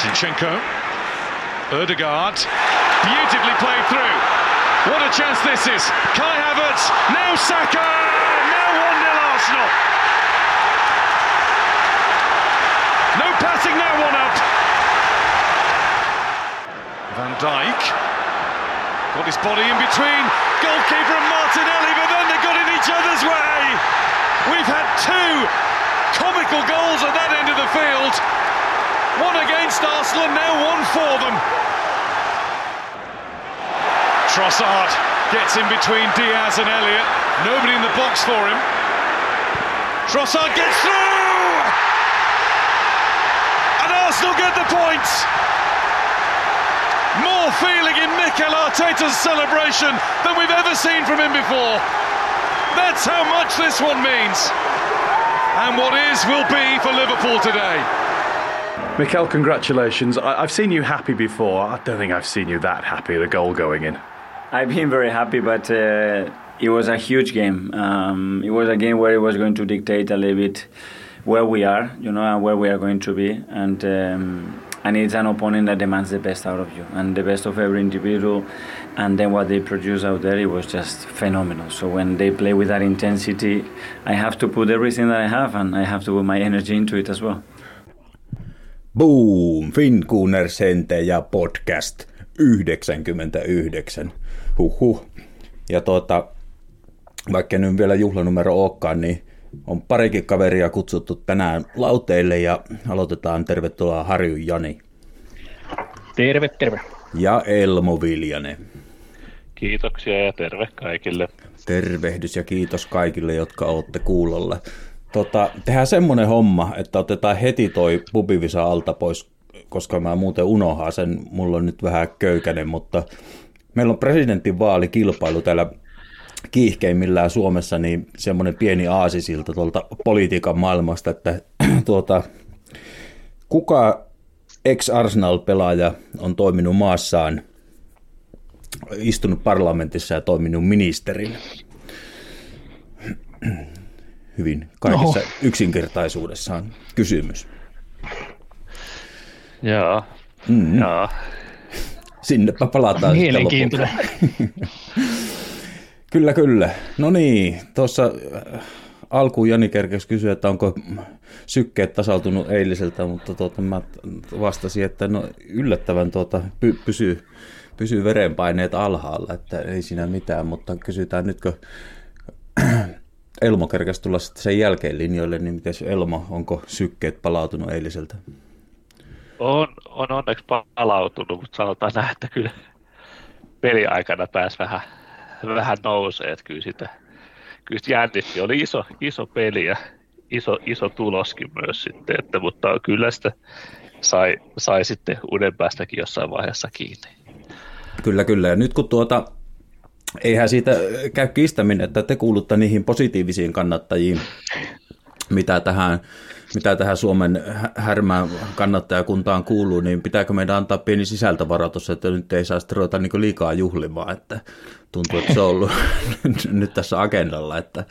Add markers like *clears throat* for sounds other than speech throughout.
Zinchenko. Erdegaard. Beautifully played through. What a chance this is. Kai Havertz. Now Saka. Now 1 0 Arsenal. No passing now, one up. Van Dijk. Got his body in between goalkeeper and Martinelli, but then they got in each other's way. We've had two comical goals at that end of the field. One against Arsenal now one for them. Trossard gets in between Diaz and Elliott. Nobody in the box for him. Trossard gets through! And Arsenal get the points. More feeling in Mikel Arteta's celebration than we've ever seen from him before. That's how much this one means. And what is will be for Liverpool today. Mikel, congratulations. I- I've seen you happy before. I don't think I've seen you that happy with a goal going in. I've been very happy, but uh, it was a huge game. Um, it was a game where it was going to dictate a little bit where we are, you know, and where we are going to be. And um, and it's an opponent that demands the best out of you and the best of every individual. And then what they produce out there, it was just phenomenal. So when they play with that intensity, I have to put everything that I have, and I have to put my energy into it as well. Boom! Finnkuuner Sente ja podcast 99. Huhhuh. Ja tuota, vaikka nyt vielä juhlanumero olekaan, niin on parikin kaveria kutsuttu tänään lauteille ja aloitetaan tervetuloa Harju Jani Terve, terve. ja Elmo Viljanen. Kiitoksia ja terve kaikille. Tervehdys ja kiitos kaikille, jotka olette kuulolla. Tota, tehdään semmonen homma, että otetaan heti toi pubivisa alta pois, koska mä muuten unohan sen, mulla on nyt vähän köykänen, mutta meillä on presidentinvaalikilpailu täällä kiihkeimmillään Suomessa, niin semmoinen pieni aasisilta tuolta politiikan maailmasta, että *clears throat* tuota, kuka ex-Arsenal-pelaaja on toiminut maassaan, istunut parlamentissa ja toiminut ministerin? Hyvin kaikessa no. yksinkertaisuudessaan kysymys. Joo, Mm, joo. sinnepä palataan sitten Mielenkiintoinen. lopuksi. *laughs* Kyllä, kyllä. No niin, tuossa äh, alkuun Jani kerkesi kysyä, että onko sykkeet tasautunut eiliseltä, mutta tuota, mä vastasin, että no yllättävän tuota, py, pysyy, pysyy verenpaineet alhaalla, että ei siinä mitään, mutta kysytään nytkö Elmo kerkesi tulla sitten sen jälkeen linjoille, niin miten Elmo, onko sykkeet palautunut eiliseltä? On, on onneksi palautunut, mutta sanotaan näin, että kyllä peliaikana pääsi vähän, vähän nousee, että kyllä sitä, kyllä sitä jännitti. Oli iso, iso peli ja iso, iso tuloskin myös sitten, että, mutta kyllä sitä sai, sai sitten uuden päästäkin jossain vaiheessa kiinni. Kyllä, kyllä. Ja nyt kun tuota, eihän siitä käy kiistäminen, että te kuulutte niihin positiivisiin kannattajiin, mitä tähän, mitä tähän Suomen hä- härmään kannattajakuntaan kuuluu, niin pitääkö meidän antaa pieni sisältövaroitus, että nyt ei saa sitten ruveta niin liikaa juhlimaan, että tuntuu, että se on ollut *laughs* nyt tässä agendalla, että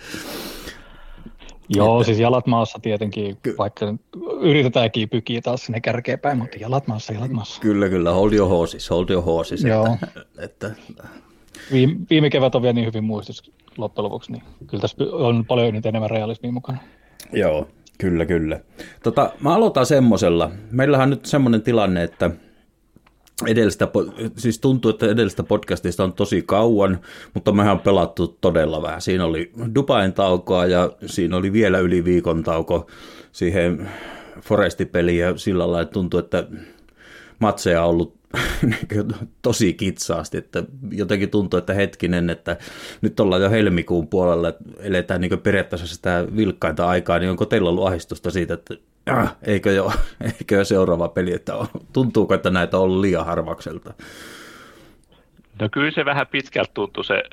Joo, siis jalat maassa tietenkin, vaikka nyt yritetäänkin pykiä taas sinne kärkeen päin, mutta jalat maassa, jalat maassa. kyllä, kyllä, hold your horses, hold your horses, Joo. että, että Viime, viime kevät on vielä niin hyvin muistus loppujen lopuksi, niin kyllä tässä on paljon enemmän realismia mukana. Joo, kyllä, kyllä. Tota, mä aloitan semmosella. Meillähän on nyt semmoinen tilanne, että edellistä, siis tuntuu, että edellistä podcastista on tosi kauan, mutta mehän on pelattu todella vähän. Siinä oli Dubain taukoa ja siinä oli vielä yli viikon tauko siihen Forestipeliin ja sillä lailla että tuntuu, että matseja on ollut *laughs* tosi kitsaasti, että jotenkin tuntuu, että hetkinen, että nyt ollaan jo helmikuun puolella, että eletään niin periaatteessa sitä vilkkainta aikaa, niin onko teillä ollut ahdistusta siitä, että äh, eikö, jo, *laughs* eikö jo seuraava peli, että on, tuntuuko, että näitä on ollut liian harvakselta? No kyllä se vähän pitkältä tuntui se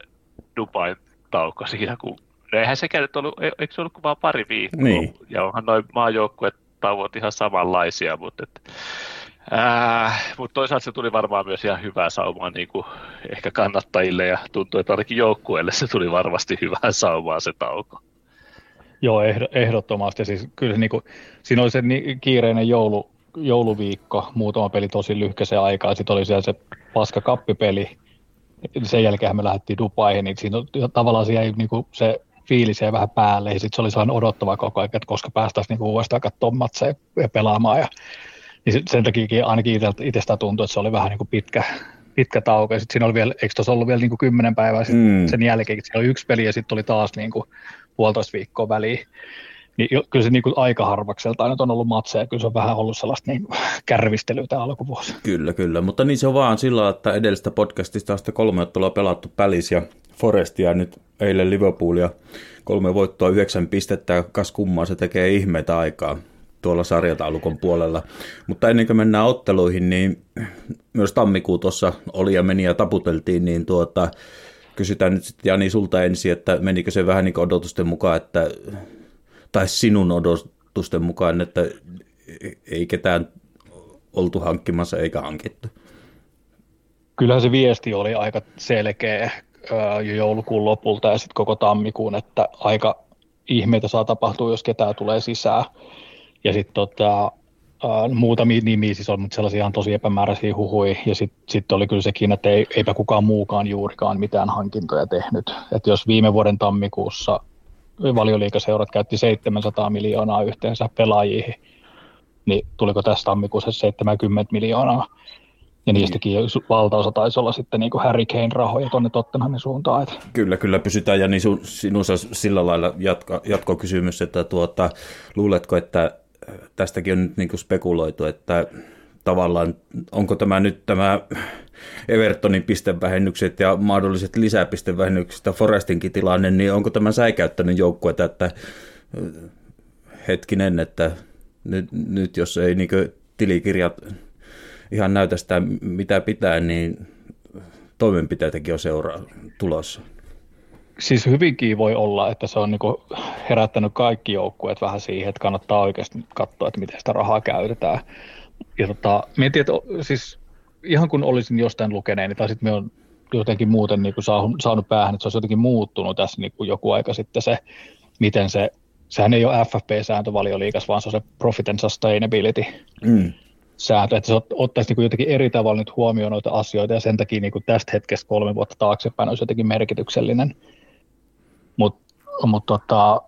Dubain tauko siinä, kun eihän sekään nyt ollut, e- eikö se ollut kuin vaan pari viikkoa, Niin. ja onhan noin maajoukkuet tauot ihan samanlaisia, mutta et, Äh, mutta toisaalta se tuli varmaan myös ihan hyvää saumaa niin kuin ehkä kannattajille ja tuntuu, että ainakin joukkueelle se tuli varmasti hyvää saumaa se tauko. Joo, ehdo- ehdottomasti. Siis kyllä se, niin kuin, siinä oli se niin kiireinen joulu, jouluviikko, muutama peli tosi lyhkäisen aikaa, sitten oli siellä se paska kappipeli, sen jälkeen me lähdettiin Dubaihin, niin siinä tavallaan siellä niin kuin se fiilis jäi vähän päälle, ja sitten se oli sellainen odottava koko ajan, että koska päästäisiin niin uudestaan katsomaan matseja ja pelaamaan, ja niin sen takia ainakin itsestä tuntui, että se oli vähän niin kuin pitkä, pitkä tauko, ja sitten siinä oli vielä, eikö tuossa ollut vielä niin kuin kymmenen päivää sit mm. sen jälkeen, siinä oli yksi peli, ja sitten oli taas niin kuin puolitoista viikkoa väliin, niin kyllä se niin kuin aika harvakselta nyt on ollut matseja, kyllä se on vähän ollut sellaista niin kärvistelyä tämä alkuvuosi. Kyllä, kyllä, mutta niin se on vaan sillä, että edellistä podcastista on kolme ottelua pelattu Pälis ja Forestia nyt eilen Liverpoolia kolme voittoa, yhdeksän pistettä, kas kummaa se tekee ihmeitä aikaa tuolla sarjataulukon puolella. Mutta ennen kuin mennään otteluihin, niin myös tammikuu tuossa oli ja meni ja taputeltiin, niin tuota, kysytään nyt sitten Jani sulta ensin, että menikö se vähän niin odotusten mukaan, että, tai sinun odotusten mukaan, että ei ketään oltu hankkimassa eikä hankittu? Kyllähän se viesti oli aika selkeä jo joulukuun lopulta ja sitten koko tammikuun, että aika ihmeitä saa tapahtua, jos ketään tulee sisään. Ja sitten tota, muutamia nimiä siis on, mutta sellaisia ihan tosi epämääräisiä huhui. Ja sitten sit oli kyllä sekin, että ei, eipä kukaan muukaan juurikaan mitään hankintoja tehnyt. että jos viime vuoden tammikuussa valioliikaseurat käytti 700 miljoonaa yhteensä pelaajiin, niin tuliko tässä tammikuussa 70 miljoonaa. Ja niistäkin valtaosa taisi olla sitten niin kuin Harry Kane rahoja tuonne Tottenhamin suuntaan. Että. Kyllä, kyllä pysytään. Ja niin sun, sinussa sillä lailla jatko, jatkokysymys, että tuota, luuletko, että tästäkin on nyt niin kuin spekuloitu, että tavallaan onko tämä nyt tämä Evertonin pistevähennykset ja mahdolliset lisäpistevähennykset ja Forestinkin tilanne, niin onko tämä säikäyttänyt joukkue, että hetkinen, että nyt, nyt jos ei niin tilikirjat ihan näytä sitä, mitä pitää, niin toimenpiteitäkin on seuraa tulossa. Siis hyvinkin voi olla, että se on niinku herättänyt kaikki joukkueet vähän siihen, että kannattaa oikeasti katsoa, että miten sitä rahaa käytetään. Ja tota, mietin, että siis ihan kun olisin jostain lukeneeni, tai sitten me on jotenkin muuten niin saanut, saanut päähän, että se olisi jotenkin muuttunut tässä niin joku aika sitten se, miten se, sehän ei ole FFP-sääntö valioliikas, vaan se on se Profit and Sustainability. Mm sääntö, että se ottaisi niin jotenkin eri tavalla nyt huomioon noita asioita ja sen takia niin tästä hetkestä kolme vuotta taaksepäin olisi jotenkin merkityksellinen. Mutta mut tota,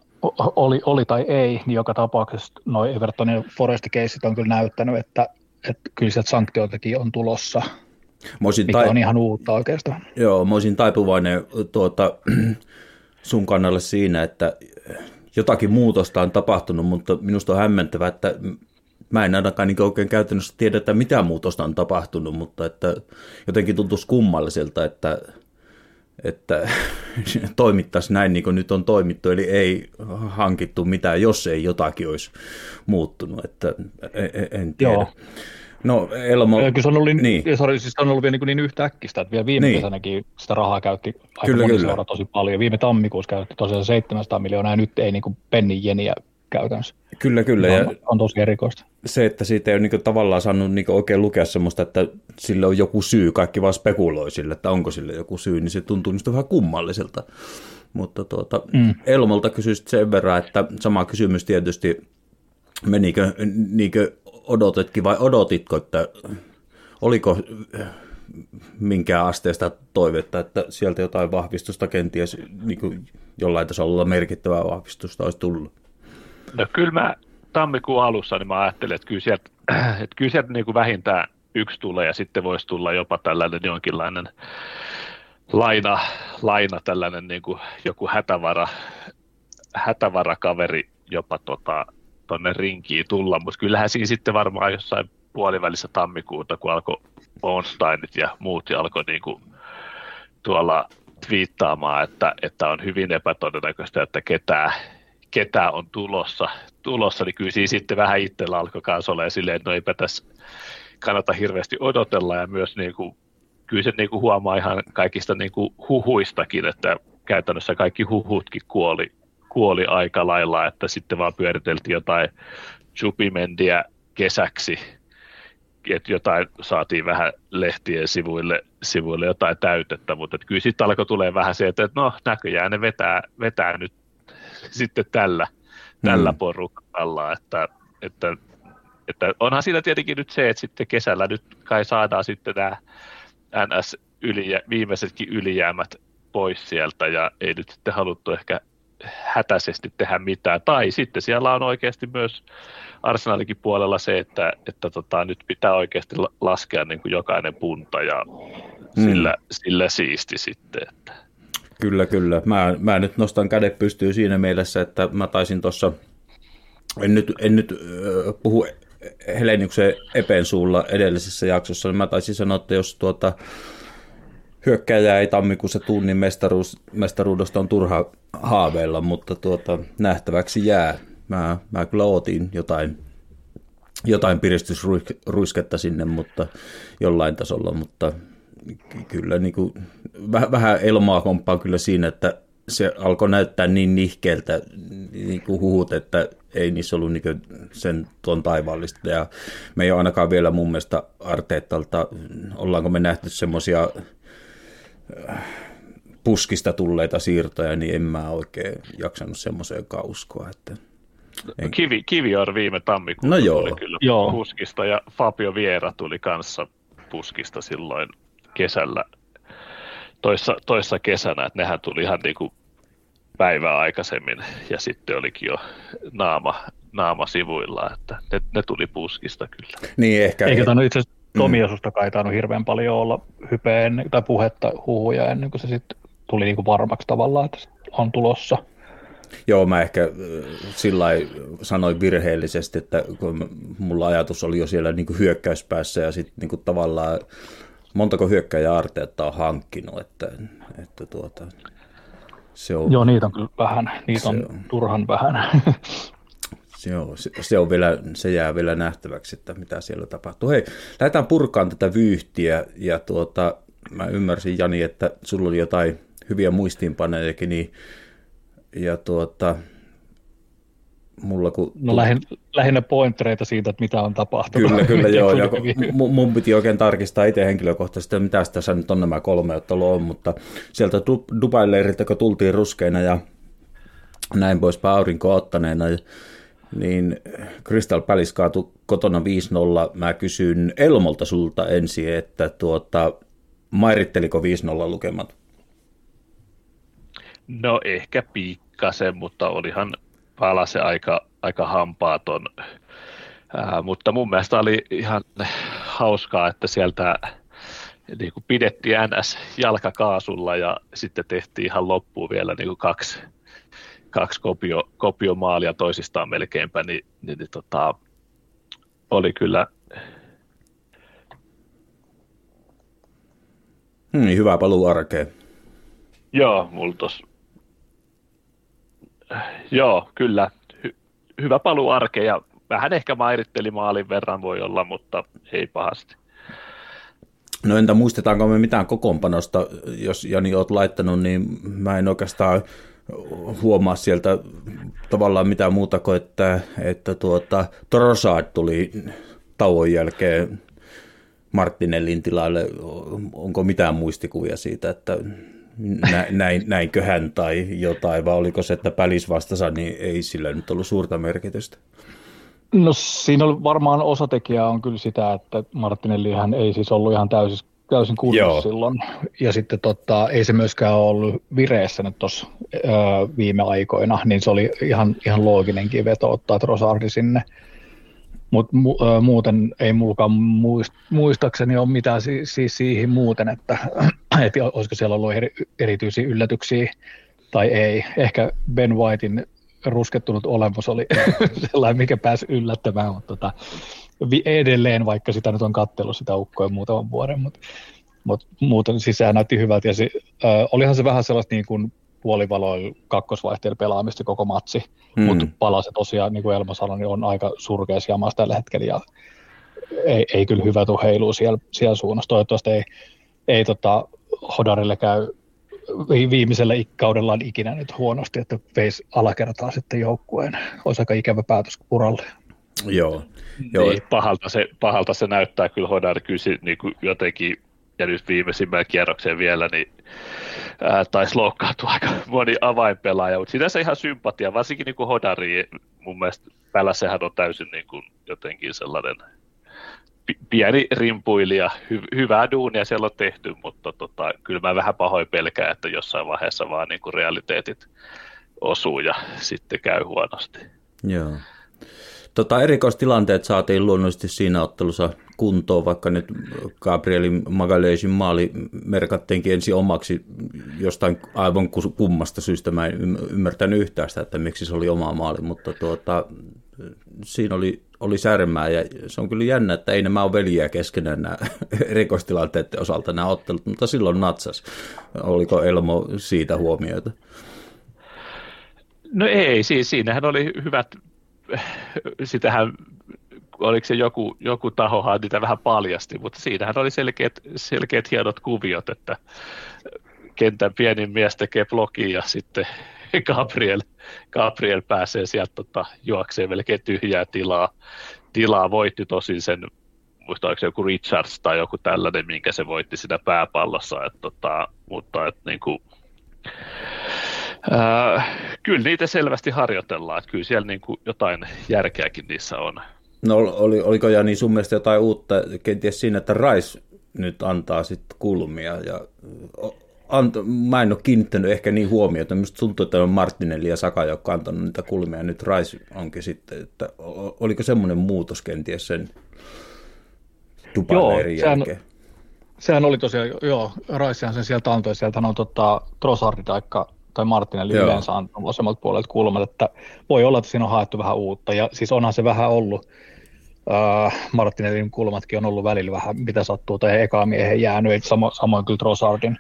oli, oli tai ei, niin joka tapauksessa noin Evertonin forest keissit on kyllä näyttänyt, että, että kyllä sieltä sanktioitakin on tulossa, mikä tai... on ihan uutta oikeastaan. Joo, mä olisin taipuvainen tuota, *clears throat* sun kannalle siinä, että jotakin muutosta on tapahtunut, mutta minusta on hämmentävää, että mä en ainakaan niin oikein käytännössä tiedä, että mitä muutosta on tapahtunut, mutta että jotenkin tuntuisi kummalliselta, että, että *laughs* toimittaisiin näin niin kuin nyt on toimittu, eli ei hankittu mitään, jos ei jotakin olisi muuttunut, että e, e, en tiedä. Joo. No Elmo... Kyllä se on ollut, niin. sorry, siis on ollut vielä niin, niin yhtäkkistä, että vielä viime niin. kesänäkin sitä rahaa käytti aika kyllä, kyllä. tosi paljon. Viime tammikuussa käytti tosiaan 700 miljoonaa ja nyt ei niin kuin pennin jeniä käytännössä. Kyllä, kyllä. On, ja on tosi erikoista. Se, että siitä ei ole niin tavallaan saanut niin oikein lukea sellaista, että sillä on joku syy, kaikki vaan spekuloi sille, että onko sille joku syy, niin se tuntuu niistä vähän kummalliselta. Mutta tuota, mm. Elmolta kysyisit sen verran, että sama kysymys tietysti, menikö niinkö odotetkin vai odotitko, että oliko minkään asteesta toivetta, että sieltä jotain vahvistusta kenties niin kuin jollain tasolla merkittävää vahvistusta olisi tullut? No kyllä mä tammikuun alussa niin mä ajattelin, että kyllä sieltä, *clears throat* että kyllä sieltä niin kuin vähintään yksi tulee ja sitten voisi tulla jopa tällainen jonkinlainen laina, laina tällainen niin kuin joku hätävara, hätävarakaveri jopa tota, tonne rinkiin tulla, mutta kyllähän siinä sitten varmaan jossain puolivälissä tammikuuta, kun alkoi Onsteinit ja muut ja alkoi niin kuin tuolla twiittaamaan, että, että on hyvin epätodennäköistä, että ketään, ketä on tulossa, tulossa niin kyllä siinä sitten vähän itsellä alkoi kanssa olla silleen, että no eipä tässä kannata hirveästi odotella ja myös niin kuin, kyllä se niin kuin huomaa ihan kaikista niin kuin huhuistakin, että käytännössä kaikki huhutkin kuoli, kuoli aika lailla, että sitten vaan pyöriteltiin jotain Jupimendiä kesäksi, että jotain saatiin vähän lehtien sivuille, sivuille jotain täytettä, mutta kyllä sitten alkoi tulee vähän se, että no näköjään ne vetää, vetää nyt *laughs* sitten tällä, tällä mm. porukalla, että, että että onhan siinä tietenkin nyt se, että sitten kesällä nyt kai saadaan sitten nämä NS ylijä, viimeisetkin ylijäämät pois sieltä ja ei nyt sitten haluttu ehkä hätäisesti tehdä mitään. Tai sitten siellä on oikeasti myös Arsenalikin puolella se, että, että tota, nyt pitää oikeasti laskea niin kuin jokainen punta ja mm. sillä, sillä siisti sitten. Että. Kyllä, kyllä. Mä, mä nyt nostan kädet pystyyn siinä mielessä, että mä taisin tuossa, en nyt, en nyt äh, puhu Heleniuksen Epen suulla edellisessä jaksossa, niin mä taisin sanoa, että jos tuota, hyökkäjä ei tammikuussa tunnin mestaruus, mestaruudesta on turha haaveilla, mutta tuota, nähtäväksi jää. Mä, mä kyllä ootin jotain, jotain piristysruisketta sinne, mutta jollain tasolla, mutta kyllä niin kuin, vähän elmaa komppaa kyllä siinä, että se alkoi näyttää niin nihkeeltä niin kuin huhut, että ei niissä ollut niin sen tuon taivaallista. Ja me ei ole ainakaan vielä mun mielestä Arteettalta, ollaanko me nähty semmoisia äh, puskista tulleita siirtoja, niin en mä oikein jaksanut semmoiseen uskoa. Että en... Kivi, Kivior viime tammikuussa no joo. tuli kyllä joo. puskista ja Fabio Viera tuli kanssa puskista silloin kesällä toissa, toissa kesänä, että nehän tuli ihan niin kuin päivää aikaisemmin ja sitten olikin jo naama, naama sivuilla, että ne, ne tuli puskista kyllä. Niin ehkä. Eikä tämä itse asiassa Tomiasusta mm. kai tainnut hirveän paljon olla hypeen tai puhetta huhuja ennen kuin se sitten tuli niin kuin varmaksi tavallaan, että on tulossa. Joo, mä ehkä sillä sanoin virheellisesti, että kun mulla ajatus oli jo siellä niin kuin hyökkäyspäässä ja sitten niin tavallaan montako hyökkäjää Arteetta on hankkinut, että, että tuota, se on, Joo, niitä on kyllä vähän, niitä on, on turhan vähän. *laughs* Se, on, se, se, on vielä, se jää vielä nähtäväksi, että mitä siellä tapahtuu. Hei, lähdetään purkaan tätä vyyhtiä ja tuota, mä ymmärsin Jani, että sulla oli jotain hyviä muistiinpanejakin, niin, ja tuota, mulla kun... No lähin, lähinnä pointtereita siitä, että mitä on tapahtunut. Kyllä, kyllä *laughs* joo. Ja mun, mun piti oikein tarkistaa itse henkilökohtaisesti, että mitä tässä nyt on nämä kolme ottelua on, mutta sieltä Dubain leiriltä, kun tultiin ruskeina ja näin pois aurinko ottaneena, niin Crystal Palace kaatui kotona 5-0. Mä kysyn Elmolta sulta ensin, että tuota, mairitteliko 5-0 lukemat? No ehkä pikkasen, mutta olihan palasi aika, aika hampaaton. Ää, mutta mun mielestä oli ihan hauskaa, että sieltä niin kuin pidettiin NS jalkakaasulla ja sitten tehtiin ihan loppuun vielä niin kuin kaksi, kaksi kopio, kopiomaalia toisistaan melkeinpä, niin, niin, niin tota, oli kyllä Hmm, hyvä paluu arkeen. Joo, mulla tos Joo, kyllä. Hy- hyvä paluu arkeen ja vähän ehkä mairitteli maalin verran voi olla, mutta ei pahasti. No entä muistetaanko me mitään kokoonpanosta, jos Jani oot laittanut, niin mä en oikeastaan huomaa sieltä tavallaan mitään muuta kuin, että, että tuota, Trossard tuli tauon jälkeen Martinellin tilalle. Onko mitään muistikuvia siitä, että näin, näinköhän tai jotain, vai oliko se, että pälis vastassa, niin ei sillä nyt ollut suurta merkitystä? No siinä on varmaan osatekijä on kyllä sitä, että Martinelli hän ei siis ollut ihan täysin, täysin kunnossa silloin. Ja sitten tota, ei se myöskään ollut vireessä nyt tuossa viime aikoina, niin se oli ihan, ihan looginenkin veto ottaa Trossardi sinne. Mutta mu, muuten ei mulkaan muist, muistaakseni ole mitään si, siis siihen muuten, että, *clears throat* että olisiko siellä ollut eri, erityisiä yllätyksiä tai ei. Ehkä Ben Whitein ruskettunut olemus oli *laughs* sellainen, mikä pääsi yllättämään, mutta tota, edelleen, vaikka sitä nyt on kattellut sitä ukkoa muutaman vuoden, mutta, mutta muuten sisään näytti hyvältä ja se, äh, olihan se vähän sellaista niin kuin puolivaloilla kakkosvaihteen pelaamista koko matsi, mm. mutta palasi tosiaan, niin kuin Elmo sanoi, niin on aika surkeassa jamassa tällä hetkellä ja ei, ei kyllä hyvä tuu heilua siellä, siellä suunnassa. Toivottavasti ei, ei tota, Hodarille käy viimeisellä kaudellaan ikinä nyt huonosti, että veisi alakertaa sitten joukkueen. Olisi aika ikävä päätös uralle. Joo. Joo. Niin, pahalta, se, pahalta se näyttää kyllä Hodar kyllä niin kuin jotenkin, ja nyt viimeisimmän kierrokseen vielä, niin ää, taisi loukkaantua aika moni avainpelaaja, mutta sinänsä ihan sympatia, varsinkin niin kuin Hodari mun mielestä Päläsehän on täysin niin kuin jotenkin sellainen pieni rimpuilija, hy- hyvää duunia siellä on tehty, mutta tota, kyllä mä vähän pahoin pelkään, että jossain vaiheessa vaan niin kuin realiteetit osuu ja sitten käy huonosti. Joo. Tota, erikoistilanteet saatiin luonnollisesti siinä ottelussa kuntoon, vaikka nyt Gabrielin Magalesin maali merkattiinkin ensin omaksi jostain aivan kummasta syystä. Mä en ymmärtänyt yhtään sitä, että miksi se oli oma maali, mutta tuota, siinä oli, oli särmää ja se on kyllä jännä, että ei nämä ole veljiä keskenään nämä *laughs* erikoistilanteiden osalta nämä ottelut, mutta silloin natsas. Oliko Elmo siitä huomioita? No ei, siis siinähän oli hyvät, *laughs* sitähän oliko se joku, joku tahohan niitä vähän paljasti, mutta siinähän oli selkeät, selkeät hienot kuviot, että kentän pienin mies tekee blogia ja sitten Gabriel, Gabriel pääsee sieltä tota, juokseen melkein tyhjää tilaa. Tilaa voitti tosin sen, muista oliko se joku Richards tai joku tällainen, minkä se voitti siinä pääpallossa. Et, tota, mutta et, niin kuin, ää, kyllä niitä selvästi harjoitellaan, että kyllä siellä niin kuin jotain järkeäkin niissä on. No oli, oliko Jani sun mielestä jotain uutta kenties siinä, että Rice nyt antaa sitten kulmia ja anto, mä en ole kiinnittänyt ehkä niin huomiota. Minusta tuntuu, että on Martinelli ja Saka, jotka on antanut niitä kulmia. Nyt Rice onkin sitten, että oliko semmoinen muutos kenties sen Duban eri sehän, jälkeen? Sehän oli tosiaan, joo, Ricehan sen sieltä antoi. Sieltä on tota, Trossardi taikka tai Martinelli Joo. yleensä on vasemmalta puolelta kulmat, että voi olla, että siinä on haettu vähän uutta, ja siis onhan se vähän ollut, äh, Martinellin kulmatkin on ollut välillä vähän, mitä sattuu, tai eka miehen jäänyt, samo, samoin kyllä Trossardin,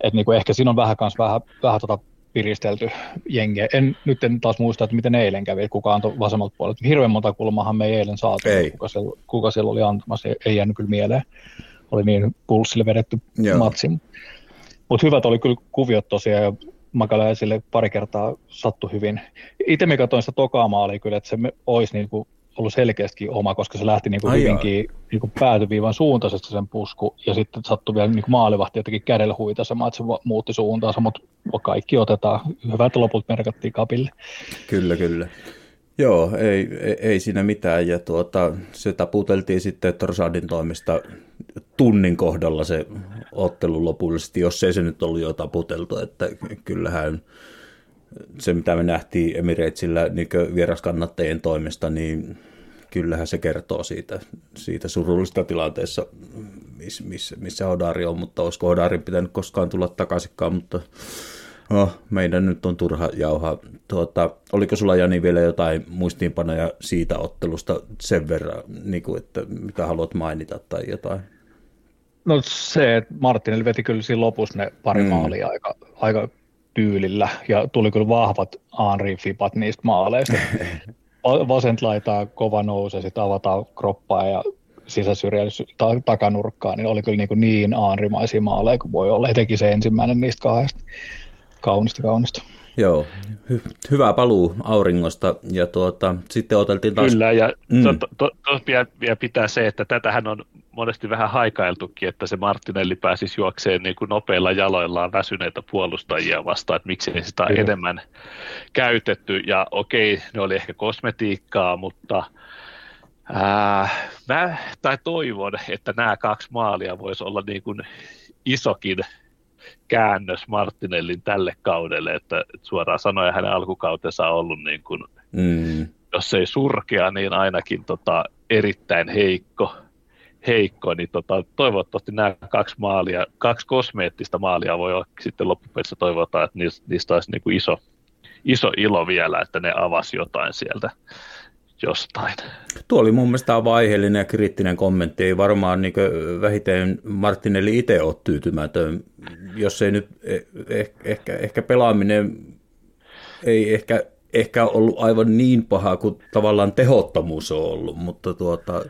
että niinku ehkä siinä on vähän kans vähän, vähän tota piristelty jengiä. En, nyt en taas muista, että miten eilen kävi, kuka antoi vasemmalta puolelta. Hirveän monta kulmahan me ei eilen saatu, ei. Kuka, siellä, kuka siellä oli antamassa, ei, ei jäänyt kyllä mieleen. Oli niin pulssille vedetty Joo. matsi. Mutta hyvät oli kyllä kuviot tosiaan, ja Makalaisille pari kertaa sattu hyvin. Itse me katsoin sitä tokaa maalia kyllä, että se olisi niin kuin ollut selkeästi oma, koska se lähti niin kuin hyvinkin niin kuin päätyviivan suuntaisesti sen pusku, ja sitten sattui vielä niin kuin maalivahti jotenkin kädellä huitasemaan, että se muutti suuntaansa, mutta kaikki otetaan. Hyvä, että lopulta merkattiin kapille. Kyllä, kyllä. Joo, ei, ei, siinä mitään. Ja tuota, se taputeltiin sitten Torsadin toimesta tunnin kohdalla se ottelu lopullisesti, jos ei se nyt ollut jo taputeltu. Että kyllähän se, mitä me nähtiin Emiratesillä niin vieraskannattajien toimesta, niin kyllähän se kertoo siitä, siitä surullisesta tilanteessa, missä, missä, missä Odari on, mutta olisiko Odarin pitänyt koskaan tulla takaisinkaan, mutta No, meidän nyt on turha jauha. Tuota, oliko sulla Jani vielä jotain muistiinpanoja siitä ottelusta sen verran, niin kuin, että mitä haluat mainita tai jotain? No se, että Martinelli veti kyllä siinä lopussa ne pari mm. maalia aika, aika tyylillä ja tuli kyllä vahvat Henri-fipat niistä maaleista. *laughs* Vasent laitaa kova nouse, sitten avataan kroppaa ja sisäsyrjällä ta- takanurkkaa, niin oli kyllä niin, kuin niin aanrimaisia maaleja kuin voi olla, etenkin se ensimmäinen niistä kahdesta. Kaunista, kaunista. Joo, hy- hyvä paluu auringosta ja tuota, sitten oteltiin taas... Kyllä, ja mm. to, to, to, vielä, vielä pitää se, että tätähän on monesti vähän haikailtukin, että se Martinelli pääsisi juokseen niin kuin nopeilla jaloillaan väsyneitä puolustajia vastaan, että miksei sitä Kyllä. enemmän käytetty, ja okei, ne oli ehkä kosmetiikkaa, mutta ää, mä tai toivon, että nämä kaksi maalia voisi olla niin kuin isokin käännös Martinellin tälle kaudelle, että, suoraan sanoen hänen alkukautensa on ollut niin kuin, mm. jos ei surkea, niin ainakin tota, erittäin heikko, heikko niin tota, toivottavasti nämä kaksi maalia, kaksi kosmeettista maalia voi olla sitten loppupelissä toivotaan, että niistä, niistä olisi niin kuin iso, iso ilo vielä, että ne avasi jotain sieltä jostain. Tuo oli mun mielestä vaiheellinen ja kriittinen kommentti. Ei varmaan niin vähiten Martinelli itse ole tyytymätön. Jos ei nyt eh, ehkä, ehkä pelaaminen ei ehkä, ehkä ollut aivan niin paha kuin tavallaan tehottomuus on ollut, mutta, tuota,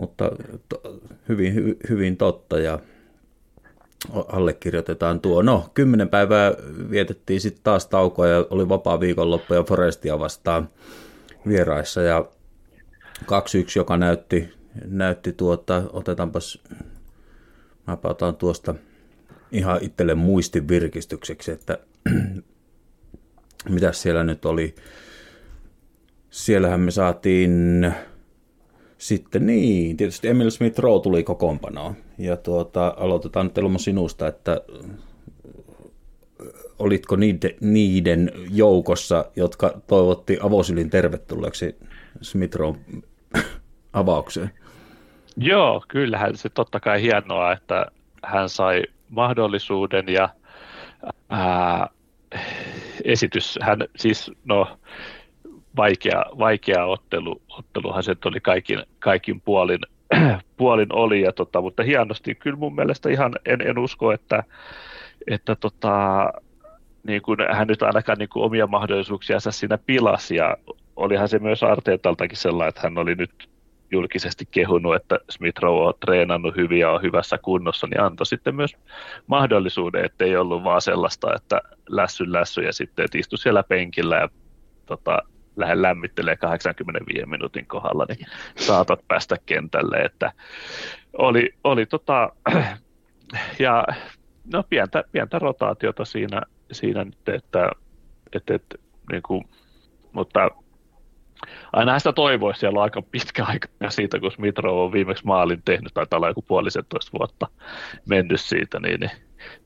mutta to, hyvin, hyvin, hyvin totta ja allekirjoitetaan tuo. No, kymmenen päivää vietettiin sitten taas taukoa ja oli vapaa viikonloppu ja Forestia vastaan vieraissa ja 2-1, joka näytti, näytti tuota, otetaanpas, mä otan tuosta ihan itselle muistin virkistykseksi, että *clears throat* mitä siellä nyt oli. siellähän me saatiin sitten niin, tietysti Emil Smith Rowe tuli kokoonpanoon. Ja tuota, aloitetaan nyt sinusta, että olitko niiden, niiden joukossa, jotka toivotti avosylin tervetulleeksi Smith Rowe *coughs* avaukseen? Joo, kyllähän se totta kai hienoa, että hän sai mahdollisuuden ja ää, esitys, hän siis no vaikea, vaikea ottelu, otteluhan se oli kaikin, kaikin puolin, *clears throat* puolin oli, ja tota, mutta hienosti kyllä mun mielestä ihan en, en usko, että, että tota, niin kuin hän nyt ainakaan niin kuin omia mahdollisuuksiansa siinä pilasi, ja olihan se myös Arteetaltakin sellainen, että hän oli nyt julkisesti kehunut, että Smith Rowe on treenannut hyvin ja on hyvässä kunnossa, niin antoi sitten myös mahdollisuuden, että ei ollut vaan sellaista, että lässy lässy ja sitten että istu siellä penkillä ja tota, lähde lämmittelee 85 minuutin kohdalla, niin saatat päästä kentälle, että oli, oli tota, *clears throat* ja no pientä, pientä rotaatiota siinä, siinä nyt, että, että, että niin kuin, mutta aina sitä toivoisi, siellä on aika pitkä aika siitä, kun Mitro on viimeksi maalin tehnyt, tai olla joku puolisentoista vuotta mennyt siitä, niin, niin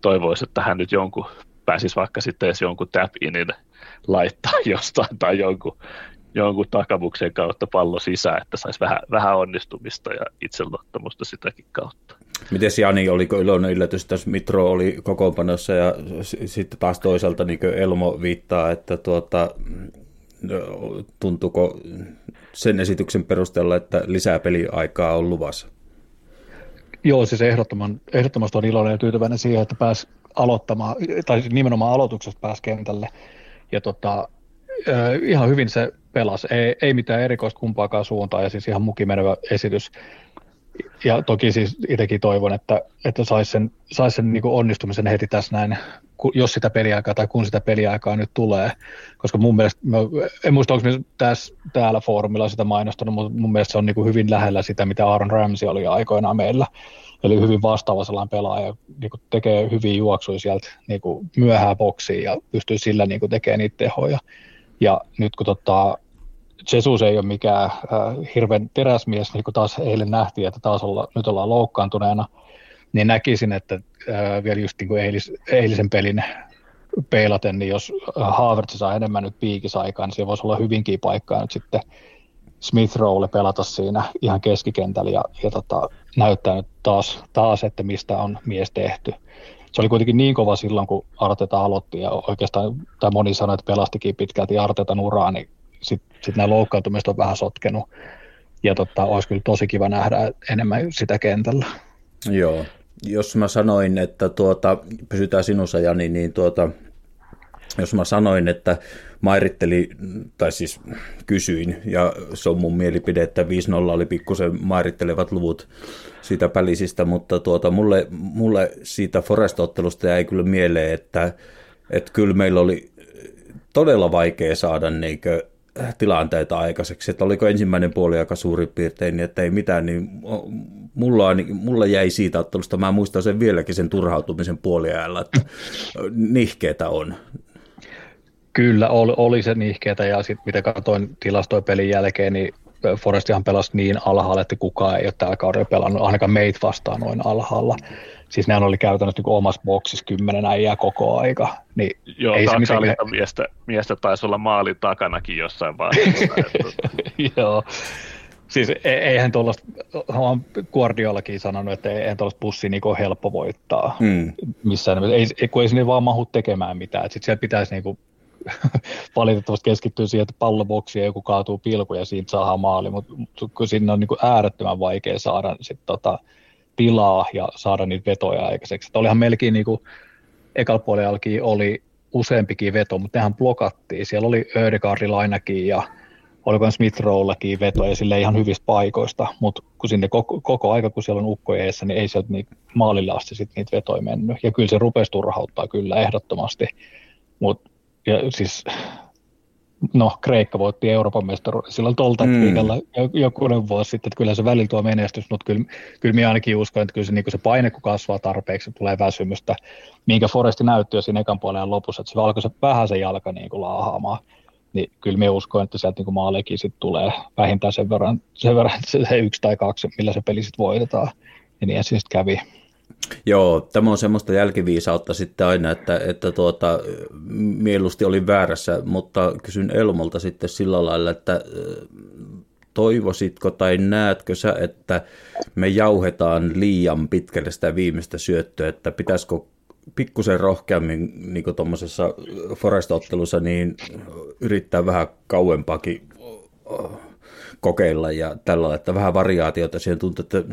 toivoisi, että hän nyt jonkun pääsisi vaikka sitten edes jonkun tap-inin laittaa *laughs* jostain tai jonkun, jonkun takavuksen kautta pallo sisään, että saisi vähän, vähän onnistumista ja itseluottamusta sitäkin kautta. Miten Jani, oliko iloinen yllätys, että Mitro oli kokoonpanossa ja sitten taas toisaalta niin Elmo viittaa, että tuota, tuntuuko sen esityksen perusteella, että lisää peliaikaa on luvassa? Joo, siis ehdottoman, ehdottomasti on iloinen ja tyytyväinen siihen, että pääsi aloittamaan, tai nimenomaan aloituksesta pääsi kentälle. Ja tota, ihan hyvin se pelasi, ei, ei mitään erikoista kumpaakaan suuntaan, ja siis ihan mukimenevä esitys ja toki siis itsekin toivon, että, että saisi sen, sais sen niin onnistumisen heti tässä näin, jos sitä peliaikaa tai kun sitä peliaikaa nyt tulee. Koska mun mielestä, mä, en muista onko tässä, täällä foorumilla sitä mainostanut, mutta mun mielestä se on niin hyvin lähellä sitä, mitä Aaron Ramsey oli aikoinaan meillä. Eli hyvin vastaava sellainen pelaaja, niin tekee hyviä juoksuja sieltä niin myöhään boksiin ja pystyy sillä niin tekemään niitä tehoja. Ja nyt kun tota, Jesus ei ole mikään äh, hirveän teräsmies, niin kuin taas eilen nähtiin, että taas olla, nyt ollaan loukkaantuneena, niin näkisin, että äh, vielä just niin kuin eilis, eilisen pelin peilaten, niin jos Havertz saa enemmän nyt piikisaikaa, niin se voisi olla hyvinkin paikkaa nyt sitten Smith Rowle pelata siinä ihan keskikentällä ja, ja tota, näyttää nyt taas, taas, että mistä on mies tehty. Se oli kuitenkin niin kova silloin, kun Arteta aloitti ja oikeastaan, tai moni sanoi, että pelastikin pitkälti Artetan uraa, niin sitten sit nämä loukkaantumiset on vähän sotkenut. Ja tota, olisi kyllä tosi kiva nähdä enemmän sitä kentällä. Joo, jos mä sanoin, että tuota, pysytään sinussa Jani, niin tuota, jos mä sanoin, että mairitteli, tai siis kysyin, ja se on mun mielipide, että 5-0 oli pikkusen mairittelevat luvut siitä pälisistä, mutta tuota, mulle, mulle siitä Forest-ottelusta jäi kyllä mieleen, että, että kyllä meillä oli todella vaikea saada niinkö tilanteita aikaiseksi, että oliko ensimmäinen puoli aika suurin piirtein, niin että ei mitään, niin mulla, mulla jäi siitä ottelusta, mä muistan sen vieläkin sen turhautumisen puoliajalla, että nihkeetä on. Kyllä, oli, oli se nihkeetä ja sitten mitä katsoin tilastoja pelin jälkeen, niin Forestihan pelasi niin alhaalla, että kukaan ei ole tällä kaudella pelannut, ainakaan meitä vastaan noin alhaalla. Siis nehän oli käytännössä niin omassa boksissa kymmenen äijää koko aika. Niin Joo, ei se mitään... miestä, miestä taisi olla maalin takanakin jossain vaiheessa. *laughs* Joo. Siis e- eihän tuollaista, olen Guardiolakin sanonut, että eihän tuollaista bussia niin helppo voittaa hmm. missään. Ei, kun ei sinne vaan mahu tekemään mitään. Sitten sieltä pitäisi niin kuin *laughs* valitettavasti keskittyy siihen, että palloboksi ja joku kaatuu pilku ja siitä saa maali, mutta kun sinne on niin kuin äärettömän vaikea saada sit tota, tilaa ja saada niitä vetoja aikaiseksi. Että olihan melkein niin kuin, ekalla oli useampikin veto, mutta nehän blokattiin. Siellä oli Ödegaardilla ainakin ja oliko Smith Rowellakin veto ja sille ihan hyvistä paikoista, mutta kun sinne koko, koko aika, kun siellä on ukko eessä, niin ei sieltä niin maalille asti sit niitä vetoja mennyt. Ja kyllä se rupesi turhauttaa kyllä ehdottomasti, mutta ja siis, no Kreikka voitti Euroopan mestaruuden silloin tuolta mm. jokunen vuosi sitten, että kyllä se välillä tuo menestys, mutta kyllä, kyllä minä ainakin uskon, että kyllä se, niin se paine, kun kasvaa tarpeeksi, tulee väsymystä, minkä Foresti näytti jo siinä ekan puolen lopussa, että se alkoi se vähän se jalka niin kuin laahaamaan. niin kyllä me uskon, että sieltä niin maalekin sit tulee vähintään sen verran, sen verran se, se yksi tai kaksi, millä se peli sitten voitetaan. Ja niin se sitten kävi. Joo, tämä on semmoista jälkiviisautta sitten aina, että, että tuota, mieluusti oli väärässä, mutta kysyn Elmolta sitten sillä lailla, että toivoisitko tai näetkö sä, että me jauhetaan liian pitkälle sitä viimeistä syöttöä, että pitäisikö pikkusen rohkeammin niin tuommoisessa Forest-ottelussa niin yrittää vähän kauempaakin kokeilla ja tällä että vähän variaatiota siihen tuntuu, että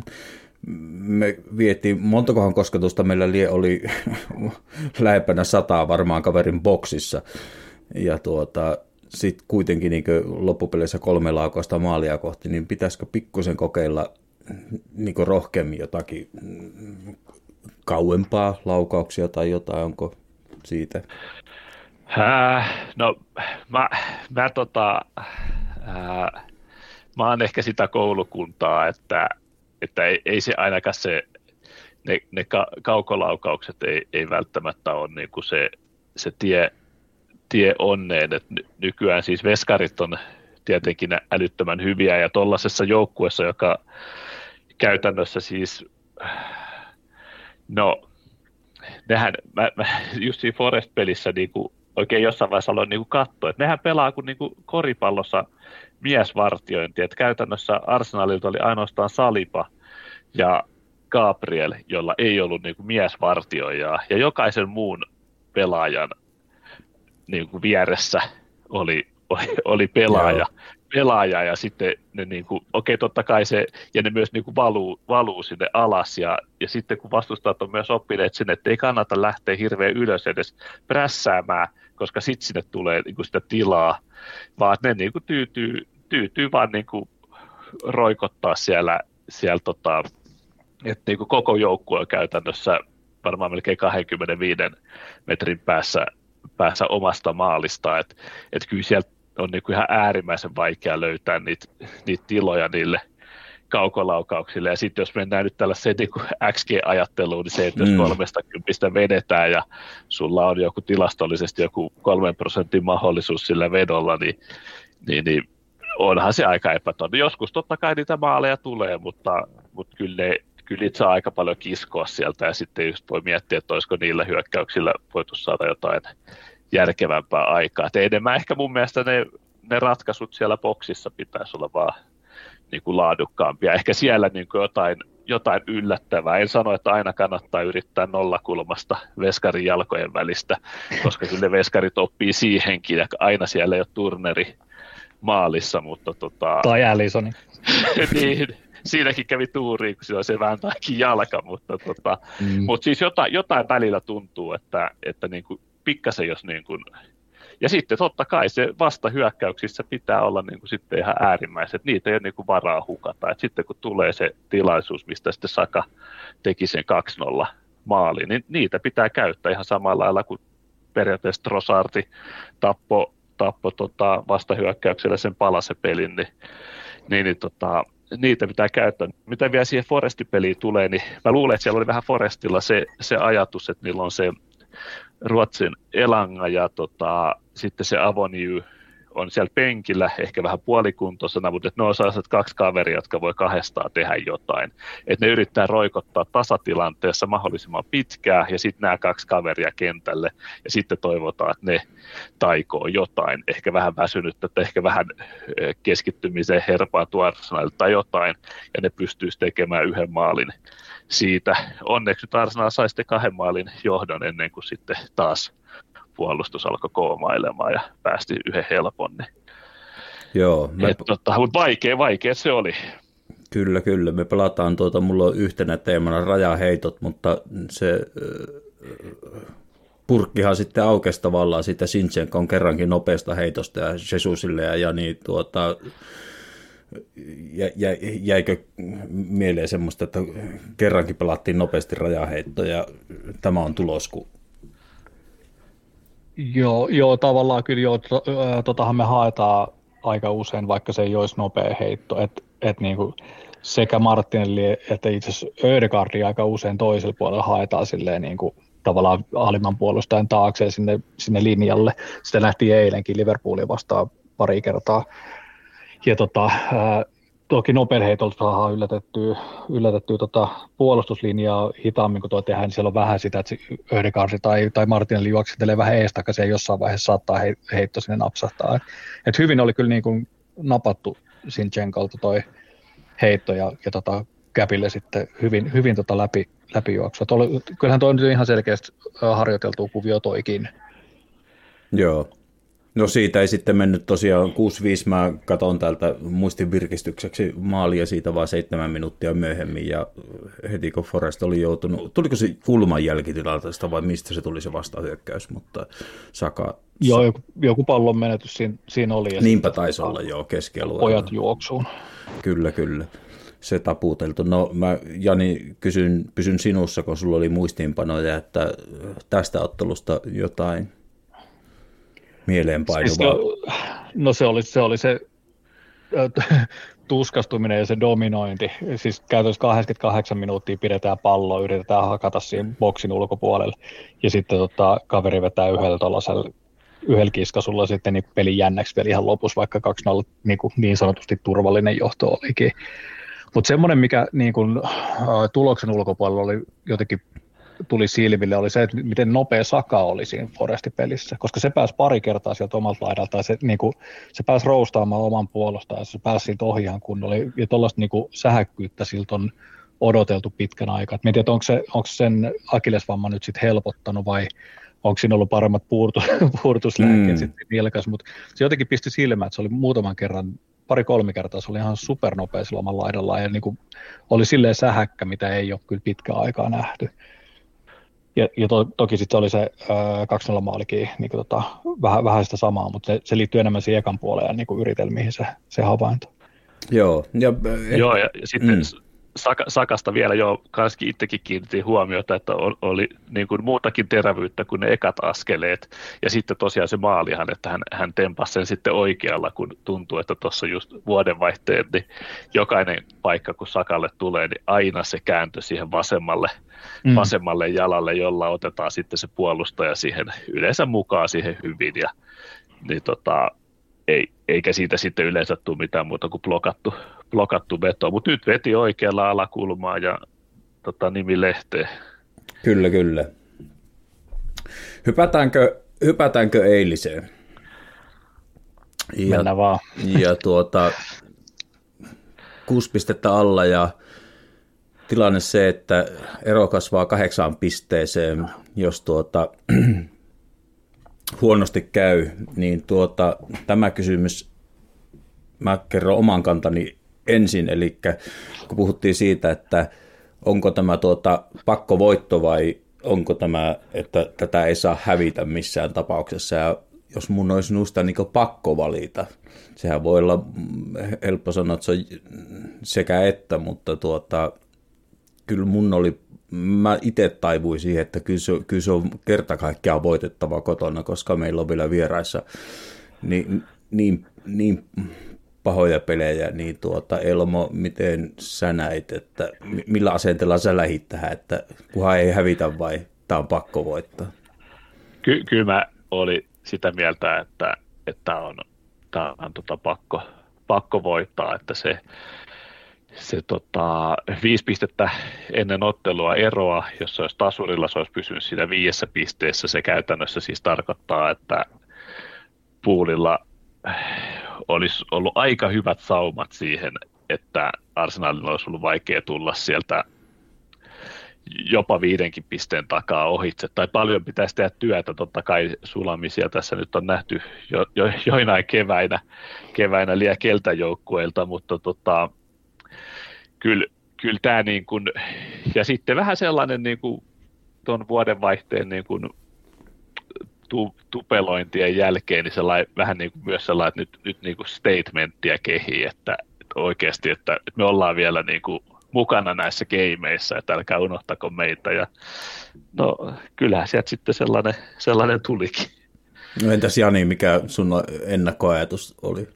me vietiin, montakohan kosketusta meillä lie oli *laughs* lähempänä sataa varmaan kaverin boksissa. Ja tuota, sitten kuitenkin niin loppupeleissä kolme laukausta maalia kohti, niin pitäisikö pikkusen kokeilla niin rohkeammin jotakin kauempaa laukauksia tai jotain, onko siitä? Äh, no mä, mä, tota, äh, mä oon ehkä sitä koulukuntaa, että, että ei, ei se ainakaan se, ne, ne ka, kaukolaukaukset ei, ei välttämättä ole niin kuin se, se tie, tie onneen, että nykyään siis veskarit on tietenkin älyttömän hyviä ja tuollaisessa joukkuessa, joka käytännössä siis, no, nehän, mä, mä just siinä Forest-pelissä niin kuin, oikein jossain vaiheessa aloin niin katsoa, että nehän pelaa kuin, niin kuin koripallossa miesvartiointi, että käytännössä Arsenalilta oli ainoastaan Salipa ja Gabriel, jolla ei ollut niin kuin miesvartioijaa, ja jokaisen muun pelaajan niin kuin vieressä oli, oli, oli pelaaja, Joo. pelaaja ja sitten ne niin kuin, okei totta kai se, ja ne myös niin kuin valuu, valuu sinne alas ja, ja sitten kun vastustajat on myös oppineet sinne, että ei kannata lähteä hirveän ylös edes prässäämään, koska sitten sinne tulee niin kuin sitä tilaa, vaan ne niin kuin tyytyy, tyytyy vaan niin kuin roikottaa siellä, siellä tota, että niin kuin koko joukkue käytännössä varmaan melkein 25 metrin päässä päässä omasta maalista, että et kyllä sieltä on niinku ihan äärimmäisen vaikea löytää niitä, niitä tiloja niille kaukolaukauksille. Ja sitten jos mennään nyt tällaiseen niin XG-ajatteluun, niin se, että jos mm. kolmesta kympistä vedetään ja sulla on joku tilastollisesti joku kolmen prosentin mahdollisuus sillä vedolla, niin, niin, niin onhan se aika epätodennäköistä. Joskus totta kai niitä maaleja tulee, mutta, mutta kyllä ne kyllä niitä saa aika paljon kiskoa sieltä ja sitten just voi miettiä, että olisiko niillä hyökkäyksillä voitu saada jotain järkevämpää aikaa. Et enemmän ehkä mun mielestä ne, ne ratkaisut siellä boksissa pitäisi olla vaan niin kuin laadukkaampia. Ehkä siellä niin kuin jotain, jotain yllättävää. En sano, että aina kannattaa yrittää nollakulmasta veskarin jalkojen välistä, koska kyllä ne veskarit oppii siihenkin ja aina siellä ei ole turneri maalissa, mutta tota... Tai Allisoni. *laughs* niin, siinäkin kävi tuuriin, kun sillä se vääntääkin jalka, mutta, tota, mm. mutta siis jotain, jotain välillä tuntuu, että, että niin kuin pikkasen jos niin kuin, ja sitten totta kai se vastahyökkäyksissä pitää olla niin kuin sitten ihan äärimmäiset, niitä ei ole niin kuin varaa hukata. Et sitten kun tulee se tilaisuus, mistä sitten Saka teki sen 2-0 maali, niin niitä pitää käyttää ihan samalla lailla kuin periaatteessa Trossarti tappo, tappo tota vastahyökkäyksellä sen palasepelin, niin, niin, niin tota, niitä pitää käyttää. Mitä vielä siihen Foresti-peliin tulee, niin mä luulen, että siellä oli vähän Forestilla se, se ajatus, että niillä on se Ruotsin Elanga ja tota, sitten se Avonju on siellä penkillä, ehkä vähän puolikuntoisena, mutta ne on sellaiset kaksi kaveria, jotka voi kahdestaan tehdä jotain. Että ne yrittää roikottaa tasatilanteessa mahdollisimman pitkään, ja sitten nämä kaksi kaveria kentälle, ja sitten toivotaan, että ne taikoo jotain, ehkä vähän väsynyttä, että ehkä vähän keskittymiseen herpaa Arsenalilta tai jotain, ja ne pystyisi tekemään yhden maalin siitä. Onneksi nyt Arsenal sai sitten kahden maalin johdon ennen kuin sitten taas puolustus alkoi koomailemaan ja päästi yhden helpon. Niin. Joo. Me... Et, tota, mutta vaikea, vaikea se oli. Kyllä, kyllä. Me pelataan, tuota, mulla on yhtenä teemana rajaheitot, mutta se purkkihan sitten aukesi tavallaan sitä Sinchenko on kerrankin nopeasta heitosta ja Jesusille ja, ja niin tuota, jä, jä, jäikö mieleen semmoista, että kerrankin pelattiin nopeasti rajaheitto ja tämä on tulos, kun Joo, joo tavallaan kyllä joo, to, totahan me haetaan aika usein, vaikka se ei olisi nopea heitto, että et niinku sekä Martinelli että itse asiassa aika usein toisella puolella haetaan silleen niinku tavallaan alimman puolustajan taakse sinne, sinne linjalle. Sitä nähtiin eilenkin Liverpoolia vastaan pari kertaa. Ja tota, toki nopein heitolta saadaan yllätettyä, yllätettyä tota puolustuslinjaa hitaammin kuin tuo tehdään, niin siellä on vähän sitä, että Ödegaard tai, tai Martin juoksentelee vähän eestakaisin ja jossain vaiheessa saattaa he, heitto sinne napsahtaa. Et, et hyvin oli kyllä niin kuin napattu Sinchenkolta toi heitto ja, ja tota, Käpille sitten hyvin, hyvin tota läpi, läpijuoksua. Kyllähän toi on ihan selkeästi harjoiteltu kuvio toikin. Joo. No siitä ei sitten mennyt tosiaan 6-5, mä katon täältä muistin virkistykseksi maalia siitä vaan seitsemän minuuttia myöhemmin ja heti kun Forrest oli joutunut, tuliko se kulman jälkitilanteesta vai mistä se tuli se vastahyökkäys, mutta Saka... Joo, joku, joku pallon menetys siinä, siinä oli. Ja Niinpä taisi olla, joo, keskialueella. Pojat juoksuun. Kyllä, kyllä. Se taputeltu. No mä Jani kysyn, pysyn sinussa, kun sulla oli muistiinpanoja, että tästä ottelusta jotain mieleenpainuvaa? Siis no, no se oli se, oli se tuskastuminen ja se dominointi. Siis käytännössä 88 minuuttia pidetään palloa, yritetään hakata siinä boksin ulkopuolelle. Ja sitten tota, kaveri vetää yhdellä tuollaisella yhdellä kiskasulla sitten niin peli jännäksi vielä ihan lopussa, vaikka 2-0 niin, kuin niin sanotusti turvallinen johto olikin. Mutta semmoinen, mikä niin kuin, äh, tuloksen ulkopuolella oli jotenkin tuli silmille, oli se, että miten nopea Saka oli siinä Foresti-pelissä, koska se pääsi pari kertaa sieltä omalta laidalta, ja se, niin kuin, se pääsi roustaamaan oman puolustajan, se pääsi siitä ohi ihan kunnolla, ja tuollaista niin sähäkkyyttä siltä on odoteltu pitkän aikaa. Mietin, että onko, se, onko sen akilesvamma nyt sitten helpottanut, vai onko siinä ollut paremmat puurtu, *laughs* puurtuslääkkeet mm. sitten vilkas, mutta se jotenkin pisti silmään, että se oli muutaman kerran pari-kolme kertaa se oli ihan supernopea sillä omalla laidalla ja niin kuin oli silleen sähäkkä, mitä ei ole kyllä pitkään aikaa nähty. Ja, ja to, toki sitten oli se äh, 2-0 maalikin niin kuin tota, vähän, vähän sitä samaa, mutta se, se liittyy enemmän siihen ekan puoleen ja niin kuin yritelmiin se, se havainto. Joo, ja, eh, Joo, ja sitten mm. Saka, Sakasta vielä jo kanskin itsekin kiinnitin huomiota, että oli niin kuin muutakin terävyyttä kuin ne ekat askeleet. Ja sitten tosiaan se maalihan, että hän, hän tempasi sen sitten oikealla, kun tuntuu, että tuossa just vuodenvaihteen, niin jokainen paikka, kun Sakalle tulee, niin aina se kääntö siihen vasemmalle, mm. vasemmalle jalalle, jolla otetaan sitten se puolustaja siihen yleensä mukaan siihen hyvin. Ja, niin tota, ei, eikä siitä sitten yleensä tule mitään muuta kuin blokattu, blokattu veto. Mutta nyt veti oikealla alakulmaa ja tota, nimi lehteen. Kyllä, kyllä. Hypätäänkö, hypätäänkö eiliseen? Ja, Mennään vaan. Ja tuota, kuusi pistettä alla ja tilanne se, että ero kasvaa kahdeksaan pisteeseen, jos tuota, huonosti käy, niin tuota, tämä kysymys, mä kerron oman kantani ensin, eli kun puhuttiin siitä, että onko tämä tuota pakkovoitto vai onko tämä, että tätä ei saa hävitä missään tapauksessa, ja jos mun olisi nuista niin pakko valita, sehän voi olla helppo sanoa, että se on sekä että, mutta tuota, kyllä mun oli mä itse taivuin siihen, että kyllä se, kyllä se on kerta kaikkiaan voitettava kotona, koska meillä on vielä vieraissa niin, niin, niin pahoja pelejä, niin tuota, Elmo, miten sä näit, että millä asenteella sä lähit tähän, että kunhan ei hävitä vai tämä on pakko voittaa? Ky- kyllä mä olin sitä mieltä, että, että on, tämä on tota pakko, pakko voittaa, että se, se tota, viisi pistettä ennen ottelua eroa, jos se olisi tasurilla, se olisi pysynyt siinä viidessä pisteessä. Se käytännössä siis tarkoittaa, että puulilla olisi ollut aika hyvät saumat siihen, että Arsenalilla olisi ollut vaikea tulla sieltä jopa viidenkin pisteen takaa ohitse, tai paljon pitäisi tehdä työtä, totta kai sulamisia tässä nyt on nähty jo, jo, joinain keväinä, keväinä liian keltäjoukkueilta, mutta tota, kyllä, kyllä tämä niin kuin, ja sitten vähän sellainen niin kuin tuon vuodenvaihteen niin kuin tu, tupelointien jälkeen, niin sellainen, vähän niin kuin myös sellainen, että nyt, nyt niin kuin statementtia kehi, että, että oikeasti, että, että me ollaan vielä niin kuin mukana näissä gameissa, että älkää unohtako meitä. Ja, no kyllähän sieltä sitten sellainen, sellainen tulikin. No entäs Jani, mikä sun ennakkoajatus oli?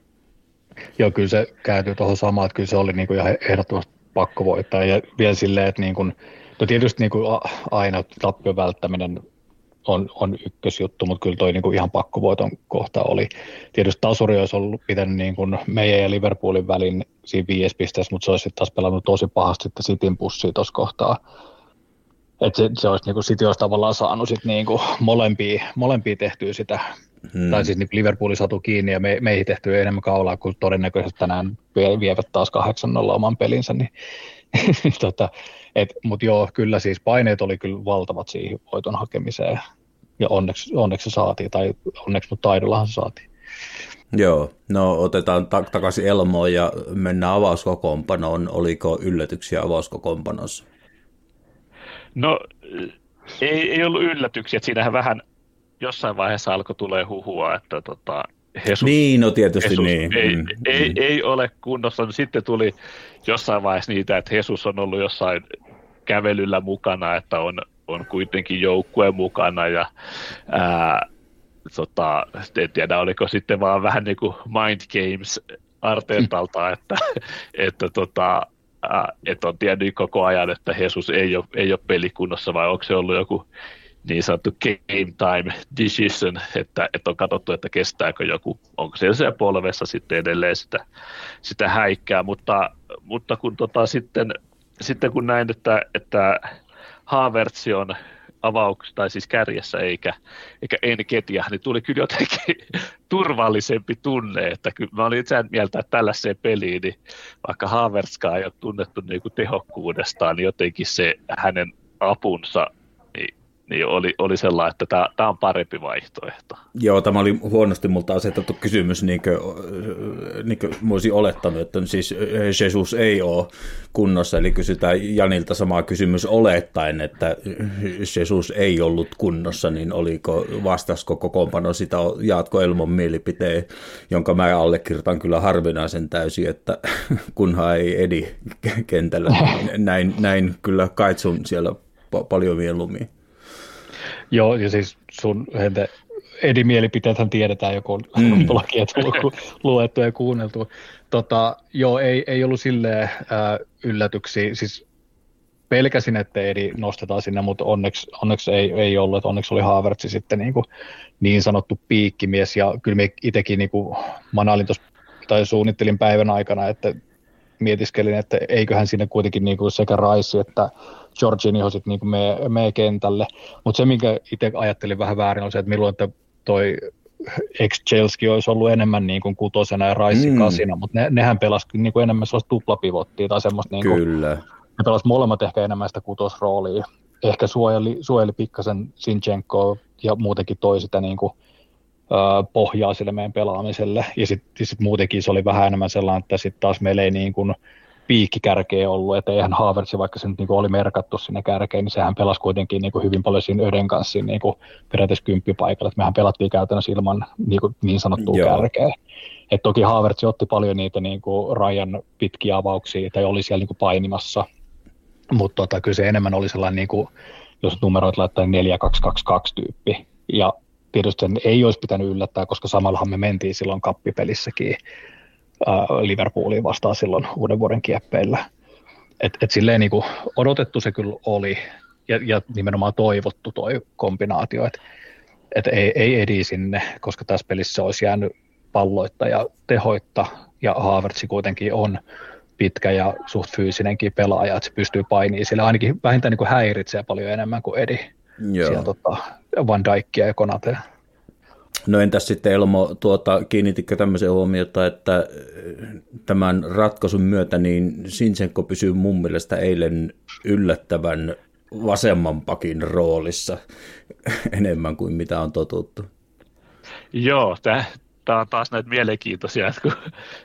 Joo, kyllä se kääntyy tuohon samaan, että kyllä se oli niin kuin ihan ehdottomasti pakko voittaa. Ja vielä silleen, että niin kuin, No tietysti niin kuin aina tappion välttäminen on, on ykkösjuttu, mutta kyllä toi niin kuin ihan pakkovoiton kohta oli. Tietysti tasuri olisi ollut pitänyt niin kuin meidän ja Liverpoolin välin siinä viides pisteessä, mutta se olisi taas pelannut tosi pahasti sitten Sitin pussia tuossa kohtaa. Että se, se olisi, niin kuin City olisi tavallaan saanut sit niin kuin molempia, molempia tehtyä sitä, hmm. tai siis niin Liverpoolin satu kiinni ja me, meihin tehtyä enemmän kaulaa, kuin todennäköisesti tänään vievät taas 8 oman pelinsä, niin, *laughs* tota, mutta joo, kyllä siis paineet oli kyllä valtavat siihen voiton hakemiseen ja onneksi, onneksi se saatiin, tai onneksi mutta taidollahan se saatiin. Joo, no otetaan ta- takaisin Elmoon ja mennään avauskokoonpanoon. Oliko yllätyksiä avauskokoonpanossa? No ei, ei ollut yllätyksiä, että siinähän vähän jossain vaiheessa alkoi tulee huhua, että tota, Jesus, niin, no tietysti Jesus niin. Ei, mm. ei, mm. ei ole kunnossa. No, sitten tuli jossain vaiheessa niitä, että Jesus on ollut jossain kävelyllä mukana, että on, on kuitenkin joukkue mukana ja ää, tota, en tiedä, oliko sitten vaan vähän niin kuin mind games Artentalta, *laughs* että, että tota, että on tiennyt koko ajan, että Jesus ei ole, ei ole pelikunnossa, vai onko se ollut joku niin sanottu game time decision, että, että on katsottu, että kestääkö joku, onko se siellä polvessa sitten edelleen sitä, sitä häikkää, mutta, mutta kun tota, sitten, sitten kun näin, että, että Havertz on avauksessa, tai siis kärjessä eikä, eikä Enketia, niin tuli kyllä jotenkin *laughs* turvallisempi tunne, että kyllä mä olin itse mieltä, että tällaiseen peliin, niin vaikka Havertzkaan ei ole tunnettu niin kuin tehokkuudestaan, niin jotenkin se hänen apunsa niin oli, oli sellainen, että tämä, tämä on parempi vaihtoehto. Joo, tämä oli huonosti multa asetettu kysymys, niin kuin, niin kuin olisin olettanut, että siis Jesus ei ole kunnossa, eli kysytään Janilta samaa kysymys olettaen, että Jesus ei ollut kunnossa, niin oliko vastasko kokoonpano sitä, jaatko Elmon mielipiteen, jonka mä allekirjoitan kyllä harvinaisen täysin, että *laughs* kunhan ei edi kentällä, niin *laughs* näin, näin kyllä kaitsun siellä paljon mieluummin. Joo, ja siis sun hente, Edi mielipiteethän tiedetään, joku mm. blogia luettu ja kuunneltu. Tota, joo, ei, ei ollut silleen äh, yllätyksiä. Siis pelkäsin, että Edi nostetaan sinne, mutta onneksi, onneksi ei, ei ollut. Että onneksi oli Haavertsi sitten niin, kuin, niin sanottu piikkimies. Ja kyllä me itsekin niin kuin, manailin tuossa, tai suunnittelin päivän aikana, että mietiskelin, että eiköhän sinne kuitenkin niin kuin sekä Raisi että Georginio sitten niin mee, mee kentälle. Mutta se, minkä itse ajattelin vähän väärin, on se, että milloin että toi ex Chelsea olisi ollut enemmän niin kuin kutosena ja Raisi mm. kasina, mutta ne, nehän pelasivat niin kuin enemmän sellaista tuplapivottia tai semmoista. Niin kuin, Kyllä. Ne pelasivat molemmat ehkä enemmän sitä kutosroolia. Ehkä suojeli, suojeli pikkasen Sinchenko ja muutenkin toi sitä niin kuin, pohjaa sille meidän pelaamiselle. Ja sitten sit muutenkin se oli vähän enemmän sellainen, että sitten taas meillä ei niin kuin piikkikärkeä ollut, että eihän Haavertsi, vaikka se nyt niin oli merkattu sinne kärkeen, niin sehän pelasi kuitenkin niin kuin hyvin paljon siinä Öden kanssa niin kuin periaatteessa kymppipaikalla, että mehän pelattiin käytännössä ilman niin, kuin niin sanottua Joo. kärkeä. Et toki Haavertsi otti paljon niitä niin kuin Rajan pitkiä avauksia, tai oli siellä niin kuin painimassa, mutta tota, kyllä se enemmän oli sellainen, niin kuin, jos numeroit laittaa 4-2-2-2 tyyppi, ja tietysti sen ei olisi pitänyt yllättää, koska samallahan me mentiin silloin kappipelissäkin äh, Liverpooliin vastaan silloin uuden vuoden kieppeillä. Et, et silleen niin kuin odotettu se kyllä oli ja, ja nimenomaan toivottu toi kombinaatio, että et ei, ei edi sinne, koska tässä pelissä olisi jäänyt palloitta ja tehoitta ja Haavertsi kuitenkin on pitkä ja suht fyysinenkin pelaaja, että se pystyy painimaan sillä ainakin vähintään niin kuin häiritsee paljon enemmän kuin Edi. Joo. Siellä, tota, Van Dijkia ja Konatea. No entäs sitten Elmo, tuota, kiinnititkö tämmöisen huomiota, että äh, tämän ratkaisun myötä niin Sinsenko pysyy mun mielestä eilen yllättävän vasemman pakin roolissa *laughs* enemmän kuin mitä on totuttu. Joo, tämä on taas näitä mielenkiintoisia, että kun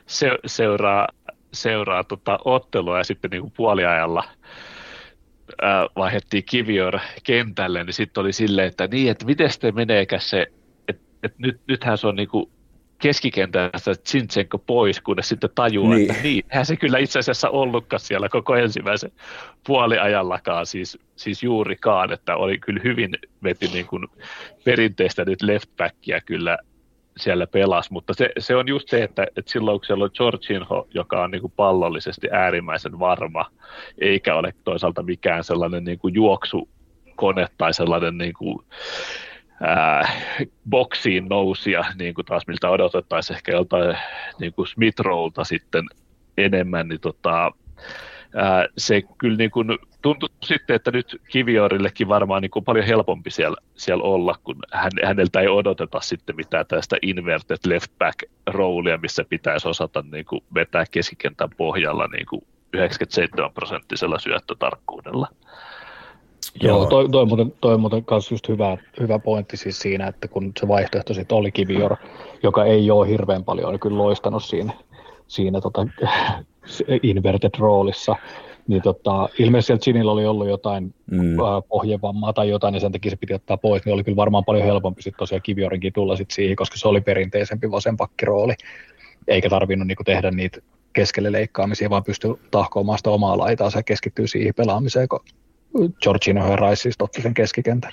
se, seuraa, seuraa tota ottelua ja sitten niin kuin puoliajalla vaihdettiin Kivior kentälle, niin sitten oli silleen, että niin, että miten sitten meneekäs se että nyt, nythän se on niinku keskikentästä Zinchenko pois, kunnes sitten tajuaa, niin. että niin, eihän se kyllä itse asiassa ollutkaan siellä koko ensimmäisen puoliajallakaan, siis, siis juurikaan, että oli kyllä hyvin veti niin kuin perinteistä nyt leftbackia kyllä siellä pelasi, mutta se, se on just se, että, että silloin kun siellä on Georginho, joka on niin kuin pallollisesti äärimmäisen varma, eikä ole toisaalta mikään sellainen niin kuin juoksukone tai sellainen niin kuin, ää, boksiin nousia, niin kuin taas miltä odotettaisiin ehkä joltain niin kuin Smith sitten enemmän, niin tota, ää, se kyllä niin kuin tuntui sitten, että nyt Kiviorillekin varmaan niin kuin paljon helpompi siellä, siellä olla, kun hän, häneltä ei odoteta sitten mitään tästä inverted left back roolia, missä pitäisi osata niin kuin vetää keskikentän pohjalla niin kuin 97 prosenttisella syöttötarkkuudella. Joo, toi, toi, muuten, toi muuten kanssa just hyvä, hyvä pointti siis siinä, että kun se vaihtoehto sitten oli Kivior, joka ei ole hirveän paljon niin kyllä loistanut siinä, siinä tota, *laughs* inverted roolissa, niin tota, ilmeisesti Ginillä oli ollut jotain mm. pohjevammaa tai jotain, ja sen takia se piti ottaa pois, niin oli kyllä varmaan paljon helpompi sitten tosiaan Kiviorinkin tulla sit siihen, koska se oli perinteisempi vasenpakkirooli, eikä tarvinnut niinku tehdä niitä keskelle leikkaamisia, vaan pystyi tahkoamaan sitä omaa laitaa ja keskittyy siihen pelaamiseen, kun Georgino ja Rice siis otti sen keskikentän.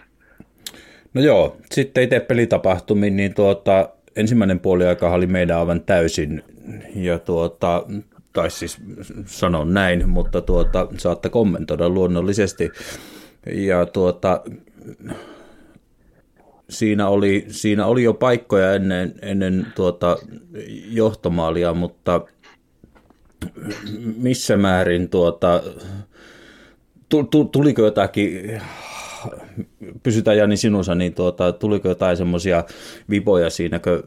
No joo, sitten itse pelitapahtumiin, niin tuota, ensimmäinen puoli aika oli meidän aivan täysin, ja tuota, tai siis sanon näin, mutta tuota, saatte kommentoida luonnollisesti. Ja tuota, siinä oli, siinä oli jo paikkoja ennen, ennen tuota johtomaalia, mutta missä määrin tuota, tuliko jotakin pysytään Jani sinussa, niin tuota, tuliko jotain semmoisia vipoja siinä, kun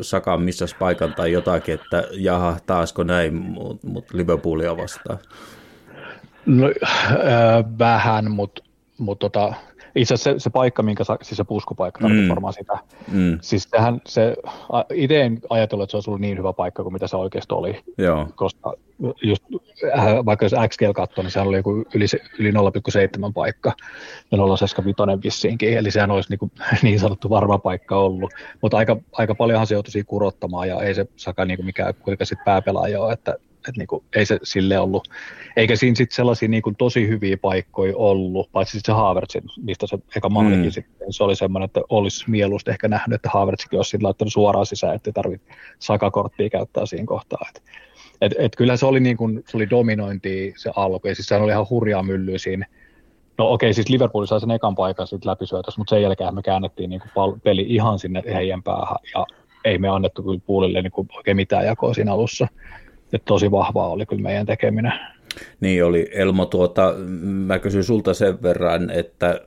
Saka missas paikan tai jotakin, että jaha, taasko näin, mutta mut Liverpoolia vastaan? No, äh, vähän, mutta mut tota, itse asiassa se, se paikka, minkä sa, siis se puskupaikka, mm. varmaan sitä. Mm. Siis sehän, se, itse en ajatellut, että se olisi ollut niin hyvä paikka kuin mitä se oikeasti oli. Joo. Koska just, äh, vaikka jos XGL katsoo, niin sehän oli joku yli, yli 0,7 paikka ja 0,75 vissiinkin, eli sehän olisi niin, kuin, *laughs* niin sanottu varma paikka ollut. Mutta aika, aika paljonhan se joutui kurottamaan ja ei se Saka niin kuin mikään kuinka sitten pääpelaaja ole, että että niinku, ei se sille ollut, eikä siinä sitten sellaisia niinku tosi hyviä paikkoja ollut, paitsi sitten se Havertzin, mistä se eka maalikin mm. sitten, se oli semmoinen, että olisi mieluusti ehkä nähnyt, että Havertzikin olisi laittanut suoraan sisään, ettei tarvitse sakakorttia käyttää siinä kohtaa. Et, et, et kyllä se oli, niin kuin, se oli dominointi se alku, ja siis sehän oli ihan hurjaa myllyä siinä, No okei, siis Liverpool sai sen ekan paikan sitten läpisyötössä, mutta sen jälkeen me käännettiin niin kuin peli ihan sinne heidän päähän, ja ei me annettu kyllä puolille niin kuin oikein mitään jakoa siinä alussa että tosi vahvaa oli kyllä meidän tekeminen. Niin oli. Elmo, tuota, mä kysyn sulta sen verran, että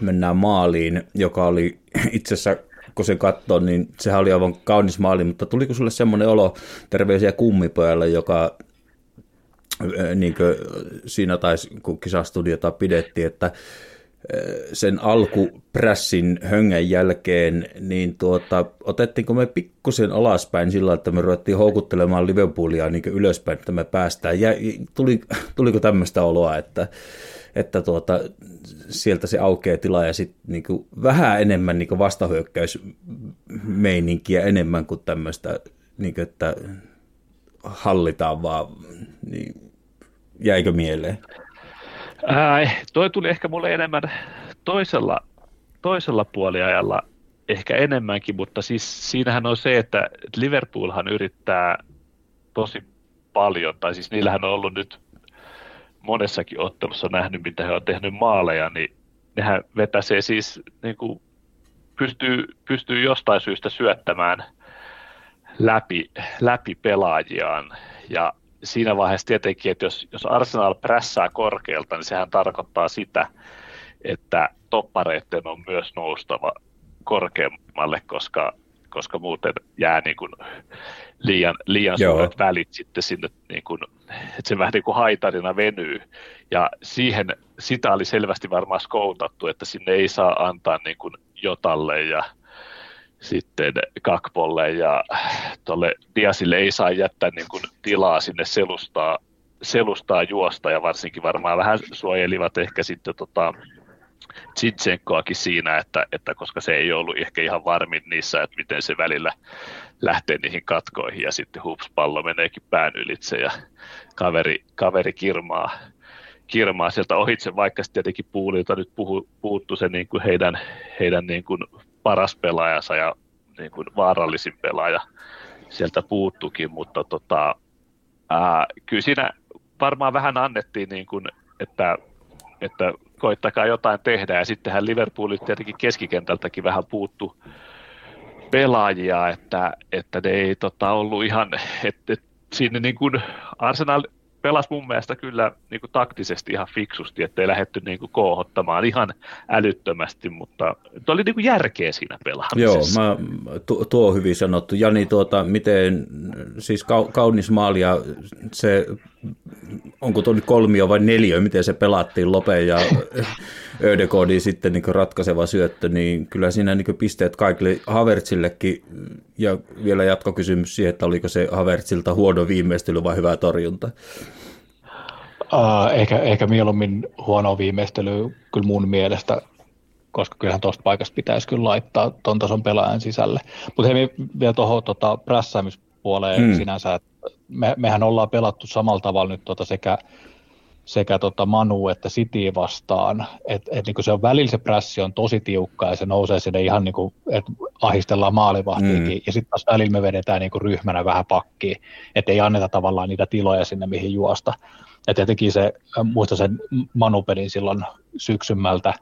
mennään maaliin, joka oli itse asiassa kun se katsoo, niin sehän oli aivan kaunis maali, mutta tuliko sulle semmoinen olo terveisiä kummipojalle, joka niin siinä taisi, kun kisastudiota pidettiin, että sen alkuprässin höngän jälkeen, niin tuota, otettiinko me pikkusen alaspäin sillä, että me ruvettiin houkuttelemaan Liverpoolia niin ylöspäin, että me päästään. Ja tuli, tuliko tämmöistä oloa, että, että tuota, sieltä se aukeaa tila ja sitten niin vähän enemmän niin vastahyökkäysmeininkiä enemmän kuin tämmöistä, niin kuin, että hallitaan vaan, niin jäikö mieleen? Ää, toi tuli ehkä mulle enemmän toisella, toisella puoliajalla ehkä enemmänkin, mutta siis siinähän on se, että Liverpoolhan yrittää tosi paljon, tai siis niillähän on ollut nyt monessakin ottelussa nähnyt, mitä he on tehnyt maaleja, niin nehän vetäsee siis, niin kuin pystyy, pystyy jostain syystä syöttämään läpi, läpi pelaajiaan, ja siinä vaiheessa tietenkin, että jos, jos Arsenal prässää korkealta, niin sehän tarkoittaa sitä, että toppareiden on myös noustava korkeammalle, koska, koska muuten jää niin kuin liian, liian suuret välit sitten sinne, niin kuin, että se vähän niin kuin haitarina venyy. Ja siihen, sitä oli selvästi varmaan skoutattu, että sinne ei saa antaa niin kuin Jotalle ja sitten Kakpolle ja tuolle Diasille ei saa jättää niin kuin tilaa sinne selustaa, selustaa juosta ja varsinkin varmaan vähän suojelivat ehkä sitten tota, Tsitsenkoakin siinä, että, että, koska se ei ollut ehkä ihan varmin niissä, että miten se välillä lähtee niihin katkoihin ja sitten hupspallo meneekin pään ylitse ja kaveri, kaveri kirmaa, kirmaa sieltä ohitse, vaikka sitten tietenkin puulilta nyt puhu, puuttu se niin kuin heidän, heidän niin kuin paras pelaajansa ja niin kuin vaarallisin pelaaja sieltä puuttukin, mutta tota, ää, kyllä siinä varmaan vähän annettiin, niin kuin, että, että koittakaa jotain tehdä, ja sittenhän Liverpoolin tietenkin keskikentältäkin vähän puuttu pelaajia, että, että ne ei tota, ollut ihan, että, että siinä niin kuin Arsenal pelasi mun mielestä kyllä niin kuin taktisesti ihan fiksusti, ettei lähdetty niin kuin koohottamaan ihan älyttömästi, mutta oli niin kuin järkeä siinä pelaamisessa. Joo, mä, tuo, tuo on hyvin sanottu. Jani, tuota, miten, siis kaunis maali ja se, onko tuo nyt kolmio vai neljä, miten se pelattiin Lope ja *laughs* Ödekodi sitten niin ratkaiseva syöttö, niin kyllä siinä niin pisteet kaikille Havertzillekin ja vielä jatkokysymys siihen, että oliko se Havertzilta huono viimeistely vai hyvä torjunta? Uh, ehkä, ehkä mieluummin huono viimeistely kyllä mun mielestä, koska kyllähän tuosta paikasta pitäisi kyllä laittaa ton tason pelaajan sisälle. Mutta hei vielä tuohon tota, prässäämispuoleen hmm. sinänsä, että me, mehän ollaan pelattu samalla tavalla nyt tota sekä sekä tota Manu että City vastaan, että et niinku se on välillä se prässi on tosi tiukka ja se nousee sinne ihan niinku, että ahistellaan maalivahtiinkin mm. ja sitten taas välillä me vedetään niinku ryhmänä vähän pakkiin, että ei anneta tavallaan niitä tiloja sinne mihin juosta. Ja tietenkin se, muista sen Manu-pelin silloin syksymältä,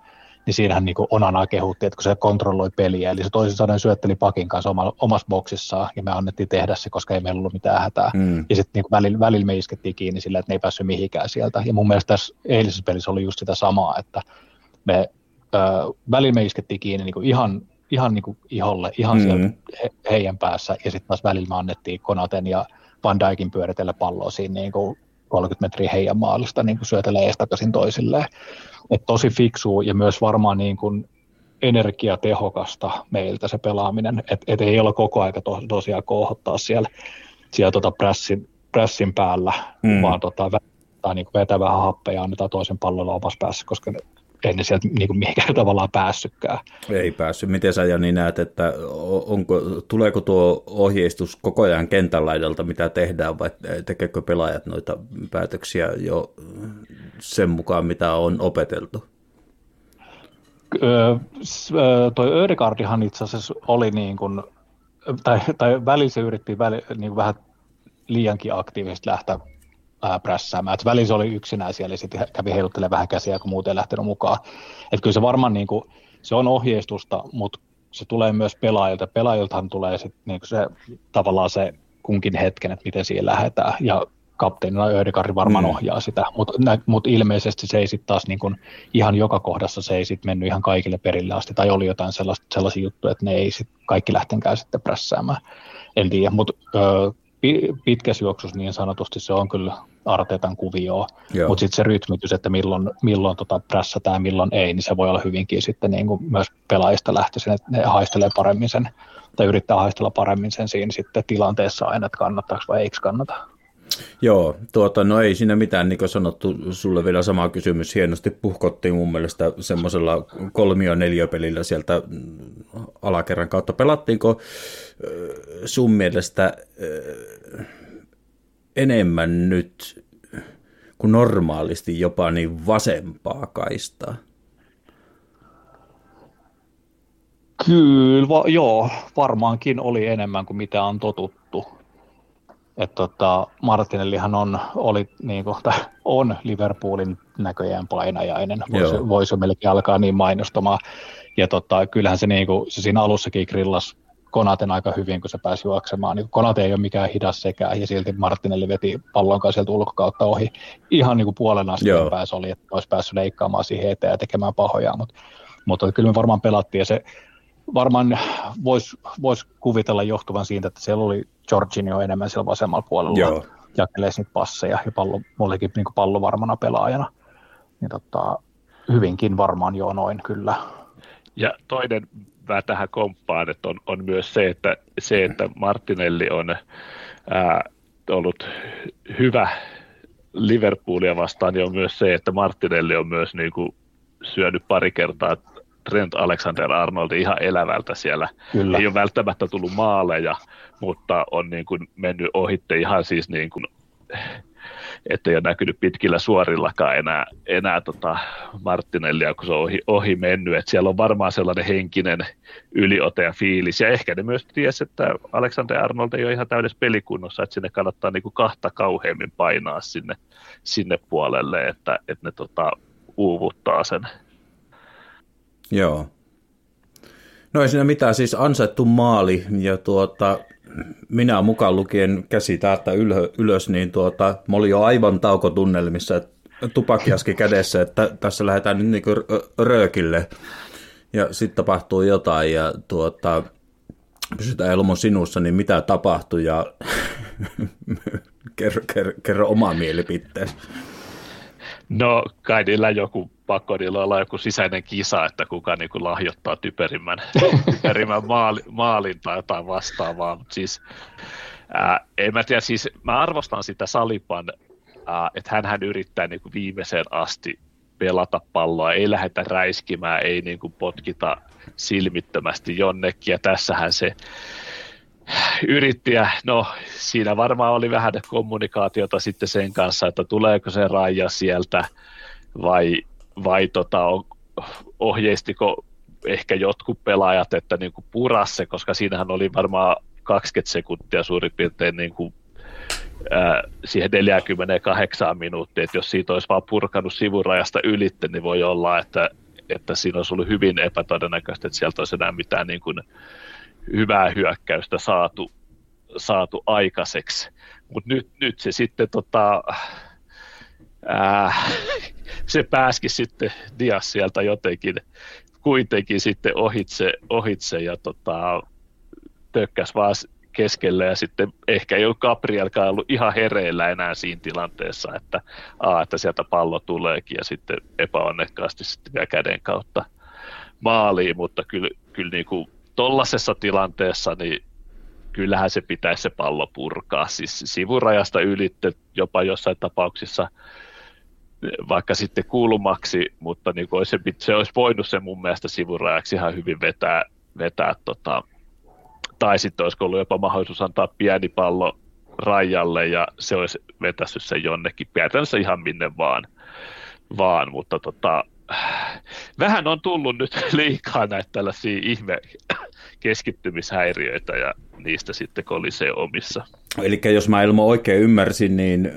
niin siinähän niin kuin Onana kehutti, että kun se kontrolloi peliä, eli se toisin sanoen syötteli pakin kanssa oma, omassa boksissaan, ja me annettiin tehdä se, koska ei meillä ollut mitään hätää. Mm. Ja sitten niin välillä, välillä me iskettiin kiinni sillä, että ne ei päässyt mihinkään sieltä. Ja mun mielestä tässä eilisessä pelissä oli just sitä samaa, että me ö, välillä me iskettiin kiinni niin kuin ihan, ihan niin kuin iholle, ihan mm. siellä he, heidän päässä, ja sitten taas välillä me annettiin Konaten ja Van Dijkin pyöritellä palloa siinä niin kuin 30 metriä heidän maalista niin kuin syötelee eestakaisin toisilleen. Et tosi fiksu ja myös varmaan niin kuin energiatehokasta meiltä se pelaaminen, että et ei ole koko aika to, tosiaan kohottaa siellä, siellä tota pressin, pressin päällä, mm. vaan tota, tai niin vetää vähän happea ja annetaan toisen pallolla omassa päässä, koska ei ne sieltä niin kuin mihinkään *laughs* tavallaan päässytkään. Ei päässyt. Miten sä Jani näet, että onko, tuleeko tuo ohjeistus koko ajan kentän laidalta, mitä tehdään, vai tekeekö pelaajat noita päätöksiä jo sen mukaan, mitä on opeteltu? Öö, toi Ödegaardihan itse asiassa oli niin kuin, tai, tai välillä se yritti väli, niin kuin vähän liiankin aktiivisesti lähteä ää, prässäämään. Et välissä oli yksinään siellä ja sitten kävi heiluttelemaan vähän käsiä, kun muuten ei lähtenyt mukaan. Et kyllä se varmaan niin kuin, se on ohjeistusta, mutta se tulee myös pelaajilta. Pelaajiltahan tulee sit, niin kuin se, tavallaan se kunkin hetken, että miten siihen lähdetään. Ja kapteenina Ödekari varmaan mm. ohjaa sitä, mutta mut ilmeisesti se ei sitten taas niin kun, ihan joka kohdassa se ei sitten mennyt ihan kaikille perille asti, tai oli jotain sellaista, sellaisia juttuja, että ne ei sit kaikki lähtenkään sitten prässäämään. En tiedä, mutta pitkässä juoksussa niin sanotusti se on kyllä Arteetan kuvioa, mutta sitten se rytmitys, että milloin, milloin tota prässätään, milloin ei, niin se voi olla hyvinkin sitten niin kuin myös pelaajista lähtöisin, että ne haistelee paremmin sen, tai yrittää haistella paremmin sen siinä sitten tilanteessa aina, että kannattaako vai eikö kannata. Joo, tuota, no ei siinä mitään, niin kuin sanottu, sulle vielä sama kysymys, hienosti puhkottiin mun mielestä semmoisella kolmio neljäpelillä sieltä alakerran kautta. Pelattiinko sun mielestä enemmän nyt kuin normaalisti jopa niin vasempaa kaistaa? Kyllä, va- joo, varmaankin oli enemmän kuin mitä on totuttu. Et tota, Martinellihan on, oli, niin kuin, tai on Liverpoolin näköjään painajainen, voisi, voisi melkein alkaa niin mainostamaan. Ja tota, kyllähän se, niin kuin, se siinä alussakin grillas Konaten aika hyvin, kun se pääsi juoksemaan. Niin Konate ei ole mikään hidas sekään, ja silti Martinelli veti pallon kanssa sieltä ulkokautta ohi. Ihan niin kuin puolen asteen päässä oli, että olisi päässyt leikkaamaan siihen eteen ja tekemään pahoja, mutta, mutta kyllä me varmaan pelattiin, ja se varmaan voisi vois kuvitella johtuvan siitä, että siellä oli Jorginho enemmän siellä vasemmalla puolella Joo. jakelee niitä passeja ja pallo, mullekin niin pallovarmana pelaajana. Niin tota, hyvinkin varmaan joo noin kyllä. Ja toinen mä tähän komppaan, että on, on myös se, että, se, että Martinelli on ää, ollut hyvä Liverpoolia vastaan, niin on myös se, että Martinelli on myös niin kuin syönyt pari kertaa Trent Alexander-Arnold ihan elävältä siellä. Kyllä. Ei ole välttämättä tullut maaleja, mutta on niin kuin mennyt ohitte ihan siis niin kuin että ei ole näkynyt pitkillä suorillakaan enää, enää tota Martinellia, kun se on ohi, ohi mennyt. Että siellä on varmaan sellainen henkinen yliote ja fiilis. Ja ehkä ne myös tiesi, että Alexander Arnold ei ole ihan täydessä pelikunnossa, että sinne kannattaa niin kuin kahta kauheammin painaa sinne, sinne puolelle, että, että ne tota, uuvuttaa sen. Joo. No ei siinä mitään, siis ansaittu maali ja tuota, minä mukaan lukien käsi täältä ylös, niin tuota, mä olin jo aivan taukotunnelmissa, tupakiaski kädessä, että tässä lähdetään nyt niin röökille. Ja sitten tapahtuu jotain ja tuota, pysytään Elmo sinussa, niin mitä tapahtui ja *laughs* kerro, kerro, kerro oma mielipiteesi. No kai niillä joku pakko niillä olla joku sisäinen kisa, että kuka niin kuin lahjoittaa typerimmän, *laughs* typerimmän maali, maalin tai jotain vastaavaa. Mutta siis, ää, en mä tiedä, siis mä arvostan sitä Salipan, ää, että hän yrittää niin kuin viimeiseen asti pelata palloa, ei lähdetä räiskimään, ei niin kuin potkita silmittömästi jonnekin, ja tässähän se yritti, ja no siinä varmaan oli vähän kommunikaatiota sitten sen kanssa, että tuleeko se raja sieltä, vai, vai tota, ohjeistiko ehkä jotkut pelaajat, että niin kuin purasse, koska siinähän oli varmaan 20 sekuntia suurin piirtein niin kuin, ää, siihen 48 minuuttia, että jos siitä olisi vaan purkanut sivurajasta ylitte, niin voi olla, että, että siinä olisi ollut hyvin epätodennäköistä, että sieltä olisi enää mitään niin kuin hyvää hyökkäystä saatu, saatu aikaiseksi. Mutta nyt, nyt se sitten tota, ää, se pääski sitten Dias sieltä jotenkin kuitenkin sitten ohitse, ohitse ja tota, tökkäs vaan keskelle ja sitten ehkä ei ole Gabrielkaan ollut ihan hereillä enää siinä tilanteessa, että, a, että sieltä pallo tuleekin ja sitten epäonnekkaasti sitten vielä käden kautta maaliin, mutta kyllä, kyllä niin kuin tollaisessa tilanteessa niin kyllähän se pitäisi se pallo purkaa, siis sivurajasta ylitte jopa jossain tapauksissa vaikka sitten kulmaksi, mutta niin kuin se, se olisi voinut se mun mielestä sivurajaksi ihan hyvin vetää, vetää tota, tai sitten olisiko ollut jopa mahdollisuus antaa pieni pallo rajalle ja se olisi vetässyt sen jonnekin, käytännössä ihan minne vaan, vaan mutta tota, vähän on tullut nyt *laughs* liikaa näitä tällaisia ihme keskittymishäiriöitä ja niistä sitten kolisee omissa. Eli jos mä Elmo oikein ymmärsin, niin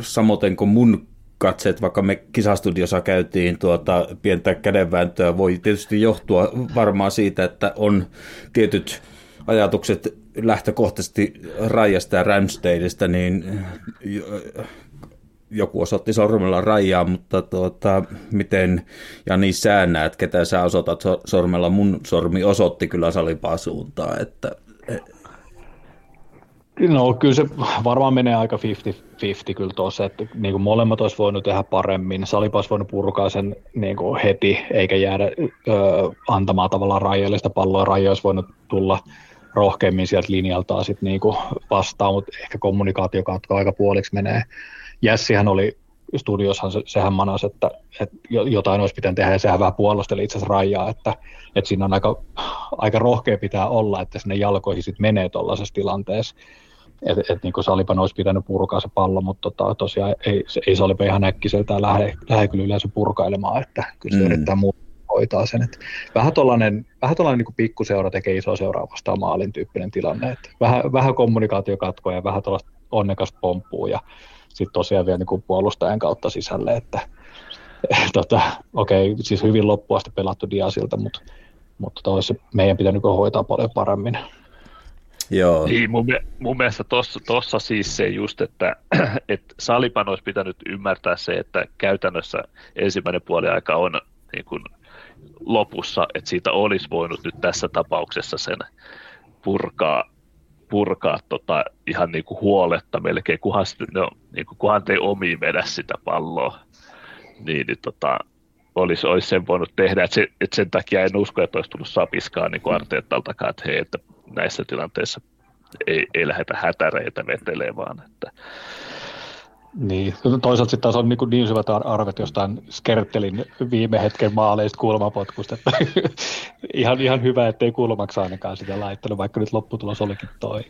samoin kuin mun katseet, vaikka me kisastudiossa käytiin tuota pientä kädenvääntöä, voi tietysti johtua varmaan siitä, että on tietyt ajatukset lähtökohtaisesti Rajasta ja niin joku osoitti sormella rajaa, mutta tuota, miten Jani sä näet, ketä sä osoitat sormella, mun sormi osoitti kyllä salipaa suuntaan, että No kyllä se varmaan menee aika 50-50 kyllä tuossa, että niin kuin molemmat olisi voinut tehdä paremmin. Salipa olisi voinut purkaa sen niin kuin heti, eikä jäädä ö, antamaan tavallaan rajallista palloa. Raja olisi voinut tulla rohkeammin sieltä linjaltaan sit niin kuin vastaan, mutta ehkä kommunikaatiokatko aika puoliksi menee. Jessihän oli studiossahan se, sehän manas, että, että jotain olisi pitänyt tehdä, ja sehän vähän puolusteli itse asiassa rajaa, että, että siinä on aika, aika rohkea pitää olla, että sinne jalkoihin sitten menee tuollaisessa tilanteessa että et, niin Salipan olisi pitänyt purkaa se pallo, mutta tota, tosiaan ei, se, ei Salipa ihan äkkiseltään lähde, lähde kyllä yleensä purkailemaan, että kyllä se mm. yrittää muuta hoitaa sen. Että vähän tuollainen, vähän tuollainen niin pikkuseura tekee iso seuraa vastaan maalin tyyppinen tilanne. Että vähän, vähän kommunikaatiokatkoja ja vähän tuollaista onnekasta pomppuu ja sitten tosiaan vielä niin puolustajan kautta sisälle, että *laughs* tota, okei, okay, siis hyvin loppuasti pelattu Diasilta, mutta, mutta toisi meidän pitänyt hoitaa paljon paremmin. Joo. Niin, mun, mun mielestä tossa, tossa siis se just, että, *clears throat* että Salipan olisi pitänyt ymmärtää se, että käytännössä ensimmäinen puoli aika on niin kuin lopussa, että siitä olisi voinut nyt tässä tapauksessa sen purkaa, purkaa tota, ihan niin kuin huoletta melkein, kunhan, no, niin kuin, kunhan ei omiin vedä sitä palloa, niin, niin tota, olisi, olisi sen voinut tehdä, että, se, että sen takia en usko, että olisi tullut sapiskaa niin Arteetaltakaan, että hei, että näissä tilanteissa ei, ei lähdetä hätäreitä vetelemään, että niin, toisaalta sitten taas on niin, niin syvät arvet jostain Skertelin viime hetken maaleista kulmapotkusta, että *laughs* ihan, ihan hyvä, ettei kulmaksi ainakaan sitä laittanut, vaikka nyt lopputulos olikin toi.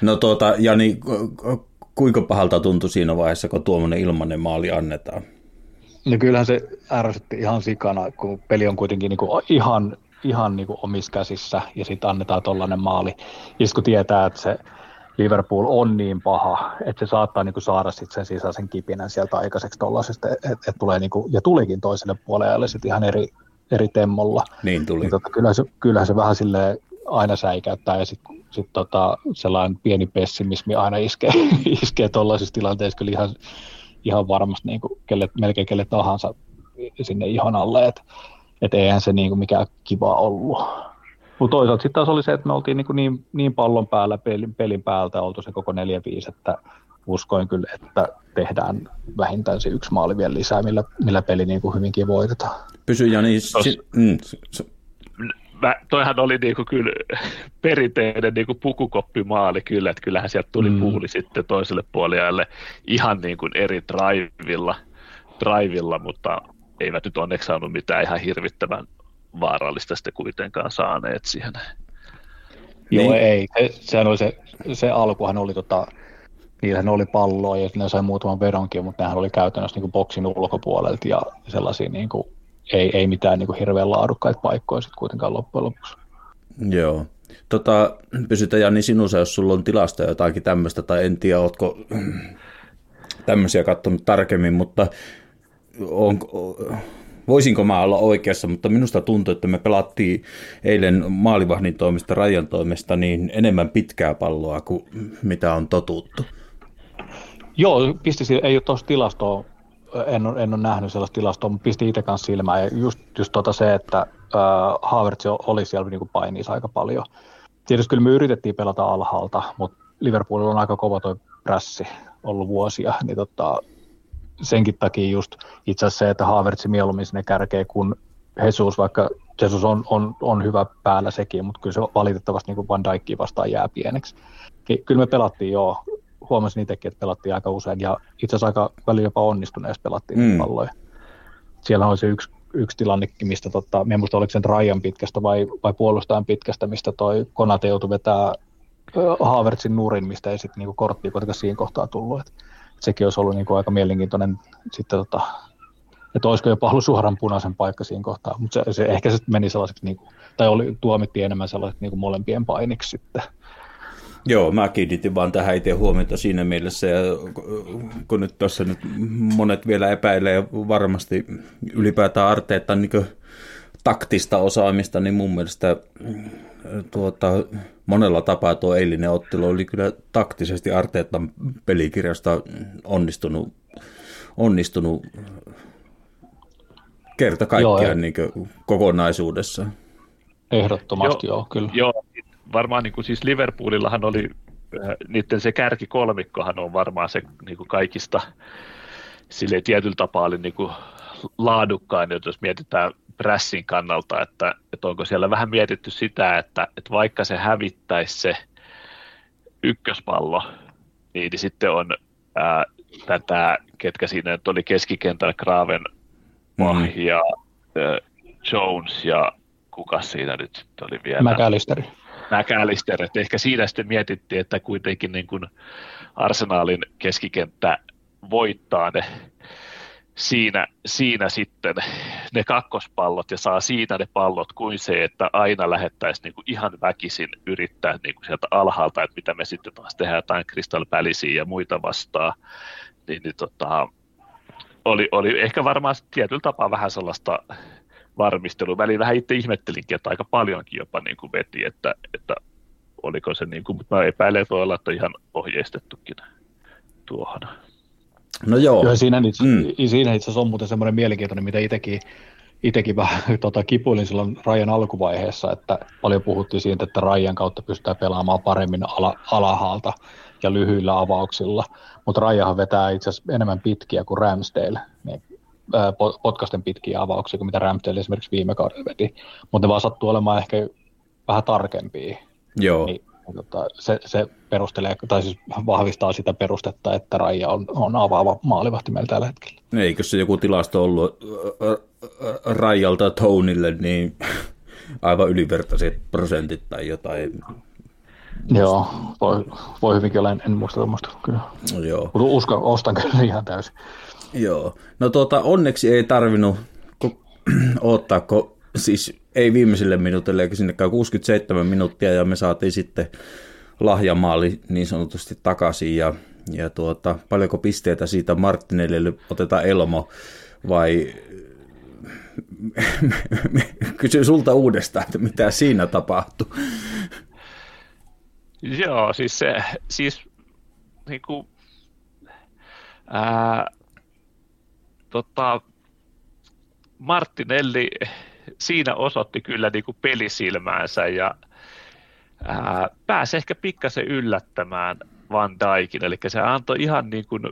No tuota, Jani, kuinka pahalta tuntui siinä vaiheessa, kun tuommoinen ilmanen maali annetaan? No kyllähän se ärsytti ihan sikana, kun peli on kuitenkin niin kuin ihan, ihan niin kuin omissa käsissä ja sitten annetaan tuollainen maali. Ja kun tietää, että se Liverpool on niin paha, että se saattaa niin kuin saada sit sen sisäisen kipinän sieltä aikaiseksi tuollaisesta, että et, tulee niin kuin, ja tulikin toiselle puolelle sitten ihan eri, eri temmolla. Niin tuli. Niin tota, kyllähän, se, kyllähän se vähän sille aina säikäyttää ja sitten sit tota, sellainen pieni pessimismi aina iskee, *laughs* iskee tuollaisissa tilanteissa kyllä ihan, ihan varmasti niin kuin kelle, melkein kelle tahansa sinne ihon alle, että et eihän se niin kuin mikään kiva ollut. Mutta toisaalta sitten taas oli se, että me oltiin niin, niin, niin pallon päällä, pelin, pelin päältä oltu se koko 4-5, että uskoin kyllä, että tehdään vähintään se yksi maali vielä lisää, millä, millä peli niin kuin hyvinkin voitetaan. Pysy Jani, si- mm, mä, toihan oli niinku kyllä *laughs* perinteinen niinku pukukoppimaali kyllä, että kyllähän sieltä tuli mm. puuli sitten toiselle puolelle ihan niin kuin eri drivilla, drivilla, mutta eivät nyt onneksi saanut mitään ihan hirvittävän vaarallista sitten kuitenkaan saaneet siihen. Joo, niin. ei. Se, sehän oli se, se alkuhan oli tota, niillähän oli palloa ja ne sai muutaman vedonkin, mutta nehän oli käytännössä niin boksin ulkopuolelta ja sellaisia niin kuin, ei, ei mitään niin kuin hirveän laadukkaita paikkoja sitten kuitenkaan loppujen lopuksi. Joo. Tota, pysytä Jani sinussa, jos sulla on tilasta jotakin tämmöistä, tai en tiedä, oletko tämmöisiä katsonut tarkemmin, mutta on, voisinko mä olla oikeassa, mutta minusta tuntuu, että me pelattiin eilen maalivahdin toimesta, rajan toimesta, niin enemmän pitkää palloa kuin mitä on totuttu. Joo, pisti, ei ole tuossa tilastoa, en en ole nähnyt sellaista tilastoa, mutta pisti itse kanssa silmään. Ja just, just tota se, että äh, Havertz oli siellä niin painiissa aika paljon. Tietysti kyllä me yritettiin pelata alhaalta, mutta Liverpoolilla on aika kova toi prässi ollut vuosia, niin tota, senkin takia just itse asiassa se, että Havertz mieluummin sinne kärkee, kun Jesus, vaikka Jesus on, on, on hyvä päällä sekin, mutta kyllä se valitettavasti niin kuin Van Dijkia vastaan jää pieneksi. Kyllä me pelattiin joo, huomasin itsekin, että pelattiin aika usein ja itse asiassa aika välillä jopa onnistuneessa pelattiin mm. palloja. Siellä on se yksi, yksi tilanne, mistä tota, en muista oliko sen rajan pitkästä vai, vai puolustajan pitkästä, mistä toi Konate joutui vetää Havertzin nurin, mistä ei sitten niinku korttia kuitenkaan siinä kohtaa tullut. Et sekin olisi ollut niinku aika mielenkiintoinen sitten tota, että olisiko jopa ollut suoran punaisen paikka siinä kohtaa, mutta se, se, ehkä se meni sellaiseksi, niinku, tai oli, tuomittiin enemmän sellaiseksi niinku molempien painiksi sitten. Joo, mä kiinnitin vaan tähän itse huomiota siinä mielessä, ja kun nyt tuossa nyt monet vielä epäilee varmasti ylipäätään Arteetta niin taktista osaamista, niin mun mielestä tuota, monella tapaa tuo eilinen ottelu oli kyllä taktisesti Arteetan pelikirjasta onnistunut, onnistunut kerta kaikkiaan niin kokonaisuudessa. Ehdottomasti joo, joo kyllä. Joo, varmaan niin kuin siis Liverpoolillahan oli, äh, niiden se kärkikolmikkohan on varmaan se niin kuin kaikista sille tietyllä tapaa oli niin kuin laadukkain, jos mietitään pressin kannalta, että, että onko siellä vähän mietitty sitä, että, että vaikka se hävittäisi se ykköspallo, niin, niin sitten on ää, tätä, ketkä siinä nyt oli keskikentällä, Graven mm. ja ää, Jones ja kuka siinä nyt oli vielä? McAllister. McAllister, että ehkä siinä sitten mietittiin, että kuitenkin niin kuin Arsenalin keskikenttä voittaa ne siinä, siinä sitten ne kakkospallot ja saa siitä ne pallot kuin se, että aina lähettäisiin niin kuin ihan väkisin yrittää niin kuin sieltä alhaalta, että mitä me sitten taas tehdään jotain Palacea ja muita vastaan, niin, niin tota, oli, oli ehkä varmaan tietyllä tapaa vähän sellaista varmistelua. Väliin vähän itse ihmettelinkin, että aika paljonkin jopa niin kuin veti, että, että oliko se niin kuin, mutta mä epäilen, että voi olla, että ihan ohjeistettukin tuohon. No joo. joo siinä, itse, mm. siinä itse asiassa on muuten semmoinen mielenkiintoinen, mitä itsekin, itsekin *laughs* vähän tota, kipuilin silloin Rajan alkuvaiheessa, että paljon puhuttiin siitä, että Rajan kautta pystytään pelaamaan paremmin ala, alahaalta ja lyhyillä avauksilla, mutta Rajahan vetää itse asiassa enemmän pitkiä kuin Ramsdale, niin, ää, potkasten pitkiä avauksia kuin mitä Ramsdale esimerkiksi viime kaudella veti, mutta ne vaan sattuu olemaan ehkä vähän tarkempia. Joo. Niin tota, se, se perustelee, tai siis vahvistaa sitä perustetta, että Raija on, on avaava maalivahti meillä tällä hetkellä. Eikö se joku tilasto ollut Raijalta Tonille, niin *laughs* aivan ylivertaiset prosentit tai jotain. Joo, voi, voi hyvinkin olla, en, en muista tuommoista kyllä. No, joo. Mutta uskon, ostan kyllä ihan täysin. Joo. No tuota, onneksi ei tarvinnut odottaa, *clears throat* kun siis ei viimeiselle minuutille eikä sinnekään 67 minuuttia ja me saatiin sitten lahjamaali niin sanotusti takaisin ja, ja tuota, paljonko pisteitä siitä Martinellille otetaan Elmo vai *laughs* kysyn sulta uudestaan, että mitä siinä tapahtui. Joo, siis se, siis niin kuin, ää, tota, Martinelli siinä osoitti kyllä niin kuin pelisilmäänsä ja ää, pääsi ehkä pikkasen yllättämään Van Dijkin, eli se antoi ihan niin kuin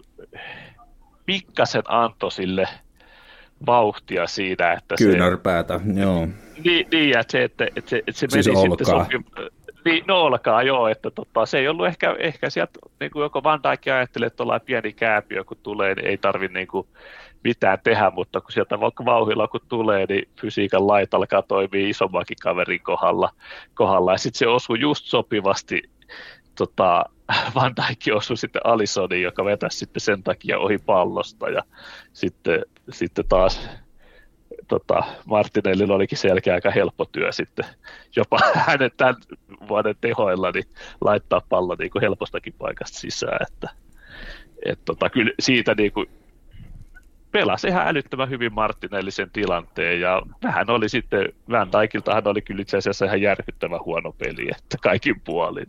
pikkasen antoi sille vauhtia siinä, että Kyynärpäätä, se, joo. Niin, niin että se, että, että se, että se siis meni olkaa. sitten sopi, niin, no olkaa joo, että tota, se ei ollut ehkä, ehkä sieltä, niin kuin joko Van Dijk ajattelee, että ollaan pieni kääpiö, kun tulee, niin ei tarvitse niin kuin, mitään tehdä, mutta kun sieltä vaikka vauhilla kun tulee, niin fysiikan lait alkaa toimia isommankin kaverin kohdalla, kohdalla. ja sitten se osui just sopivasti tota, *laughs* Van Dijk osui sitten Alisonin, joka vetäisi sitten sen takia ohi pallosta ja sitten, sitten taas tota, Martinellilla olikin selkeä aika helppo työ sitten jopa *laughs* hänen tämän vuoden tehoilla niin laittaa pallo niin kuin helpostakin paikasta sisään, että et tota, kyllä siitä niin kuin pelasi ihan älyttömän hyvin Martinellisen tilanteen ja vähän oli sitten, Van Dijkiltahan oli kyllä itse asiassa ihan järkyttävän huono peli, että kaikin puolin.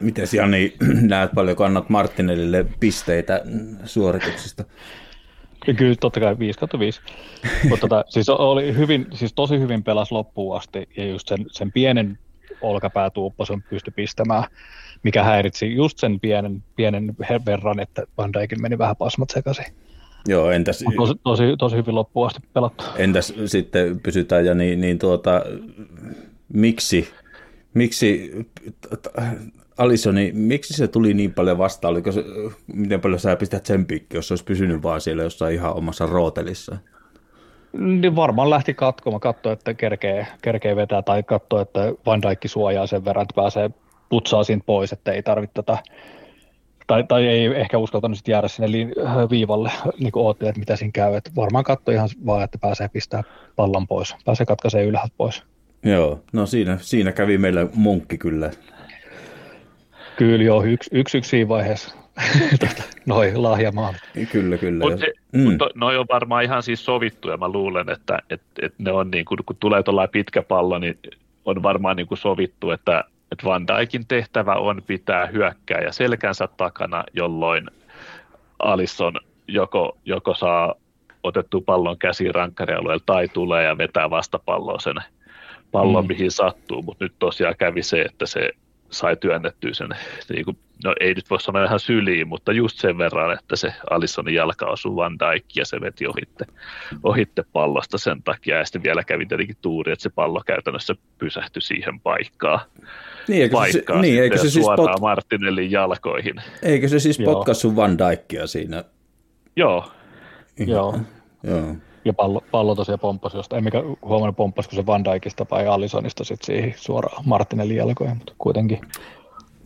Miten Jani, *clears throat* näet paljon kannat Martinellille pisteitä suorituksista? Kyllä totta kai 5 kautta 5. *laughs* Mutta tota, siis oli hyvin, siis tosi hyvin pelas loppuun asti ja just sen, sen pienen olkapäätuupposen pysty pistämään, mikä häiritsi just sen pienen, pienen verran, että Van Dijkin meni vähän pasmat sekaisin. Joo, entäs... Tosi, tosi, tosi hyvin loppuun asti pelattu. Entäs sitten pysytään ja niin, niin tuota, miksi, miksi Alisoni, miksi se tuli niin paljon vastaan? Oliko se, miten paljon sä pistät sen pikki, jos se olisi pysynyt vaan siellä jossain ihan omassa rootelissa? Niin varmaan lähti katkomaan, katsoi, että kerkee, kerkee vetää tai katsoi, että Van Dijk suojaa sen verran, että pääsee putsaa siitä pois, että ei tarvitse tätä tai, tai ei ehkä uskaltanut sit jäädä sinne viivalle, niin kuin että mitä siinä käy. Et varmaan katsoi ihan vaan, että pääsee pistää pallon pois, pääsee katkaisee ylhäältä pois. Joo, no siinä, siinä kävi meillä munkki kyllä. Kyllä joo, yksi, yksi, yksi siinä vaiheessa. *laughs* Tota, noin lahjamaan. Kyllä, kyllä. Mutta mm. noi on varmaan ihan siis sovittu ja mä luulen, että et, et ne on niin kuin, kun tulee tuollainen pitkä pallo, niin on varmaan niin kuin sovittu, että että Van Dijkin tehtävä on pitää hyökkää ja selkänsä takana, jolloin Alisson joko, joko saa otettu pallon käsiin rankkarialueella tai tulee ja vetää vastapalloa sen pallon, mm. mihin sattuu, mutta nyt tosiaan kävi se, että se sai työnnettyä sen, niin kuin, no ei nyt voi sanoa ihan syliin, mutta just sen verran, että se Alissonin jalka osui Van Dijk ja se veti ohitte, ohitte pallosta sen takia ja sitten vielä kävi tietenkin tuuri, että se pallo käytännössä pysähtyi siihen paikkaan. Niin, eikö paikkaa se, niin, eikö se siis pot... Martinellin jalkoihin. Eikö se siis potkassu Van Dijkia siinä? Joo. Joo. Joo. Ja pallo, pallo tosiaan pomppasi jostain. En mikä huomannut pomppasiko se Van Dijkista vai Allisonista sitten siihen suoraan Martinellin jalkoihin, mutta kuitenkin.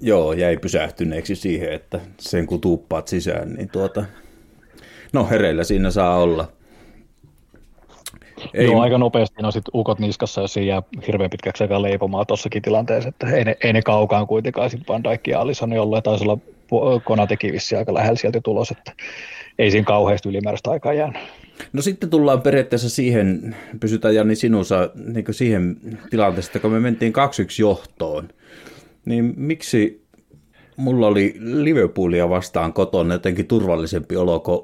Joo, jäi pysähtyneeksi siihen, että sen kun tuuppaat sisään, niin tuota... No hereillä siinä saa olla. Ei... Joo, aika nopeasti on sitten ukot niskassa, jos siinä jää hirveän pitkäksi aikaa leipomaan tuossakin tilanteessa, että ei ne, ei ne kaukaan kuitenkaan sitten Van Dijk ja Alisson, jolloin taisi olla Konateki vissi aika lähellä sieltä tulos, että ei siinä kauheasti ylimääräistä aikaa jäänyt. No sitten tullaan periaatteessa siihen, pysytään Jani sinussa, niin siihen tilanteesta, kun me mentiin 2-1 johtoon, niin miksi mulla oli Liverpoolia vastaan kotona jotenkin turvallisempi olo kuin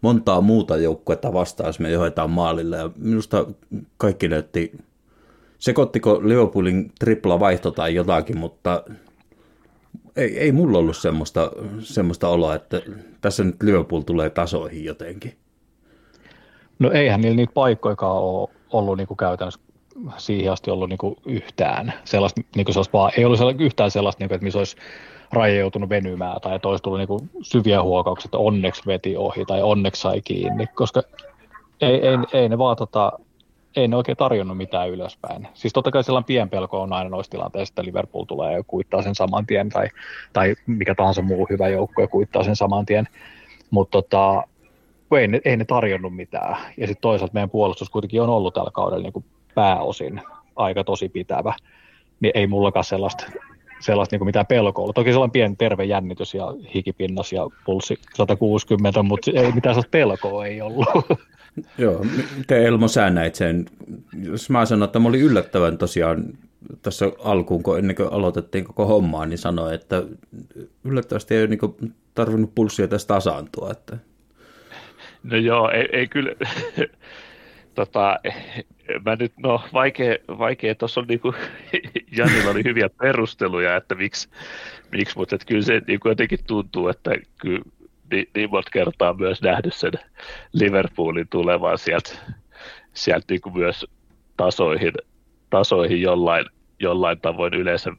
montaa muuta joukkuetta vastaan, jos me johdetaan maalille. Ja minusta kaikki näytti, sekoittiko Liverpoolin tripla vaihto tai jotakin, mutta ei, ei mulla ollut semmoista, semmoista oloa, että tässä nyt Liverpool tulee tasoihin jotenkin. No eihän niillä niitä paikkoikaan ole ollut niin kuin käytännössä siihen asti ollut niin kuin yhtään sellaista, niin kuin sellaista vaan, ei ollut yhtään sellaista, niin kuin, että missä olisi raja joutunut venymään tai että olisi tullut niin kuin syviä huokauksia, että onneksi veti ohi tai onneksi sai kiinni, koska ei, ei, ei ne vaan tota, ei ne oikein tarjonnut mitään ylöspäin. Siis totta kai sellainen pienpelko on aina noissa tilanteissa, että Liverpool tulee ja kuittaa sen saman tien, tai, tai mikä tahansa muu hyvä joukko ja kuittaa sen saman tien. Mutta tota, ei, ne, ei ne tarjonnut mitään. Ja sitten toisaalta meidän puolustus kuitenkin on ollut tällä kaudella niin kuin pääosin aika tosi pitävä. Niin ei mullakaan sellaista sellaista niin mitään pelkoa ollut. Toki sellainen pieni terve jännitys ja hikipinnas ja pulssi 160, mutta ei mitään sellaista pelkoa ei ollut. *laughs* Joo, miten Elmo sä näit sen? Jos mä sanon, että mä olin yllättävän tosiaan tässä alkuun, kun ennen kuin aloitettiin koko hommaa, niin sanoin, että yllättävästi ei ole niin tarvinnut pulssia tästä tasaantua. Että... No joo, ei, ei kyllä, *laughs* tota, mä nyt, no vaikea, vaikea. Tuossa on niinku, *laughs* Janilla oli hyviä perusteluja, että miksi, miksi mutta kyllä se niinku jotenkin tuntuu, että kyllä niin, niin monta kertaa myös nähnyt sen Liverpoolin tulevan sieltä, sieltä niinku myös tasoihin, tasoihin jollain, jollain tavoin yleensä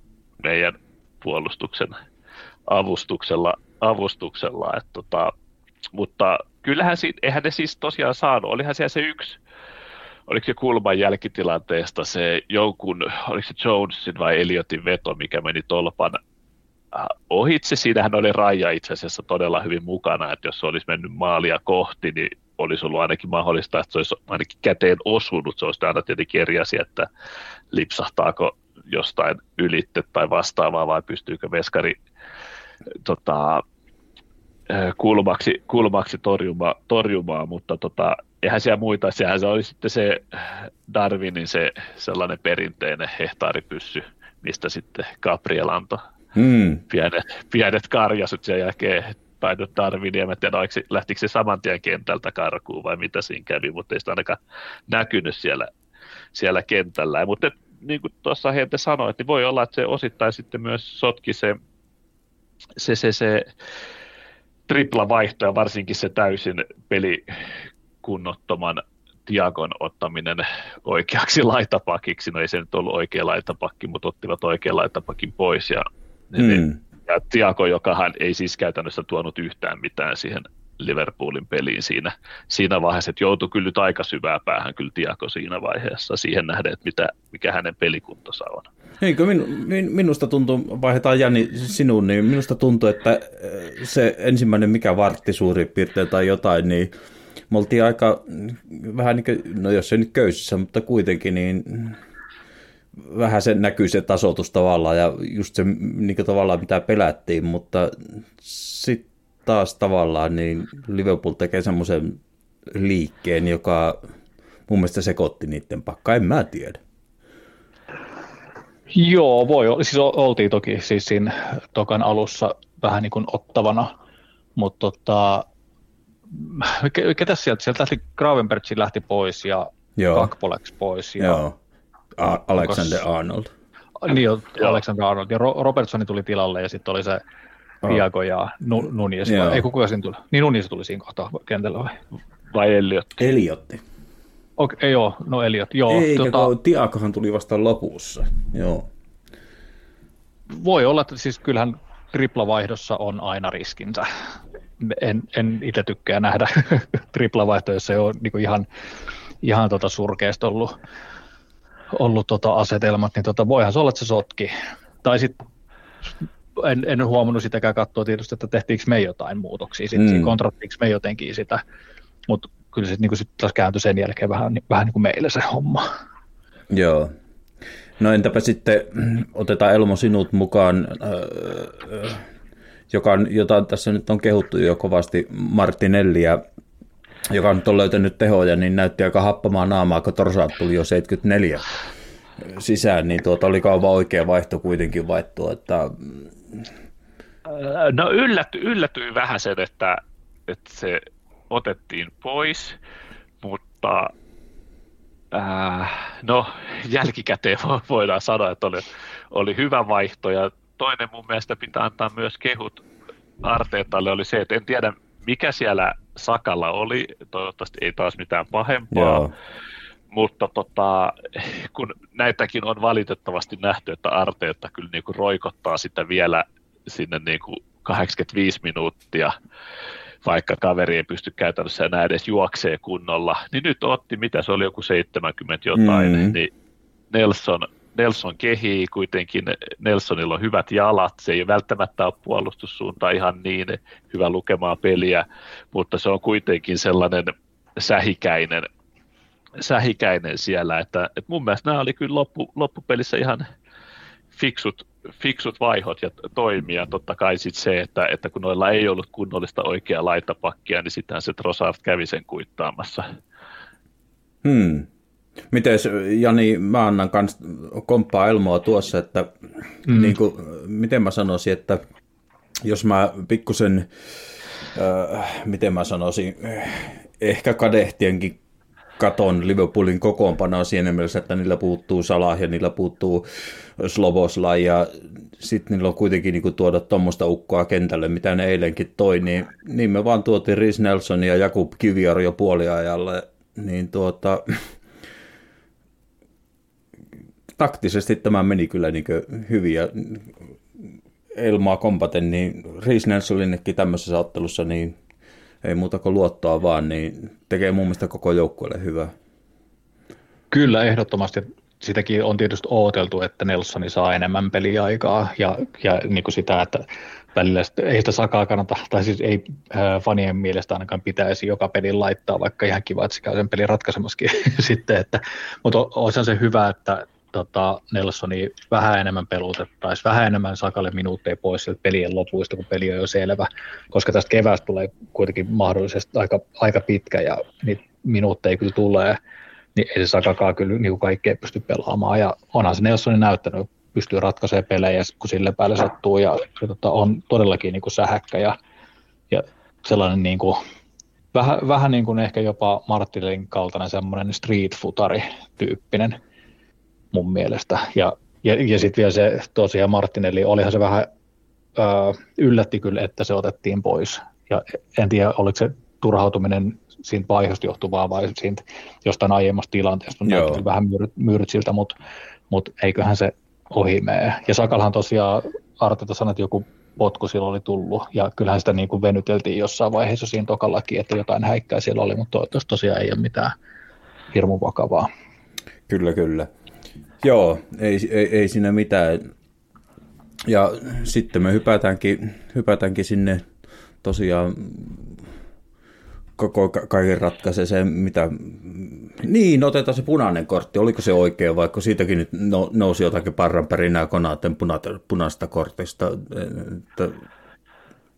meidän puolustuksen avustuksella, avustuksella että tota, mutta kyllähän siitä, eihän ne siis tosiaan saanut, olihan siellä se yksi, oliko se kulman jälkitilanteesta se jonkun, oliko se Jonesin vai Eliotin veto, mikä meni tolpan äh, ohitse. Siinähän oli Raija itse asiassa todella hyvin mukana, että jos se olisi mennyt maalia kohti, niin olisi ollut ainakin mahdollista, että se olisi ainakin käteen osunut. Se olisi aina tietenkin eri asia, että lipsahtaako jostain ylitte tai vastaavaa, vai pystyykö veskari tota, kulmaksi, kulmaksi torjuma, torjumaan, mutta tota, eihän siellä muita, sehän se oli sitten se Darwinin se sellainen perinteinen hehtaaripyssy, mistä sitten Gabriel antoi hmm. pienet, pienet karjasut sen jälkeen tai nyt Darwin, en tiedä, lähtikö se saman tien kentältä karkuun vai mitä siinä kävi, mutta ei sitä ainakaan näkynyt siellä, siellä kentällä. Mutta niin kuin tuossa Hente sanoi, niin voi olla, että se osittain sitten myös sotki se, se, se, se tripla vaihto ja varsinkin se täysin peli kunnottoman Tiagon ottaminen oikeaksi *laughs* laitapakiksi. No ei se nyt ollut oikea laitapakki, mutta ottivat oikean laitapakin pois. Ja, mm. ja Tiago, joka hän ei siis käytännössä tuonut yhtään mitään siihen Liverpoolin peliin siinä, siinä vaiheessa, että joutui kyllä nyt aika syvää päähän kyllä Tiago siinä vaiheessa siihen nähden, että mitä, mikä hänen pelikuntonsa on. Eikö minu, minusta tuntuu, vaihdetaan Jani sinun, niin minusta tuntuu, että se ensimmäinen mikä vartti suurin piirtein tai jotain, niin me oltiin aika vähän niin kuin, no jos ei nyt köysissä, mutta kuitenkin niin vähän se näkyy se tasoitus tavallaan ja just se niin kuin tavallaan mitä pelättiin, mutta sitten taas tavallaan niin Liverpool tekee semmoisen liikkeen, joka mun mielestä sekoitti niiden pakka, en mä tiedä. Joo, voi olla. Siis oltiin toki siis siinä tokan alussa vähän niin kuin ottavana, mutta tota, ketä sieltä? Sieltä lähti Gravenbergsi lähti pois ja Kakpolex pois. Ja Joo. A- Alexander Arnold. Niin, Alexander Arnold. Ja Ro- Robertsoni tuli tilalle ja sitten oli se Diago ja nu- Nunes. Ei kuka siinä tuli? Niin Nunes tuli siinä kohtaa kentällä vai? Vai Eliot? Eliotti. Okei, okay, joo, no Eliot, joo. Ei, tota, Diagohan tuli vasta lopussa, joo. Voi olla, että siis kyllähän triplavaihdossa on aina riskinsä en, en itse tykkää nähdä *laughs* triplavaihtoja, jos ei ole niin ihan, ihan tota surkeasti ollut, ollut tota asetelmat, niin tota, voihan se olla, että se sotki. Tai sitten en, en huomannut sitäkään katsoa tietysti, että tehtiinkö me jotain muutoksia, sitten mm. kontrattiinko me jotenkin sitä, mutta kyllä se niin sit taas kääntyi sen jälkeen vähän, vähän niin kuin meille se homma. Joo. No entäpä sitten, otetaan Elmo sinut mukaan, öö, joka, jota tässä nyt on kehuttu jo kovasti Martinellia, joka nyt on löytänyt tehoja, niin näytti aika happamaa naamaa, kun Torsaat tuli jo 74 sisään, niin tuota oli kauan oikea vaihto kuitenkin vaihtoa, että... No yllätty, yllätyi vähän sen, että, että se otettiin pois, mutta äh, no jälkikäteen voidaan sanoa, että oli, oli hyvä vaihto. Ja toinen mun mielestä pitää antaa myös kehut Arteetalle oli se, että en tiedä mikä siellä Sakalla oli, toivottavasti ei taas mitään pahempaa, Joo. Mutta tota, kun näitäkin on valitettavasti nähty, että Arteetta kyllä niin kuin roikottaa sitä vielä sinne niin kuin 85 minuuttia vaikka kaveri ei pysty käytännössä enää edes juoksee kunnolla, niin nyt otti, mitä se oli, joku 70 jotain, mm-hmm. niin Nelson, Nelson kehii kuitenkin, Nelsonilla on hyvät jalat, se ei välttämättä ole puolustussuunta ihan niin hyvä lukemaa peliä, mutta se on kuitenkin sellainen sähikäinen, sähikäinen siellä, että, että mun mielestä nämä oli kyllä loppu, loppupelissä ihan fiksut, fiksut vaihot ja toimia. Totta kai sit se, että, että kun noilla ei ollut kunnollista oikeaa laitapakkia, niin sitten se Trossard kävi sen kuittaamassa. Hmm. Miten Jani, mä annan kans komppaa Elmoa tuossa, että mm. niin kuin, miten mä sanoisin, että jos mä pikkusen, äh, miten mä sanoisin, ehkä kadehtienkin katon Liverpoolin kokoonpanoa siinä mielessä, että niillä puuttuu Salah ja niillä puuttuu Slobosla ja sitten niillä on kuitenkin niin kuin tuoda tuommoista ukkoa kentälle, mitä ne eilenkin toi, niin, niin me vaan tuotiin Rhys Nelson ja Jakub Kiviar jo puoliajalle, niin tuota, taktisesti tämä meni kyllä niin hyvin ja Elmaa kompaten, niin Rhys Nelsonillekin tämmöisessä ottelussa, niin ei muuta kuin luottoa vaan, niin tekee mun mielestä koko joukkueelle hyvää. Kyllä, ehdottomasti. Sitäkin on tietysti ooteltu, että Nelsoni saa enemmän peliaikaa ja, ja niin kuin sitä, että välillä ei sitä sakaa kannata, tai siis ei äh, fanien mielestä ainakaan pitäisi joka pelin laittaa, vaikka ihan kiva, että se käy sen pelin ratkaisemaskin *laughs* sitten, että, mutta on se hyvä, että tota, Nelsoni vähän enemmän pelutettaisiin, vähän enemmän Sakalle minuutteja pois sieltä pelien lopuista, kun peli on jo selvä, koska tästä keväästä tulee kuitenkin mahdollisesti aika, aika pitkä ja niitä minuutteja kyllä tulee, niin ei se Sakakaan kyllä niin kaikkea pysty pelaamaan. Ja onhan se Nelsoni näyttänyt, pystyy ratkaisemaan pelejä, kun sille päälle sattuu ja, ja tota, on todellakin niin kuin sähäkkä ja, ja sellainen niin kuin, vähän, vähän niin kuin ehkä jopa Martinin kaltainen semmoinen street futari tyyppinen mun mielestä. Ja, ja, ja sitten vielä se tosiaan Martinelli, olihan se vähän ää, yllätti kyllä, että se otettiin pois. Ja en tiedä, oliko se turhautuminen siitä vaihosta johtuvaa vai siitä jostain aiemmasta tilanteesta. On vähän myyryt, myyryt siltä, mutta mut eiköhän se ohi mene. Ja Sakalhan tosiaan Arteta sanoi, että joku potku silloin oli tullut, ja kyllähän sitä niin kuin venyteltiin jossain vaiheessa siinä tokallakin, että jotain häikkää siellä oli, mutta toivottavasti tosiaan ei ole mitään hirmu vakavaa. Kyllä, kyllä. Joo, ei, ei, ei siinä mitään. Ja sitten me hypätäänkin, hypätäänkin sinne tosiaan koko kaiken ratkaisee se, mitä... Niin, otetaan se punainen kortti. Oliko se oikein, vaikka siitäkin nyt nousi jotakin parran pärinää konaaten punaista kortista. Että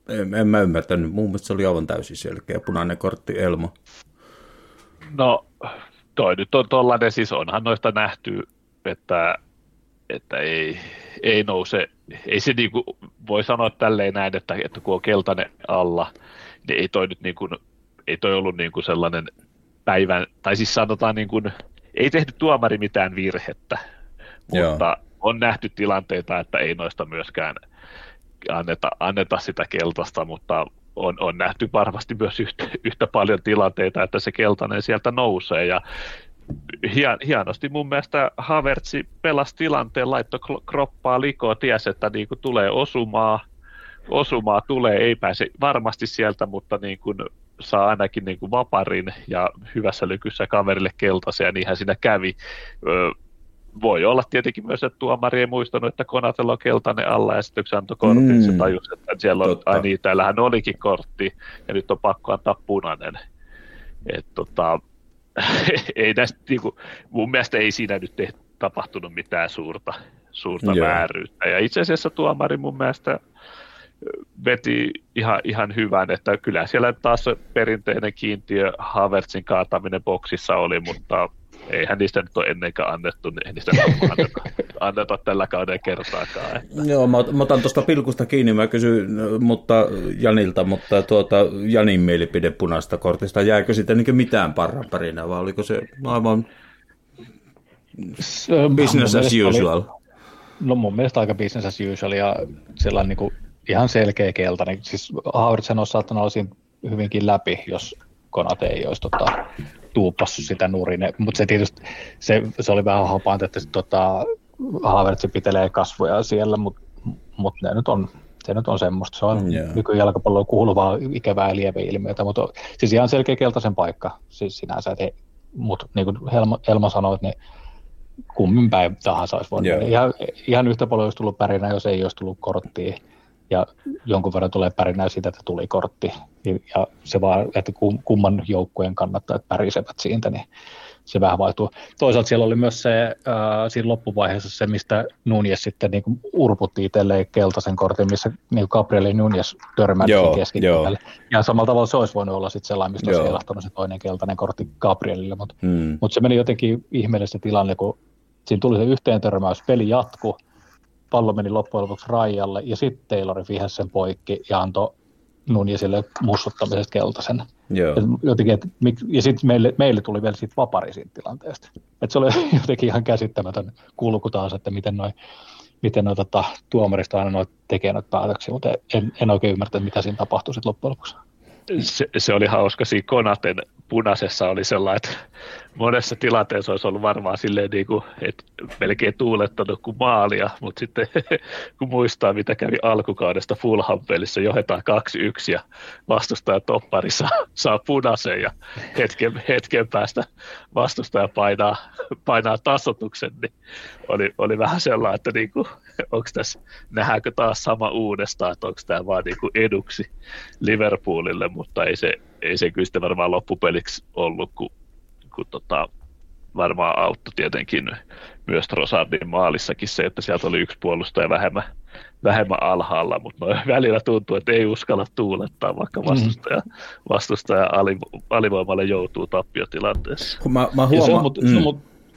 en, en mä ymmärtänyt. Mun mielestä se oli aivan täysin selkeä punainen kortti Elmo. No, toi nyt on tollainen, siis onhan noista nähty että, että ei, ei nouse, ei se niin kuin, voi sanoa tälleen näin, että, että kun on keltainen alla, niin ei toi nyt niin kuin, ei toi ollut niin kuin sellainen päivän, tai siis sanotaan niin kuin, ei tehty tuomari mitään virhettä, mutta Joo. on nähty tilanteita, että ei noista myöskään anneta, anneta sitä keltaista, mutta on, on nähty varmasti myös yhtä, yhtä paljon tilanteita, että se keltainen sieltä nousee ja hien, hienosti mun mielestä Havertzi pelasi tilanteen, laittoi kroppaa likoa, ties, että niin kuin tulee osumaa, osumaa tulee, ei pääse varmasti sieltä, mutta niin kuin saa ainakin niin kuin vaparin ja hyvässä lykyssä kaverille keltaisen ja niinhän siinä kävi. Öö, voi olla tietenkin myös, että tuomari ei muistanut, että Konatella on keltainen alla ja sitten kun antoi kortin, mm, se tajusi, että siellä on, ai niin, täällähän olikin kortti ja nyt on pakko antaa punainen. Et, tota, *laughs* ei tästä, niin kuin, mun mielestä ei siinä nyt tehty, tapahtunut mitään suurta, suurta vääryyttä. Ja itse asiassa tuomari mun mielestä veti ihan, ihan hyvän, että kyllä siellä taas perinteinen kiintiö Havertzin kaataminen boksissa oli, mutta eihän niistä nyt ole ennenkään annettu, niin ei niistä anneta, *laughs* anneta tällä kauden kertaakaan. Että. Joo, mä, mä otan tuosta pilkusta kiinni, mä kysyn mutta Janilta, mutta tuota, Janin mielipide punaista kortista, jääkö sitten niin mitään parranpärinä, vai oliko se aivan business as usual? Oli, no mun mielestä aika business as usual ja sellainen niin kuin ihan selkeä keltainen. Siis Haavritshan olisi saattanut olla siinä hyvinkin läpi, jos Konate ei olisi tota, tuuppassu sitä nurin. Mutta se tietysti, se, se oli vähän hapanta, että tota, Havertz pitelee kasvoja siellä, mutta mut ne nyt on Se nyt on semmoista. Se on yeah. nykyjalkapalloon kuuluvaa ikävää lieveilmiötä, mutta siis ihan selkeä keltaisen paikka siis sinänsä. Mutta niin kuin Helma, Elma sanoi, niin kummin päin tahansa olisi voinut. Yeah. Ihan, ihan yhtä paljon olisi tullut pärinä, jos ei olisi tullut korttia. Ja jonkun verran tulee pärinää siitä, että tuli kortti. Ja se vaan, että kumman joukkueen kannattajat pärisevät siitä, niin se vähän vaihtuu. Toisaalta siellä oli myös se äh, siinä loppuvaiheessa se, mistä Nunes sitten niin urputti itselleen keltaisen kortin, missä niin Gabriel Nunes törmäsi keskitymälle. Ja samalla tavalla se olisi voinut olla sitten sellainen, mistä olisi ilahtunut se toinen keltainen kortti Gabrielille, mutta mm. mut se meni jotenkin ihmeellisesti tilanne, kun siinä tuli se yhteen törmäys, peli jatkuu, pallo meni loppujen lopuksi rajalle, ja sitten Taylor vihasi sen poikki ja antoi Nunesille mussuttamisesta keltaisen. Joo. Ja, jotenkin, et, ja sitten meille, meille tuli vielä siitä vapari siitä tilanteesta. Et se oli *laughs* jotenkin ihan käsittämätön kulku taas, että miten noin miten noita tota, tuomarista aina noita tekee noita päätöksiä, mutta en, en oikein ymmärtänyt, mitä siinä tapahtui sitten loppujen lopuksi se, se, oli hauska siinä Konaten punaisessa oli sellainen, että monessa tilanteessa olisi ollut varmaan silleen niin kuin, että melkein tuulettanut kuin maalia, mutta sitten *laughs* kun muistaa, mitä kävi alkukaudesta Fulham pelissä, johdetaan 2-1 ja vastustaja toppari saa, saa punaisen ja hetken, hetken päästä vastustaja painaa, painaa tasotuksen, niin oli, oli vähän sellainen, että niin kuin, onko tässä, nähdäänkö taas sama uudestaan, että onko tämä vaan niin kuin eduksi Liverpoolille, mutta ei se, ei se kyllä sitten varmaan loppupeliksi ollut, kun, kun tota, varmaan auttoi tietenkin myös Rosardin maalissakin se, että sieltä oli yksi puolustaja vähemmän, vähemmän alhaalla, mutta noin välillä tuntuu, että ei uskalla tuulettaa, vaikka mm. vastustaja, vastustaja alivoimalle joutuu tappiotilanteessa. Mä, mä huomaan, se, on, mm. se,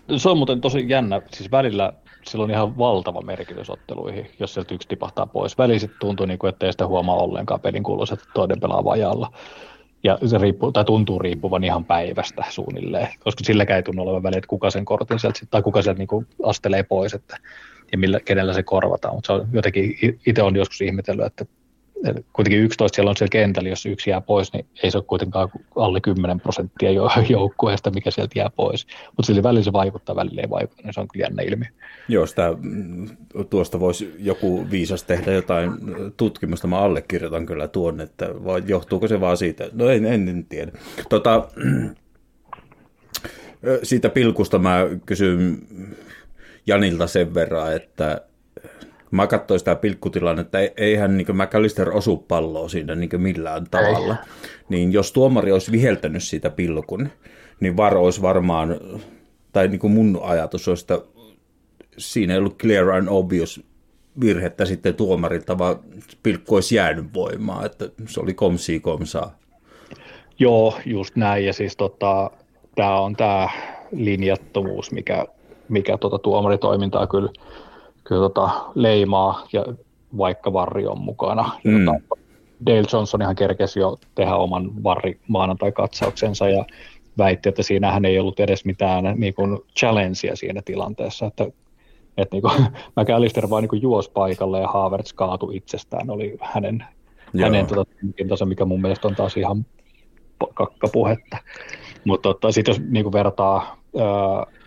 on, se on muuten tosi jännä, siis välillä sillä on ihan valtava merkitys otteluihin, jos sieltä yksi tipahtaa pois. Väliin tuntuu, niin kuin, että ei sitä huomaa ollenkaan pelin kulussa, että toinen pelaa vajalla. Ja se riippuu, tai tuntuu riippuvan ihan päivästä suunnilleen, koska silläkään ei tunnu olevan väliä, että kuka sen kortin sieltä, tai kuka sieltä niin astelee pois, että, ja millä, kenellä se korvataan. Mutta se on jotenkin, itse on joskus ihmetellyt, että kuitenkin 11 siellä on siellä kentällä, jos yksi jää pois, niin ei se ole kuitenkaan alle 10 prosenttia joukkueesta, mikä sieltä jää pois. Mutta sillä välillä se vaikuttaa, välillä ei vaikuta, niin se on kyllä jännä ilmiö. Joo, sitä, mm, tuosta voisi joku viisas tehdä jotain tutkimusta, mä allekirjoitan kyllä tuon, että vai johtuuko se vaan siitä, no en, en, en tiedä. Tota, *clears throat* siitä pilkusta mä kysyn Janilta sen verran, että mä katsoin sitä pilkkutilannetta, eihän niin McAllister osu palloa siinä niin millään tavalla. Ei. Niin jos tuomari olisi viheltänyt siitä pilkun, niin VAR olisi varmaan, tai niin kuin mun ajatus olisi, että siinä ei ollut clear and obvious virhettä sitten tuomarilta, vaan pilkku olisi jäänyt voimaan, että se oli komsi komsaa. Joo, just näin, ja siis tota, tämä on tämä linjattomuus, mikä, mikä tota tuomaritoimintaa kyllä kyllä tota, leimaa, ja vaikka varri on mukana. Mm. Tota, Dale Johnson ihan kerkesi jo tehdä oman varri maanantai-katsauksensa ja väitti, että siinähän ei ollut edes mitään niin kuin, challengea siinä tilanteessa, että että niin *laughs* McAllister vaan niin juosi paikalle ja Havertz kaatui itsestään, oli hänen, hänen tota, mikä mun mielestä on taas ihan kakkapuhetta. Mutta tota, sitten jos niin kuin vertaa ää,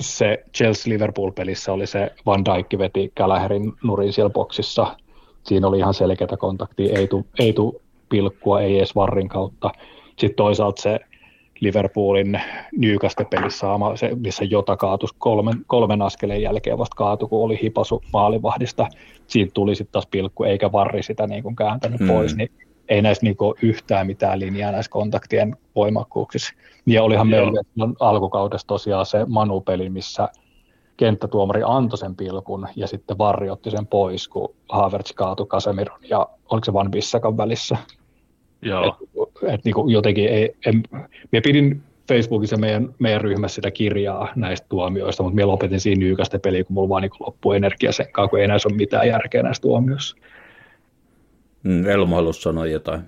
se Chelsea-Liverpool-pelissä oli se Van Dijk veti Käläherin nurin siellä boksissa. Siinä oli ihan selkeätä kontaktia, ei tu, ei tu pilkkua, ei edes varrin kautta. Sitten toisaalta se Liverpoolin Newcastle-pelissä, se, missä Jota kaatus kolmen, kolmen askeleen jälkeen vasta kaatu, kun oli hipasu maalivahdista. Siitä tuli sitten taas pilkku, eikä varri sitä niin kuin kääntänyt mm. pois, niin ei näistä niinku yhtään mitään linjaa näissä kontaktien voimakkuuksissa. Ja olihan meillä alkukaudessa tosiaan se Manu-peli, missä kenttätuomari antoi sen pilkun ja sitten Varri otti sen pois, kun Havertz kaatui Casemiron ja oliko se Van Bissakan välissä. Joo. Et, et niinku jotenkin ei, en, minä pidin Facebookissa meidän, meidän ryhmässä sitä kirjaa näistä tuomioista, mutta minä lopetin siinä nyykästä peliä, kun mulla vaan niin loppui energia sen kanssa, kun ei näissä ole mitään järkeä näissä tuomioissa. Mm, Elmo halusi sanoa jotain.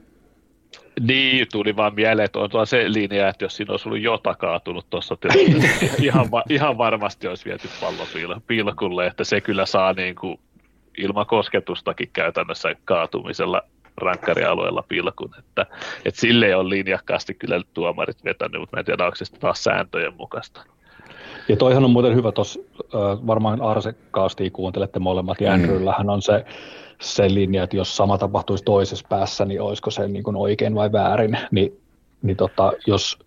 Niin, tuli vaan mieleen, että on tuo se linja, että jos siinä olisi ollut jota kaatunut tuossa *laughs* ihan, ihan varmasti olisi viety pallo pilkulle, että se kyllä saa niin kuin ilman kosketustakin käytännössä kaatumisella rankkarialueella pilkun, että, että sille on linjakkaasti kyllä tuomarit vetänyt, mutta mä en tiedä, onko se taas sääntöjen mukaista. Ja toihan on muuten hyvä tuossa, varmaan Arse Kaastia kuuntelette molemmat, ja mm. Andrewllähän on se se linja, että jos sama tapahtuisi toisessa päässä, niin olisiko se niin kuin oikein vai väärin, niin, niin tota, jos,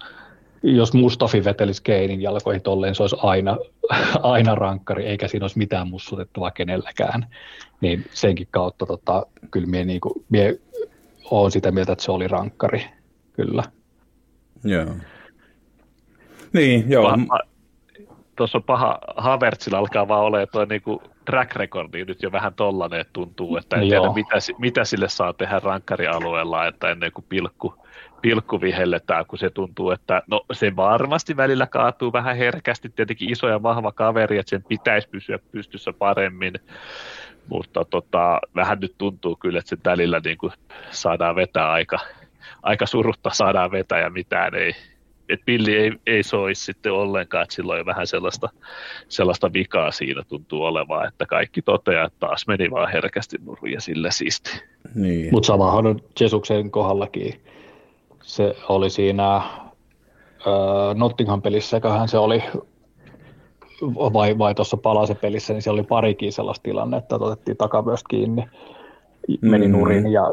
jos Mustafi vetelisi Keinin jalkoihin tolleen, se olisi aina, *laughs* aina rankkari, eikä siinä olisi mitään mussutettavaa kenelläkään, niin senkin kautta tota, kyllä mie, niin kuin, mie olen sitä mieltä, että se oli rankkari, kyllä. Joo. Niin, joo. Pa- tuossa on paha, Havertzilla alkaa vaan olemaan tuo niinku track recordi nyt jo vähän tollanen, että tuntuu, että en tiedä mitä, mitä sille saa tehdä rankkarialueella, että ennen kuin pilkku, pilkku vihelletään, kun se tuntuu, että no se varmasti välillä kaatuu vähän herkästi, tietenkin iso ja vahva kaveri, että sen pitäisi pysyä pystyssä paremmin, mutta tota, vähän nyt tuntuu kyllä, että sen välillä niin kuin saadaan vetää aika, aika surutta saadaan vetää ja mitään ei, että pilli ei, ei soisi sitten ollenkaan, että silloin vähän sellaista, sellaista vikaa siinä tuntuu olevan, että kaikki toteaa, että taas meni vaan herkästi nurin ja sillä siisti. Niin. Mutta samahan on Jesuksen kohdallakin. Se oli siinä äh, Nottingham-pelissä, seköhän se oli vai, vai tuossa palase pelissä, niin se oli parikin sellaista tilannetta, että otettiin takavyöstä kiinni, meni mm. nurin ja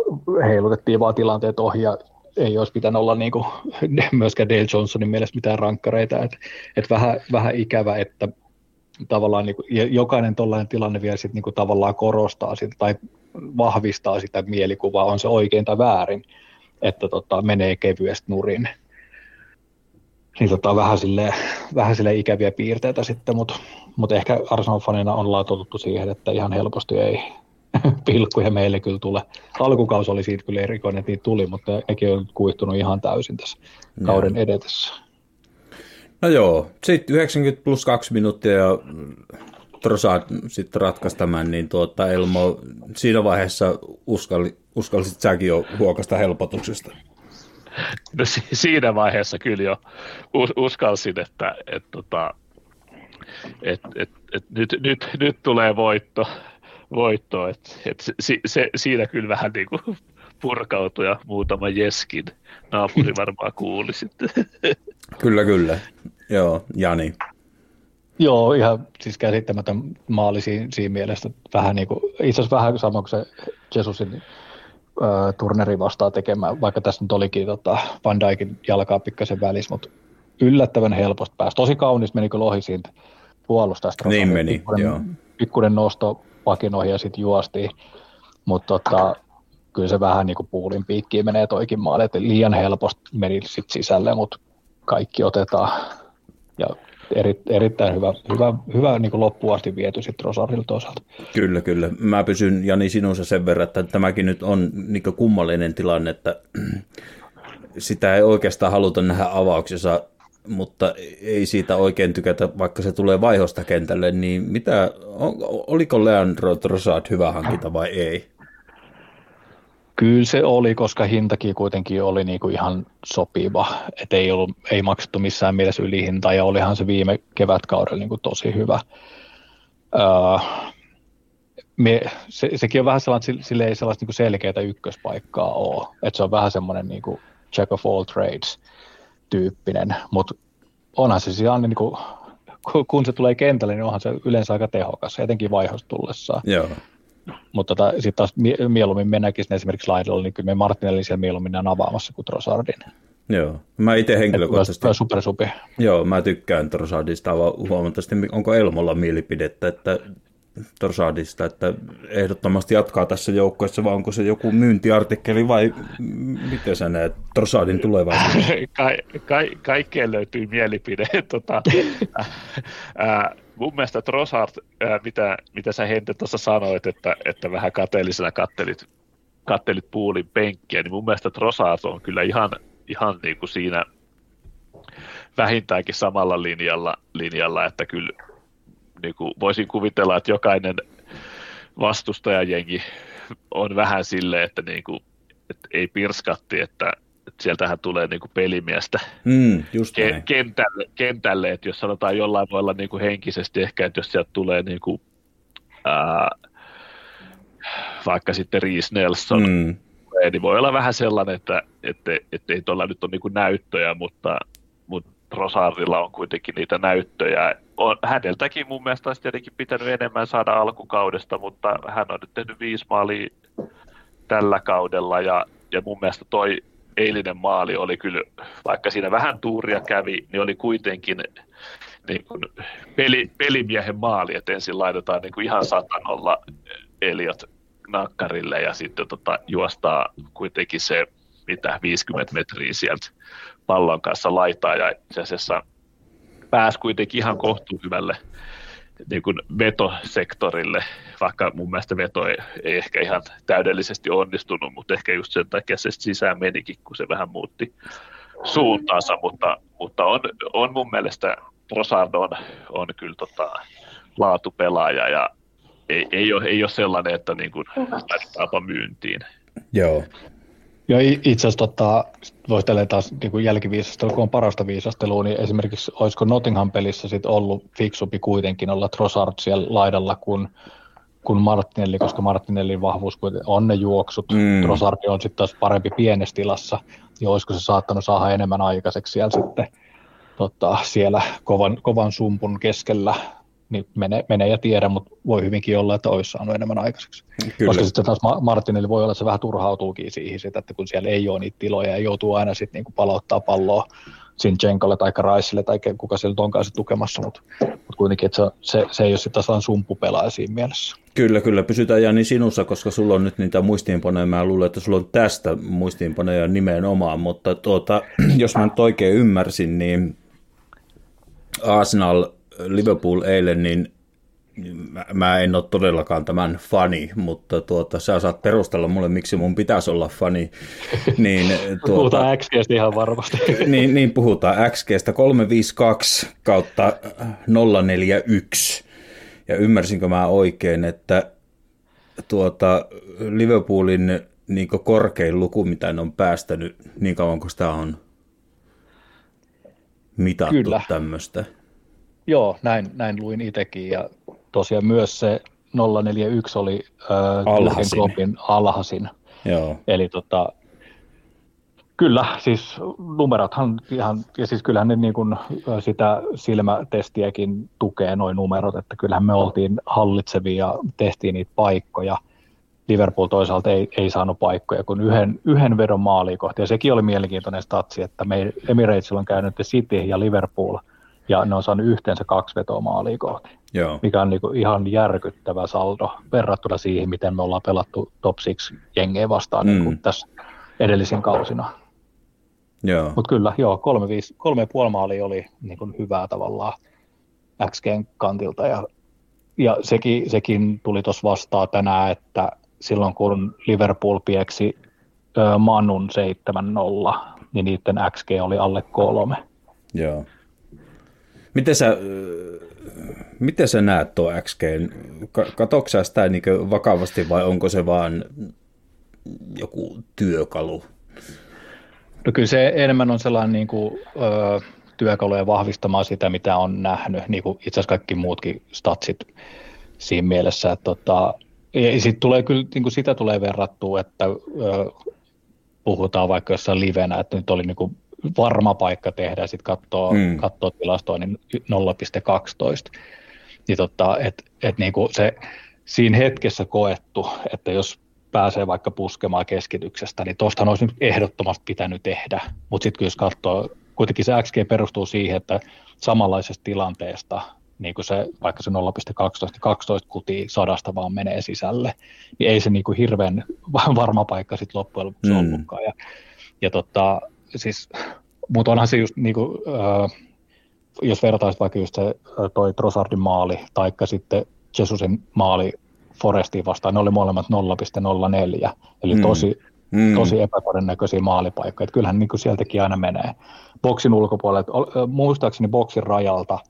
heilutettiin vaan tilanteet ohi ja ei olisi pitänyt olla niin kuin, *laughs* myöskään Dale Johnsonin mielestä mitään rankkareita. Et, et vähän, vähän ikävä, että tavallaan niin kuin, jokainen tällainen tilanne vielä sit, niin kuin, tavallaan korostaa sitä tai vahvistaa sitä mielikuvaa, on se oikein tai väärin, että tota, menee kevyesti nurin. Niin tota, vähän, sille, vähän sille ikäviä piirteitä sitten, mutta mut ehkä Arsenal-fanina ollaan totuttu siihen, että ihan helposti ei, *laughs* pilkkuja meille kyllä tulee. Alkukausi oli siitä kyllä erikoinen, että niitä tuli, mutta nekin on kuihtunut ihan täysin tässä kauden joo. edetessä. No joo, sitten 90 plus 2 minuuttia ja Trossard sitten ratkaisi tämän, niin tuota, Elmo, siinä vaiheessa uskalli, uskallisit säkin jo huokasta helpotuksesta. No siinä vaiheessa kyllä jo uskalsin, että et, tota, et, et, et nyt, nyt, nyt tulee voitto voitto. Et, et se, se, siinä kyllä vähän niin kuin purkautui ja muutama jeskin naapuri *laughs* varmaan kuuli sitten. Kyllä, kyllä. Joo, Jani. Joo, ihan siis käsittämätön maali siinä, siinä mielessä. Vähän niin kuin, itse asiassa vähän sama kuin se Jesusin turneri vastaan tekemään, vaikka tässä nyt olikin tota, Van Dijkin jalkaa pikkasen välissä, mutta yllättävän helposti pääsi. Tosi kaunis meni kyllä ohi siitä puolustajasta. Niin meni, pikkuinen, joo. Pikkuinen nosto pakinoihin ja sitten juostiin. Mutta tota, kyllä se vähän niin kuin puulin piikkiin menee toikin maali, että liian helposti meni sitten sisälle, mutta kaikki otetaan. Ja eri, erittäin hyvä, hyvä, hyvä niin kuin loppuun asti viety sitten Rosarilla toisaalta. Kyllä, kyllä. Mä pysyn Jani sinunsa sen verran, että tämäkin nyt on niin kummallinen tilanne, että sitä ei oikeastaan haluta nähdä avauksessa mutta ei siitä oikein tykätä, vaikka se tulee vaihosta kentälle, niin mitä, oliko Leandro Trossard hyvä hankinta vai ei? Kyllä se oli, koska hintakin kuitenkin oli niinku ihan sopiva, että ei, ollut, ei maksettu missään mielessä ylihintaa ja olihan se viime kevätkaudella niinku tosi hyvä. Öö, me, se, sekin on vähän sellainen, sille ei sellaista niinku selkeää ykköspaikkaa ole, että se on vähän semmoinen niinku check of all trades tyyppinen, mutta onhan se siis niin kuin, kun se tulee kentälle, niin onhan se yleensä aika tehokas, etenkin vaihosta tullessaan. Joo. Mutta tota, sitten taas mieluummin me näkisin esimerkiksi laidalla, niin kyllä me Martinelli siellä mieluummin näen avaamassa kuin Trossardin. Joo, mä itse henkilökohtaisesti... Super supi. Joo, mä tykkään Trossardista huomattavasti. Onko Elmolla mielipidettä, että Torsadista, että ehdottomasti jatkaa tässä joukkueessa, vai onko se joku myyntiartikkeli vai miten sä näet Torsadin tulevaisuuden? Ka- ka- kaikkeen löytyy mielipide. *laughs* tota, ää, mun mielestä Trossard, ää, mitä, mitä sä Hente tuossa sanoit, että, että vähän kateellisena kattelit, kattelit puulin penkkiä, niin mun mielestä Trossard on kyllä ihan, ihan niin kuin siinä vähintäänkin samalla linjalla, linjalla että kyllä niin kuin voisin kuvitella, että jokainen vastustajajengi on vähän silleen, että, niin kuin, että ei pirskatti, että, että sieltähän tulee niin kuin pelimiestä mm, just ke- kentälle, kentälle, että jos sanotaan jollain tavalla niin kuin henkisesti ehkä, että jos sieltä tulee niin kuin, ää, vaikka sitten Reese Nelson, mm. niin voi olla vähän sellainen, että, että, että ei tuolla nyt ole niin kuin näyttöjä, mutta, mutta Rosarilla on kuitenkin niitä näyttöjä, on, häneltäkin mun mielestä olisi tietenkin pitänyt enemmän saada alkukaudesta, mutta hän on nyt tehnyt viisi maalia tällä kaudella ja, ja mun mielestä toi eilinen maali oli kyllä, vaikka siinä vähän tuuria kävi, niin oli kuitenkin niin kuin peli, pelimiehen maali, että ensin laitetaan niin kuin ihan satanolla Eliot nakkarille ja sitten tota, juostaa kuitenkin se mitä 50 metriä sieltä pallon kanssa laitaa ja itse asiassa pääsi kuitenkin ihan kohtuuhyvälle niin kuin vetosektorille, vaikka mun mielestä veto ei, ei ehkä ihan täydellisesti onnistunut, mutta ehkä just sen takia se sisään menikin, kun se vähän muutti suuntaansa, mutta, mutta on, on mun mielestä Trossard on, on kyllä tota, laatupelaaja ja ei, ei, ole, ei ole sellainen, että niin kuin myyntiin. Joo. Ja itse asiassa tota, voisi taas niin kuin jälkiviisastelua, kun on parasta viisastelua, niin esimerkiksi olisiko Nottingham-pelissä sit ollut fiksumpi kuitenkin olla Trossard siellä laidalla kuin, kuin Martinelli, koska Martinellin vahvuus on ne juoksut. Mm. Trossard on sitten taas parempi pienessä tilassa, niin olisiko se saattanut saada enemmän aikaiseksi siellä sitten tota, siellä kovan, kovan sumpun keskellä niin menee, menee ja tiedä, mutta voi hyvinkin olla, että olisi saanut enemmän aikaiseksi. Kyllä. Koska sitten taas Martinelli voi olla, että se vähän turhautuukin siihen, sitä, että kun siellä ei ole niitä tiloja ja joutuu aina sitten niin palauttaa palloa Sinchenkolle tai Raisille tai kuka siellä onkaan se tukemassa, mutta, mutta kuitenkin että se, se, se ei ole sitten taas sumpupelaaja siinä mielessä. Kyllä, kyllä. Pysytään Jani sinussa, koska sulla on nyt niitä muistiinpanoja. Mä luulen, että sulla on tästä muistiinpanoja nimenomaan, mutta tuota, *clears throat* jos mä nyt oikein ymmärsin, niin Arsenal Liverpool eilen, niin mä, en ole todellakaan tämän fani, mutta tuota, sä saat perustella mulle, miksi mun pitäisi olla fani. *laughs* Niin, tuota, puhutaan XGstä ihan varmasti. *laughs* Niin, niin puhutaan XGstä 352 kautta 041. Ja ymmärsinkö mä oikein, että tuota, Liverpoolin niin korkein luku, mitä ne on päästänyt niin kauan kuin sitä on mitattu Kyllä. tämmöistä. Joo, näin, näin luin itsekin ja tosiaan myös se 041 oli äh, alhasin. alhaisin. Joo. Eli tota, kyllä, siis numerothan ihan, ja siis kyllähän ne niin kuin sitä silmätestiäkin tukee noin numerot, että kyllähän me oltiin hallitsevia ja tehtiin niitä paikkoja. Liverpool toisaalta ei, ei saanut paikkoja kuin yhden, yhden vedon maaliin kohti. Ja sekin oli mielenkiintoinen statsi, että me Emiratesilla on käynyt City ja Liverpool – ja ne on saanut yhteensä kaksi vetoa maalia kohti, Joo. mikä on niin kuin ihan järkyttävä saldo verrattuna siihen, miten me ollaan pelattu top 6 jengejä vastaan mm. niin kuin tässä edellisen kausina. Mutta kyllä, joo, kolme, viisi, kolme ja puoli maalia oli niin kuin hyvää tavallaan XGn kantilta ja, ja sekin, sekin tuli tuossa vastaan tänään, että silloin kun Liverpool pieksi ö, Manun 7-0, niin niiden XG oli alle kolme. Joo. Miten sä, miten sä näet tuo XG? Katoksa sitä niin vakavasti vai onko se vaan joku työkalu? No kyllä se enemmän on sellainen niin kuin, ö, työkaluja vahvistamaan sitä, mitä on nähnyt, niin kuin itse asiassa kaikki muutkin statsit siinä mielessä. Että, tota, ja sitten tulee kyllä, niin kuin sitä tulee verrattua, että ö, puhutaan vaikka jossain livenä, että nyt oli niin kuin varma paikka tehdä ja sitten katsoo, mm. katsoo tilastoa, niin 0,12. Niin tota, et, et niinku se siinä hetkessä koettu, että jos pääsee vaikka puskemaan keskityksestä, niin tuostahan olisi nyt ehdottomasti pitänyt tehdä. Mutta sitten jos katsoo, kuitenkin se XG perustuu siihen, että samanlaisesta tilanteesta, niin kuin se, vaikka se 0,12, 12 kutia sadasta vaan menee sisälle, niin ei se niin kuin hirveän varma paikka sitten loppujen lopuksi mm. ollutkaan. Ja, ja tota, siis, mutta onhan se just niin kuin, äh, jos vertaisi vaikka just se toi Trossardin maali, taikka sitten Jesusin maali Forestiin vastaan, ne oli molemmat 0,04, eli mm. tosi, mm. tosi epätodennäköisiä maalipaikkoja. Että kyllähän niin kuin sieltäkin aina menee. Boksin ulkopuolelle, muistaakseni boksin rajalta –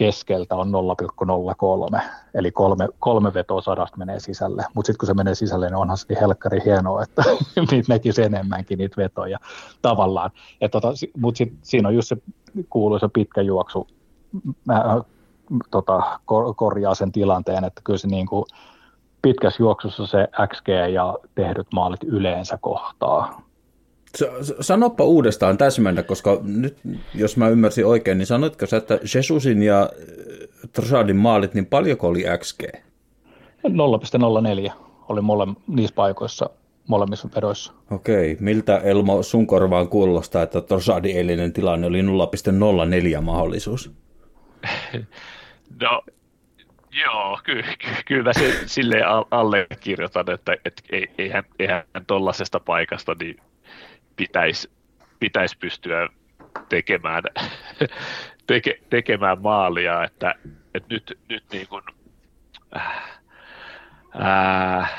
keskeltä on 0,03, eli kolme, kolme vetoa sadasta menee sisälle. Mutta sitten kun se menee sisälle, niin onhan se niin helkkari hienoa, että *laughs* niitä näkisi enemmänkin niitä vetoja tavallaan. tota, Mutta siinä on just se kuuluisa pitkä juoksu, mä, tota, kor, korjaa sen tilanteen, että kyllä se niin kuin pitkässä juoksussa se XG ja tehdyt maalit yleensä kohtaa. Sanoppa uudestaan täsmennä, koska nyt, jos mä ymmärsin oikein, niin sanoitko sä, että Jesusin ja Trossardin maalit, niin paljonko oli XG? 0,04 oli mole, niissä paikoissa molemmissa vedoissa. Okei, miltä Elmo sun korvaan kuulostaa, että Trossardin eilinen tilanne oli 0,04 mahdollisuus? *laughs* No, joo, ky- ky- kyllä mä se silleen allekirjoitan, että et, eihän, eihän tuollaisesta paikasta niin pitäisi pitäis pystyä tekemään, *laughs* teke, tekemään maalia, että, että nyt, nyt niin kuin, äh, äh,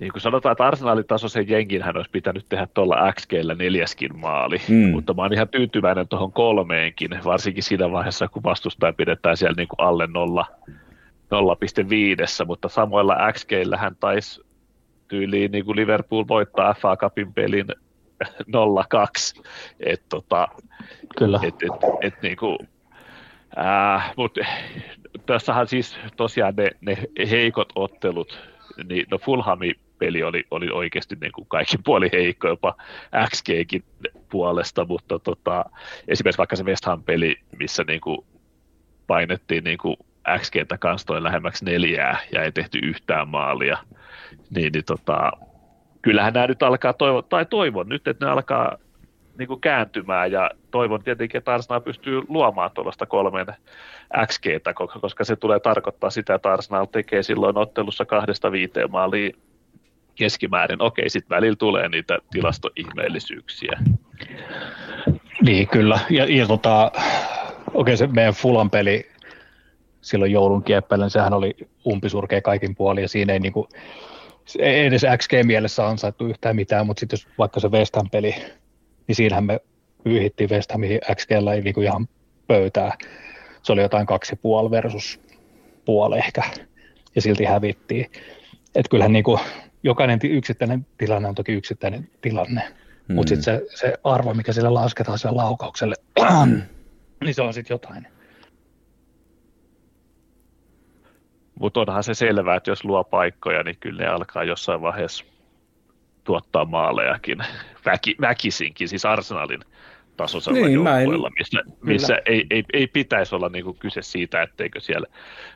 niin kuin sanotaan, että Arsenalin tasoisen jenginhän olisi pitänyt tehdä tuolla XGllä neljäskin maali, mm. mutta mä oon ihan tyytyväinen tuohon kolmeenkin, varsinkin siinä vaiheessa, kun vastustaja pidetään siellä niin kuin alle 0, 0,5, mutta samoilla XGllähän taisi tyyliin niin kuin Liverpool voittaa FA Cupin pelin 0-2, että tota, Kyllä. Et, et, et, niin kuin, äh, mutta tässähän siis tosiaan ne, ne heikot ottelut, niin no Fulhami peli oli, oli oikeasti niin kuin kaikki puoli heikko, jopa XGkin puolesta, mutta tota, esimerkiksi vaikka se West Ham-peli, missä niin kuin painettiin niin kuin XGtä kanssa toi lähemmäksi neljää ja ei tehty yhtään maalia, niin, niin tota, kyllähän nämä nyt alkaa toivon, tai toivon nyt, että ne alkaa niin kuin kääntymään ja toivon tietenkin, että Arsenal pystyy luomaan tuollaista kolmen XG, koska se tulee tarkoittaa sitä, että Arsenal tekee silloin ottelussa kahdesta viiteen maaliin keskimäärin. Okei, sitten välillä tulee niitä tilastoihmeellisyyksiä. Niin, kyllä. Ja, ja tota, okei, se meidän Fulan peli silloin joulun kieppeillä, niin sehän oli umpisurkea kaikin puolin, ja siinä ei niinku, ei edes XG-mielessä ansaittu yhtään mitään, mutta sitten jos vaikka se West Ham-peli, niin siinähän me pyyhittiin West Hamin XGllä niinku ihan pöytää. Se oli jotain kaksi puoli versus puoli ehkä, ja silti hävittiin. Että kyllähän niinku, jokainen yksittäinen tilanne on toki yksittäinen tilanne, mm. mutta sitten se, se arvo, mikä sille lasketaan sille laukaukselle, *clears throat* niin se on sitten jotain. Mutta onhan se selvää, että jos luo paikkoja, niin kyllä ne alkaa jossain vaiheessa tuottaa maalejakin. *laughs* Väki, väkisinkin, siis Arsenalin tasoisella niin, joukkueella, missä, missä ei, ei, ei pitäisi olla niin kyse siitä, etteikö siellä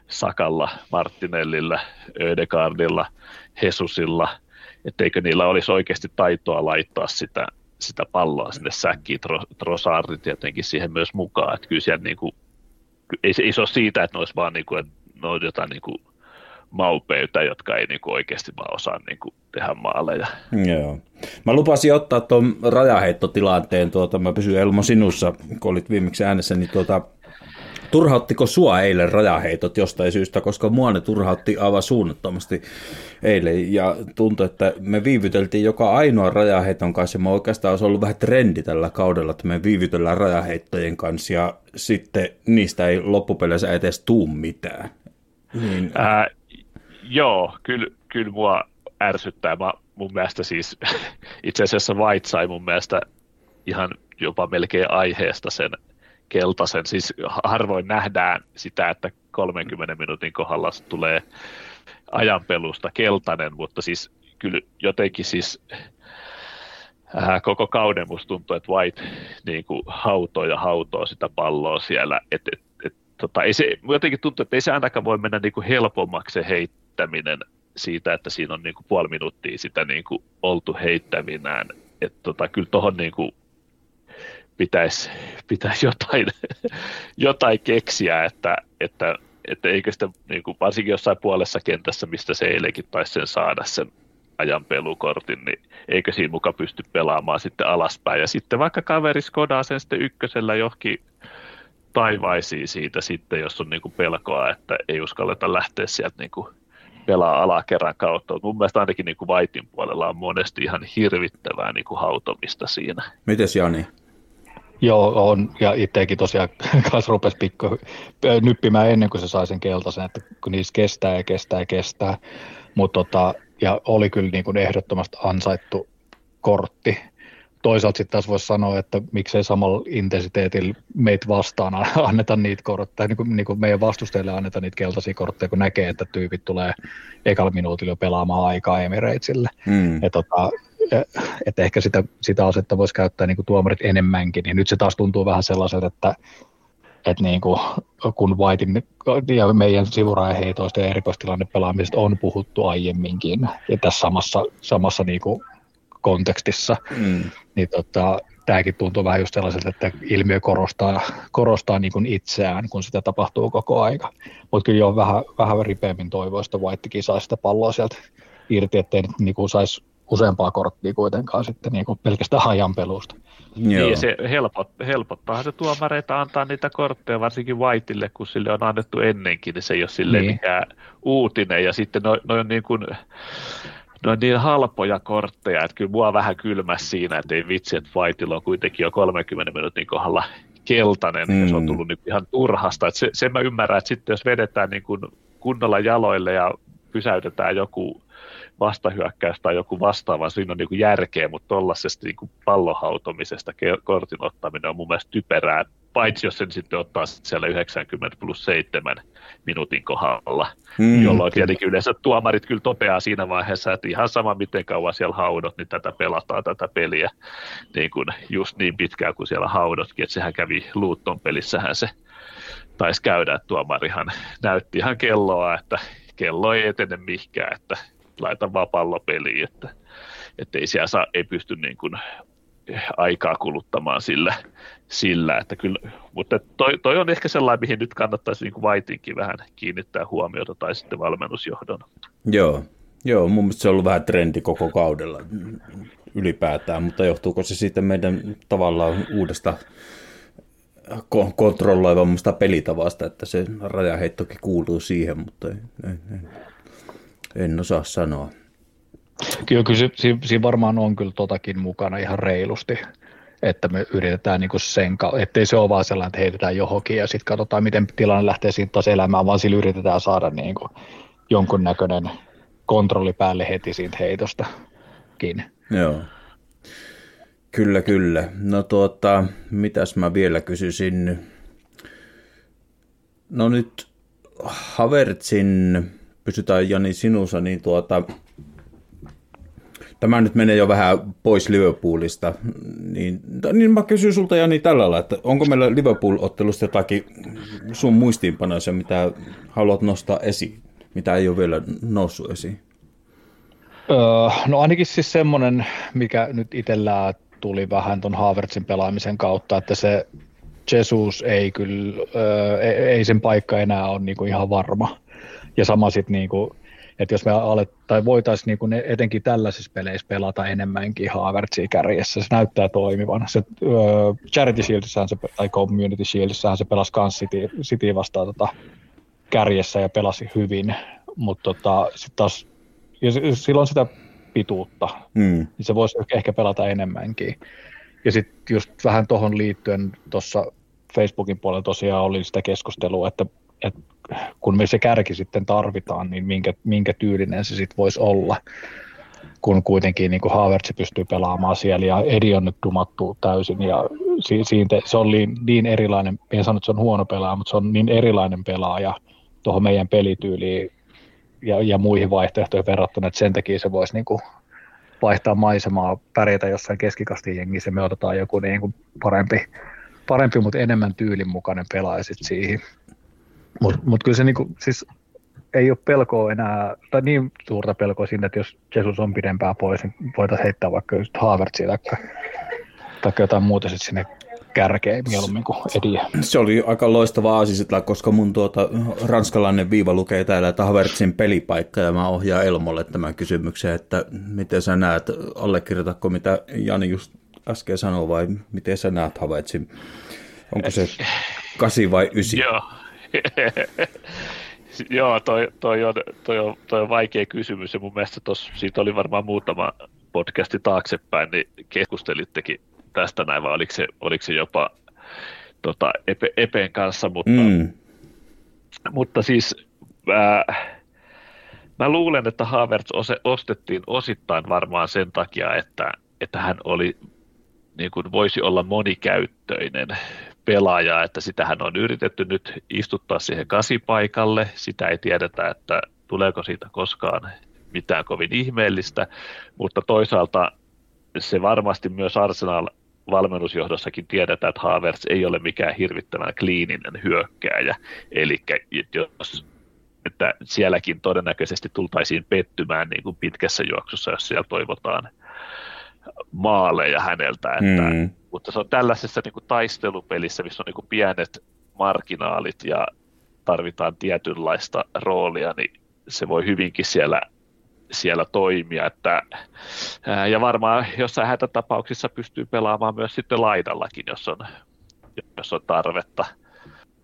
Sakalla, Martinellillä, Ödegardilla, Hesusilla, etteikö niillä olisi oikeasti taitoa laittaa sitä, sitä palloa sinne säkkiin, Trossardit tietenkin siihen myös mukaan, että kyllä siellä niin kuin, ei, ei se ole siitä, että ne olisi vaan niin kuin, että ne on jotain niin kuin maupöytä, jotka ei niin kuin oikeasti vaan osaa niin kuin tehdä maaleja. Joo. Mä lupasin ottaa tuon rajaheittotilanteen, tuota, mä pysyn Elmo sinussa, kun olit viimeksi äänessä, niin tuota, turhauttiko sua eilen rajaheitot jostain syystä, koska mua ne turhautti aivan suunnattomasti eilen ja tuntui, että me viivyteltiin joka ainoa rajaheiton kanssa ja mä oikeastaan olisi ollut vähän trendi tällä kaudella, että me viivytellään rajaheittojen kanssa ja sitten niistä ei loppupeleissä edes tuu mitään. Niin. Ää, joo, kyllä, kyllä mua ärsyttää. Mä, mun mielestä siis *laughs* itse asiassa White sai mun mielestä ihan jopa melkein aiheesta sen keltaisen. Siis harvoin nähdään sitä, että 30 minuutin kohdalla tulee ajanpelusta keltainen, mutta siis kyllä jotenkin siis ää, koko kauden musta tuntuu, että White niin kuin hautoo ja hautoo sitä palloa siellä. Et, et, et, tota, ei se, jotenkin tuntuu, että ei se ainakaan voi mennä niin kuin helpommaksi se heittäminen siitä, että siinä on niin kuin puoli minuuttia sitä niin kuin oltu heittäminään. Että tota, kyllä tuohon niin kuin pitäisi, pitäisi jotain, *laughs* jotain keksiä, että, että, että eikö sitä, niin kuin, varsinkin jossain puolessa kentässä, mistä se eilenkin taisi sen saada sen ajan pelukortin, niin eikö siinä muka pysty pelaamaan sitten alaspäin. Ja sitten vaikka kaveri skodaa sen sitten ykkösellä johonkin taivaisiin siitä sitten, jos on niin kuin pelkoa, että ei uskalleta lähteä sieltä niin kuin pelaa alakerran kautta. Mutta mun mielestä ainakin niin kuin Vaitin puolella on monesti ihan hirvittävää niin kuin hautomista siinä. Mites Jani? Joo, on, ja itsekin tosiaan *laughs* kanssa rupesi pikku nyppimään ennen kuin se sai sen keltaisen, että kun niissä kestää ja kestää ja kestää, mutta tota, ja oli kyllä niin kuin ehdottomasti ansaittu kortti, toisaalta sitten taas voisi sanoa, että miksei samalla intensiteetillä meitä vastaan anneta niitä kortteja, niin kuin, niin kuin meidän vastustajille anneta niitä keltaisia kortteja, kun näkee, että tyypit tulee ekalla minuutilla jo pelaamaan aikaa Emiratesille. Mm. Et, tota, että ehkä sitä, sitä asetta voisi käyttää niin kuin tuomarit enemmänkin, niin nyt se taas tuntuu vähän sellaiselta, että että niin kuin, kun Whitein ja meidän sivurajaheitoista ja erikoistilanne pelaamisesta on puhuttu aiemminkin ja tässä samassa, samassa niin kuin kontekstissa, mm. niin tota, tämäkin tuntuu vähän just sellaiselta, että ilmiö korostaa, korostaa niin kuin itseään, kun sitä tapahtuu koko aika. Mutta kyllä jo vähän, vähän ripeämmin toivoista Whitekin saisi sitä palloa sieltä irti, ettei niin kuin saisi useampaa korttia kuitenkaan sitten niin kuin pelkästään ajan pelusta. Joo. Niin, se helpot, helpottaa se tuomareita antaa niitä kortteja, varsinkin Whiteille, kun sille on annettu ennenkin, niin se ei ole sille niin. mikään uutinen. Ja sitten noin no on niin kuin, no niin halpoja kortteja, että kyllä mua vähän kylmäs siinä, että ei vitsi, että Whiteilla on kuitenkin jo 30 minuutin kohdalla keltainen, mm. ja se on mm. tullut niin ihan turhasta. Että se, sen mä ymmärrän, että sitten jos vedetään niin kuin kunnolla jaloille ja pysäytetään joku vastahyökkäys tai joku vastaava, siinä on niin kuin järkeä, mutta tuollaisesta niin pallohautomisesta kortin ottaminen on mun mielestä typerää, paitsi jos sen sitten ottaa siellä 90 plus 7 minuutin kohdalla, mm, jolloin tietenkin yleensä tuomarit kyllä toteaa siinä vaiheessa, että ihan sama miten kauan siellä haudot, niin tätä pelataan tätä peliä niin kuin just niin pitkään kuin siellä haudotkin, että sehän kävi Luutton pelissähän se taisi käydä, että tuomarihan näytti ihan kelloa, että kello ei etene mihinkään, että laita vaan pallopeliin, että, että ei siellä saa, ei pysty niin kuin aikaa kuluttamaan sillä, sillä että kyllä, mutta toi, toi, on ehkä sellainen, mihin nyt kannattaisi niin Vaitinkin vähän kiinnittää huomiota tai sitten valmennusjohdon. Joo, Joo, mun mielestä se on ollut vähän trendi koko kaudella ylipäätään, mutta johtuuko se siitä meidän tavallaan uudesta kontrolloivammasta pelitavasta, että se rajaheittokin kuuluu siihen, mutta en, en, en, en osaa sanoa. Kyllä, kyllä siinä, siinä varmaan on kyllä totakin mukana ihan reilusti, että me yritetään niin sen kautta, ettei se ole vaan sellainen, että heitetään johonkin ja sitten katsotaan, miten tilanne lähtee siitä taas elämään, vaan sillä yritetään saada niin kuin jonkunnäköinen kontrolli päälle heti siitä heitostakin. Joo. Kyllä, kyllä. No tuota, mitäs mä vielä kysyisin? No nyt Havertzin, pysytään Jani sinussa, niin tuota, tämä nyt menee jo vähän pois Liverpoolista, niin, niin mä kysyn sulta Jani tällä lailla, että onko meillä Liverpool-ottelusta jotakin sun muistiinpanoisia, mitä haluat nostaa esiin, mitä ei ole vielä noussut esiin? Öö, no ainakin siis semmoinen, mikä nyt itsellään tuli vähän tuon Havertzin pelaamisen kautta, että se Jesus ei kyllä, öö, ei sen paikka enää ole niinku ihan varma. Ja sama sitten niinku, että jos me alet, tai voitaisiin ne, etenkin tällaisissa peleissä pelata enemmänkin Havertzia kärjessä, se näyttää toimivan. Se, öö, Charity Shieldissähän se, tai Community Shieldissähän se pelasi kans City, City vastaan tota, kärjessä ja pelasi hyvin, mutta tota, sitten taas, ja silloin sitä pituutta, mm. niin se voisi ehkä pelata enemmänkin. Ja sitten just vähän tuohon liittyen tuossa Facebookin puolella tosiaan oli sitä keskustelua, että, että kun me se kärki sitten tarvitaan, niin minkä, minkä tyylinen se sitten voisi olla, kun kuitenkin niin Havertz pystyy pelaamaan siellä ja Edi on nyt dumattu täysin ja si, siitä, se on niin, niin erilainen, en sano, että se on huono pelaaja, mutta se on niin erilainen pelaaja tuohon meidän pelityyliin ja, ja muihin vaihtoehtoihin verrattuna, että sen takia se voisi niin vaihtaa maisemaa, pärjätä jossain keskikastin jengissä, me otetaan joku niin kuin parempi, parempi, mutta enemmän tyylin mukainen pelaaja sitten siihen. Mutta mut kyllä se niin kuin, siis ei ole pelkoa enää, tai niin suurta pelkoa siinä, että jos Jesus on pidempään pois, niin voitaisiin heittää vaikka just Havertzia tai, tai jotain muuta sitten sinne kärkeä mieluummin kuin ediä. Se oli aika loistava aasisitla, koska mun tuota, ranskalainen viiva lukee täällä, että Havertzin pelipaikka, ja mä ohjaan Elmolle tämän kysymyksen, että miten sä näet, allekirjoitatko mitä Jani just äsken sanoi, vai miten sä näet Havertzin? Onko se kasi vai ysi? Joo. *laughs* Joo, toi, toi, on, toi, on, toi on vaikea kysymys ja mun mielestä tos, siitä oli varmaan muutama podcasti taaksepäin, niin keskustelittekin tästä näin, vai oliko se, oliko se jopa tota, Epe, Epeen kanssa, mutta, mm. mutta siis äh, mä luulen, että Havertz ostettiin osittain varmaan sen takia, että, että hän oli niin kuin voisi olla monikäyttöinen pelaaja, että sitähän on yritetty nyt istuttaa siihen kasipaikalle, sitä ei tiedetä, että tuleeko siitä koskaan mitään kovin ihmeellistä, mutta toisaalta se varmasti myös Arsenal valmennusjohdossakin tiedetään, että Havertz ei ole mikään hirvittävän kliininen hyökkääjä. Eli jos että sielläkin todennäköisesti tultaisiin pettymään niin kuin pitkässä juoksussa, jos siellä toivotaan maaleja häneltä. Että, mm. Mutta se on tällaisessa niin kuin taistelupelissä, missä on niin kuin pienet marginaalit ja tarvitaan tietynlaista roolia, niin se voi hyvinkin siellä, siellä toimia. Että, ja varmaan jossain hätätapauksissa pystyy pelaamaan myös sitten laidallakin, jos on, jos on tarvetta,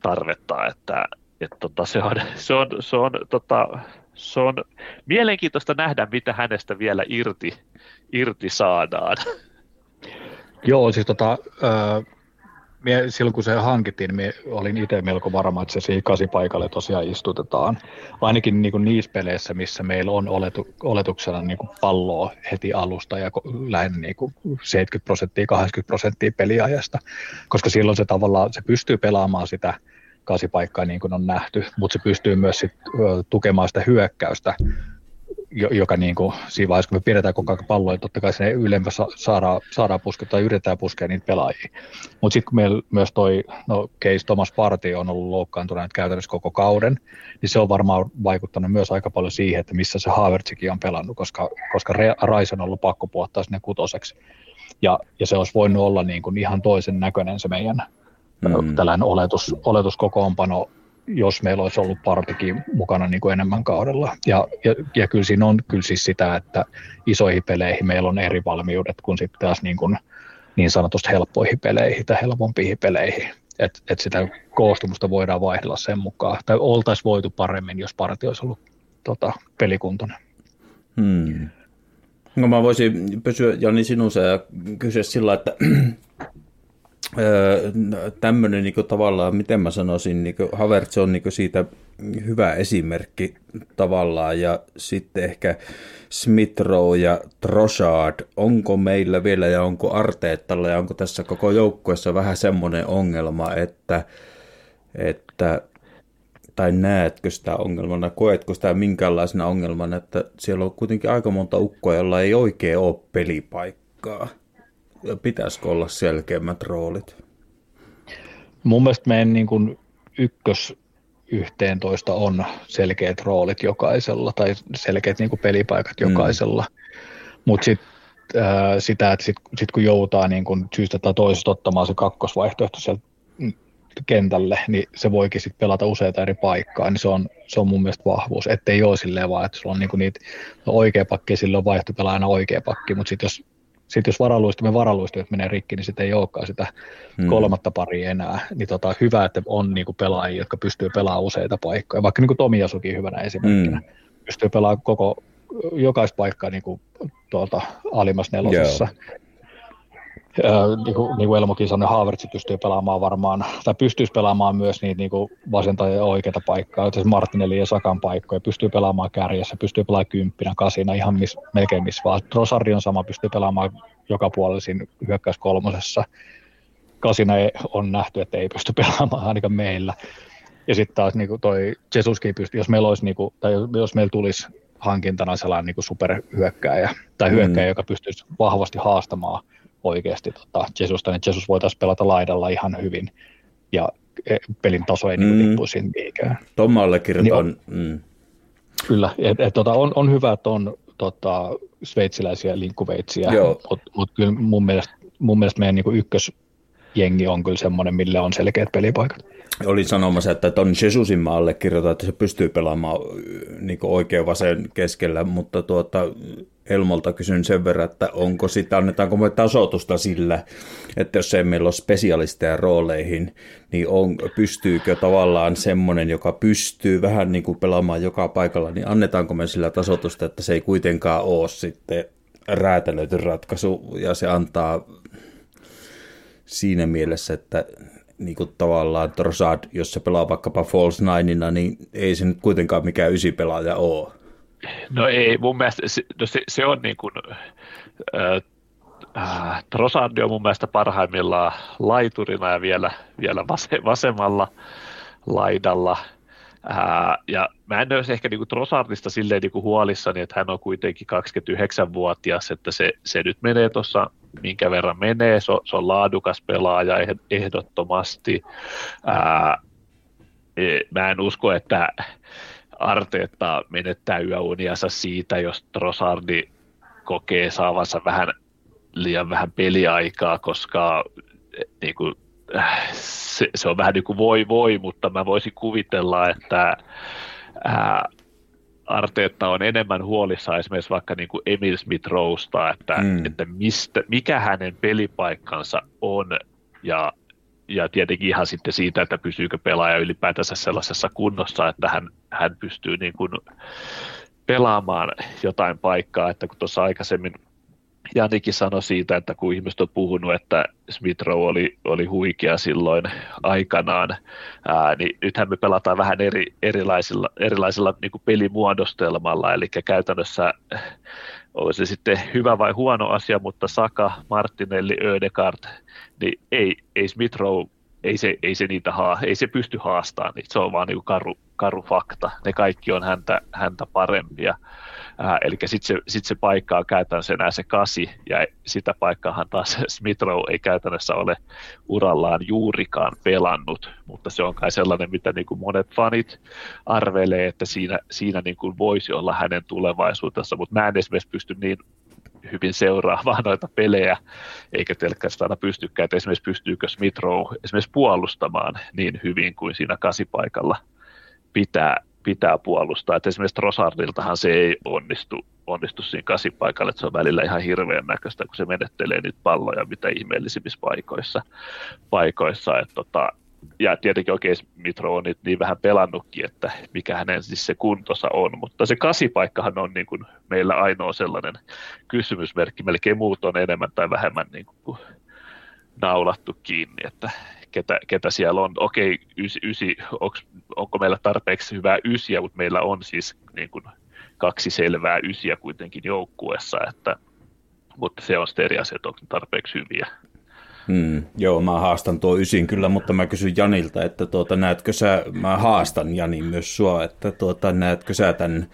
tarvetta että, että tota, se on, se on, se on, tota, se on mielenkiintoista nähdä, mitä hänestä vielä irti, irti saadaan. Joo, siis tota, äh, mie, silloin kun se hankittiin, niin olin itse melko varma, että se siihen kasipaikalle tosiaan istutetaan. Ainakin niin niissä peleissä, missä meillä on oletu, oletuksena niin palloa heti alusta ja lähinnä niin kuin 70 prosenttia, 80 prosenttia peliajasta, koska silloin se tavallaan se pystyy pelaamaan sitä kasipaikkaa niin kuin on nähty, mutta se pystyy myös sit, tukemaan sitä hyökkäystä joka niin kuin, siinä vaiheessa, kun me pidetään koko ajan palloa, totta kai sinne ylempää saadaan, saadaan puskea tai yritetään puskea niitä pelaajia. Mutta sitten kun meillä myös toi no, case Thomas Parti on ollut loukkaantunut käytännössä koko kauden, niin se on varmaan vaikuttanut myös aika paljon siihen, että missä se Havertzikin on pelannut, koska, koska Rais on ollut pakko puottaa sinne kutoseksi. Ja, ja se olisi voinut olla niin kuin ihan toisen näköinen se meidän mm. tällainen oletus, oletuskokoonpano jos meillä olisi ollut partikin mukana niin kuin enemmän kaudella. Ja, ja, ja kyllä siinä on kyllä siis sitä, että isoihin peleihin meillä on eri valmiudet kuin sitten taas niin, kuin niin sanotusti helppoihin peleihin tai helpompiin peleihin. Että et sitä koostumusta voidaan vaihdella sen mukaan. Tai oltaisiin voitu paremmin, jos parti olisi ollut tota, pelikuntoinen. Hmm. No mä voisin pysyä Jani sinussa ja kysyä sillä, että Öö, tämmöinen niin tavallaan, miten mä sanoisin, niin Havertz on niin siitä hyvä esimerkki tavallaan ja sitten ehkä Smithrow ja Trossard, onko meillä vielä ja onko Arteettalla ja onko tässä koko joukkueessa vähän semmoinen ongelma, että, että tai näetkö sitä ongelmana, koetko sitä minkäänlaisena ongelmana, että siellä on kuitenkin aika monta ukkoa, jolla ei oikein ole pelipaikkaa? Pitäisikö olla selkeämmät roolit? Mun mielestä meidän niin kuin ykkös 11 on selkeät roolit jokaisella tai selkeät niin kuin pelipaikat mm. jokaisella. Mm. Mutta sitten äh, sitä, että sit, sit kun joutaa niin kun syystä tai toisesta ottamaan se kakkosvaihtoehto sieltä kentälle, niin se voikin sitten pelata useita eri paikkaa, niin se on, se on mun mielestä vahvuus, ettei ole silleen vaan, että sulla on niinku niitä oikea pakki ja silloin vaihtopelaajana oikea pakki, mutta sitten jos sitten jos varaluistimen varaluistimet menee rikki, niin sitten ei olekaan sitä hmm. kolmatta paria enää. Niin tota, hyvä, että on niinku pelaajia, jotka pystyy pelaamaan useita paikkoja. Vaikka niinku Tomi Jasukin hyvänä esimerkkinä. Hmm. Pystyy pelaamaan koko, jokaista paikkaa niinku tuolta alimmassa nelosessa. Yeah. Äh, niin kuin, niin kuin Elmokin sanoi, Havertz pystyy pelaamaan varmaan, tai pystyisi pelaamaan myös niitä niin kuin vasenta ja oikeita paikkaa, siis Martinelli ja Sakan paikkoja, pystyy pelaamaan kärjessä, pystyy pelaamaan kymppinä, kasina, ihan miss, melkein missä vaan. Rosardi on sama, pystyy pelaamaan joka puolella siinä hyökkäys kolmosessa. Kasina ei, on nähty, että ei pysty *laughs* pelaamaan ainakaan meillä. Ja sitten taas niin kuin toi Jesuskin pystyy, jos meillä olisi, niin kuin, tai jos meillä tulisi hankintana sellainen niin kuin superhyökkääjä, tai hyökkääjä, mm. joka pystyisi vahvasti haastamaan oikeasti tota, Jesusta, niin Jesus voitaisiin pelata laidalla ihan hyvin ja e, pelin taso ei niinku mm. niin tippuisi mihinkään. Allekirjoitan. Niin mm. Kyllä, et, et, tota, on, on hyvä, että on tota, sveitsiläisiä linkkuveitsiä, mutta mut kyllä mun mielestä, mun mielestä meidän niin ykkösjengi on kyllä semmoinen, millä on selkeät pelipaikat. Olin sanomassa, että ton Jesusin mä allekirjoitan, että se pystyy pelaamaan niin oikein vasen keskellä, mutta tuota, Elmolta kysyn sen verran, että onko sitä, annetaanko me tasoitusta sillä, että jos ei meillä ole spesialisteja rooleihin, niin on, pystyykö tavallaan semmoinen, joka pystyy vähän niin kuin pelaamaan joka paikalla, niin annetaanko me sillä tasoitusta, että se ei kuitenkaan ole sitten räätälöity ratkaisu ja se antaa siinä mielessä, että niin kuin tavallaan Trossard, jos se pelaa vaikkapa False Nineina, niin ei se nyt kuitenkaan mikään ysipelaaja ole. No ei, mun mielestä se, no se, se on niin kuin, äh, äh, on mun mielestä parhaimmillaan laiturina ja vielä, vielä vasemmalla laidalla. Ää, ja mä en olisi ehkä niinku Trossardista silleen niinku huolissani, että hän on kuitenkin 29-vuotias, että se, se nyt menee tuossa minkä verran menee. Se on, se on laadukas pelaaja ehdottomasti. Ää, e, mä en usko, että Arteetta menettää yöuniansa siitä, jos Trossardi kokee saavansa vähän liian vähän peliaikaa, koska niin kuin, se, se on vähän niin kuin voi voi, mutta mä voisin kuvitella, että ää, Arteetta on enemmän huolissaan esimerkiksi vaikka niin kuin Emil Smith Rowsta, että, mm. että mistä, mikä hänen pelipaikkansa on ja, ja tietenkin ihan sitten siitä, että pysyykö pelaaja ylipäätänsä sellaisessa kunnossa, että hän, hän pystyy niin kuin pelaamaan jotain paikkaa, että kun tuossa aikaisemmin Janikin sanoi siitä, että kun ihmiset on puhunut, että Smith Rowe oli, oli huikea silloin aikanaan, ää, niin nythän me pelataan vähän eri, erilaisilla, erilaisilla niin kuin pelimuodostelmalla, eli käytännössä on se sitten hyvä vai huono asia, mutta Saka, Martinelli, Ödegard, niin ei, ei Smith Rowe ei se, ei se niitä haa, ei se pysty haastamaan niitä, se on vaan niin karu, karu fakta. Ne kaikki on häntä, häntä parempia. Äh, eli sitten se, sit se paikka on käytännössä enää se kasi, ja sitä paikkaahan taas *laughs* Smithrow ei käytännössä ole urallaan juurikaan pelannut, mutta se on kai sellainen, mitä niin kuin monet fanit arvelee, että siinä, siinä niin kuin voisi olla hänen tulevaisuutensa, mutta mä en esimerkiksi pysty niin hyvin seuraamaan noita pelejä, eikä telkkäistä aina pystykään, että esimerkiksi pystyykö Smithrow esimerkiksi puolustamaan niin hyvin kuin siinä kasipaikalla pitää, pitää puolustaa. Että esimerkiksi Rosardiltahan se ei onnistu, onnistu siinä kasipaikalla, että se on välillä ihan hirveän näköistä, kun se menettelee niitä palloja mitä ihmeellisimmissä paikoissa. paikoissa että tota, ja tietenkin oikein Mitro on niin vähän pelannutkin, että mikä hänen siis se kuntosa on, mutta se kasipaikkahan on niin kuin meillä ainoa sellainen kysymysmerkki, melkein muut on enemmän tai vähemmän niin kuin naulattu kiinni, että ketä, ketä siellä on. Okei, ysi, ysi, onks, onko meillä tarpeeksi hyvää ysiä, mutta meillä on siis niin kuin kaksi selvää ysiä kuitenkin joukkueessa, että, mutta se on sitten eri asia, että onko tarpeeksi hyviä. Hmm, joo, mä haastan tuo ysin kyllä, mutta mä kysyn Janilta, että tuota, näetkö sä, mä haastan Jani myös sua, että tuota, näetkö sä tämän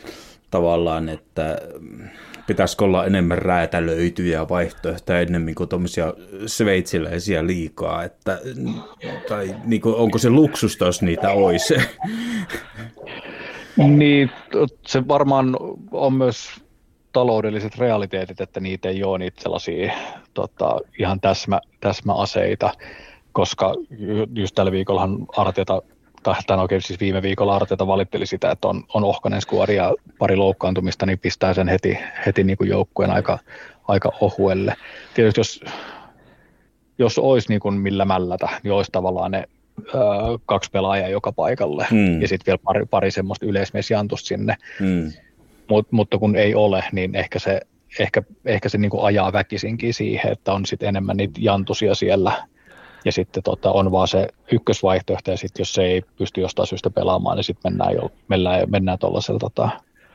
tavallaan, että pitäisikö olla enemmän räätälöityjä vaihtoehtoja ennemmin kuin tuommoisia sveitsiläisiä liikaa, että, tai niin kuin, onko se luksusta, jos niitä olisi? Niin, se varmaan on myös taloudelliset realiteetit, että niitä ei ole niitä sellaisia tota, ihan täsmä, täsmäaseita, koska just tällä viikollahan Arteta, tai oikein siis viime viikolla Arteta valitteli sitä, että on, on ohkainen skuori ja pari loukkaantumista, niin pistää sen heti, heti niin kuin joukkueen aika, aika ohuelle. Tietysti jos, jos olisi niin kuin millä mällätä, niin olisi tavallaan ne ö, kaksi pelaajaa joka paikalle hmm. ja sitten vielä pari, pari semmoista yleismiesjantusta sinne. Hmm Mut, mutta kun ei ole, niin ehkä se, ehkä, ehkä se niin kuin ajaa väkisinkin siihen, että on sitten enemmän niitä jantusia siellä ja sitten tota, on vaan se ykkösvaihtoehto, ja sitten jos se ei pysty jostain syystä pelaamaan, niin sitten mennään, jo, mennään, mennään tuollaisella tota,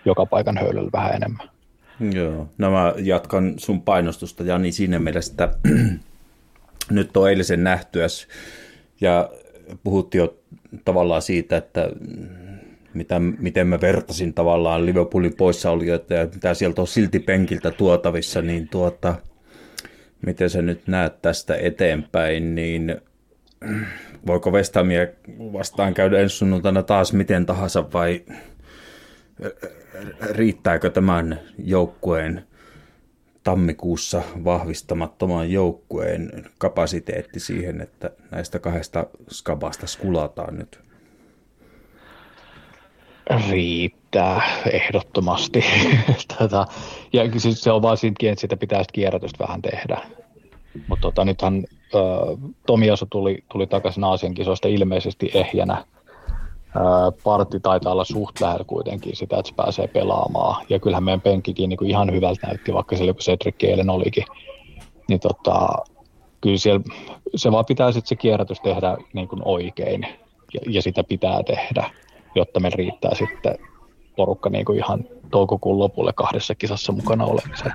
joka paikan höylällä vähän enemmän. Joo, no mä jatkan sun painostusta Jani siinä mielessä, että *clears throat* nyt on eilisen nähtyäs ja puhuttiin jo tavallaan siitä, että mitä, miten mä vertasin tavallaan Liverpoolin poissaolijoita ja mitä sieltä on silti penkiltä tuotavissa, niin tuota, miten sä nyt näet tästä eteenpäin, niin voiko Vestamia vastaan käydä ensi sunnuntaina taas miten tahansa vai riittääkö tämän joukkueen tammikuussa vahvistamattoman joukkueen kapasiteetti siihen, että näistä kahdesta skabasta skulataan nyt? Riittää ehdottomasti. *laughs* Tätä, ja siis se on vaan siinäkin, että sitä pitää kierrätystä vähän tehdä. Mutta tota, nythän äh, Tomiaso tuli, tuli takaisin Aasian kisoista ilmeisesti ehjänä. Äh, parti taitaa olla suht lähellä kuitenkin sitä, että se pääsee pelaamaan. Ja kyllähän meidän penkkikin niin ihan hyvältä näytti, vaikka siellä Cedric eilen olikin. Niin tota, kyllä siellä, se vaan pitää sitten se kierrätys tehdä niin kuin oikein. Ja, ja sitä pitää tehdä jotta me riittää sitten porukka niin kuin ihan toukokuun lopulle kahdessa kisassa mukana olemiseen.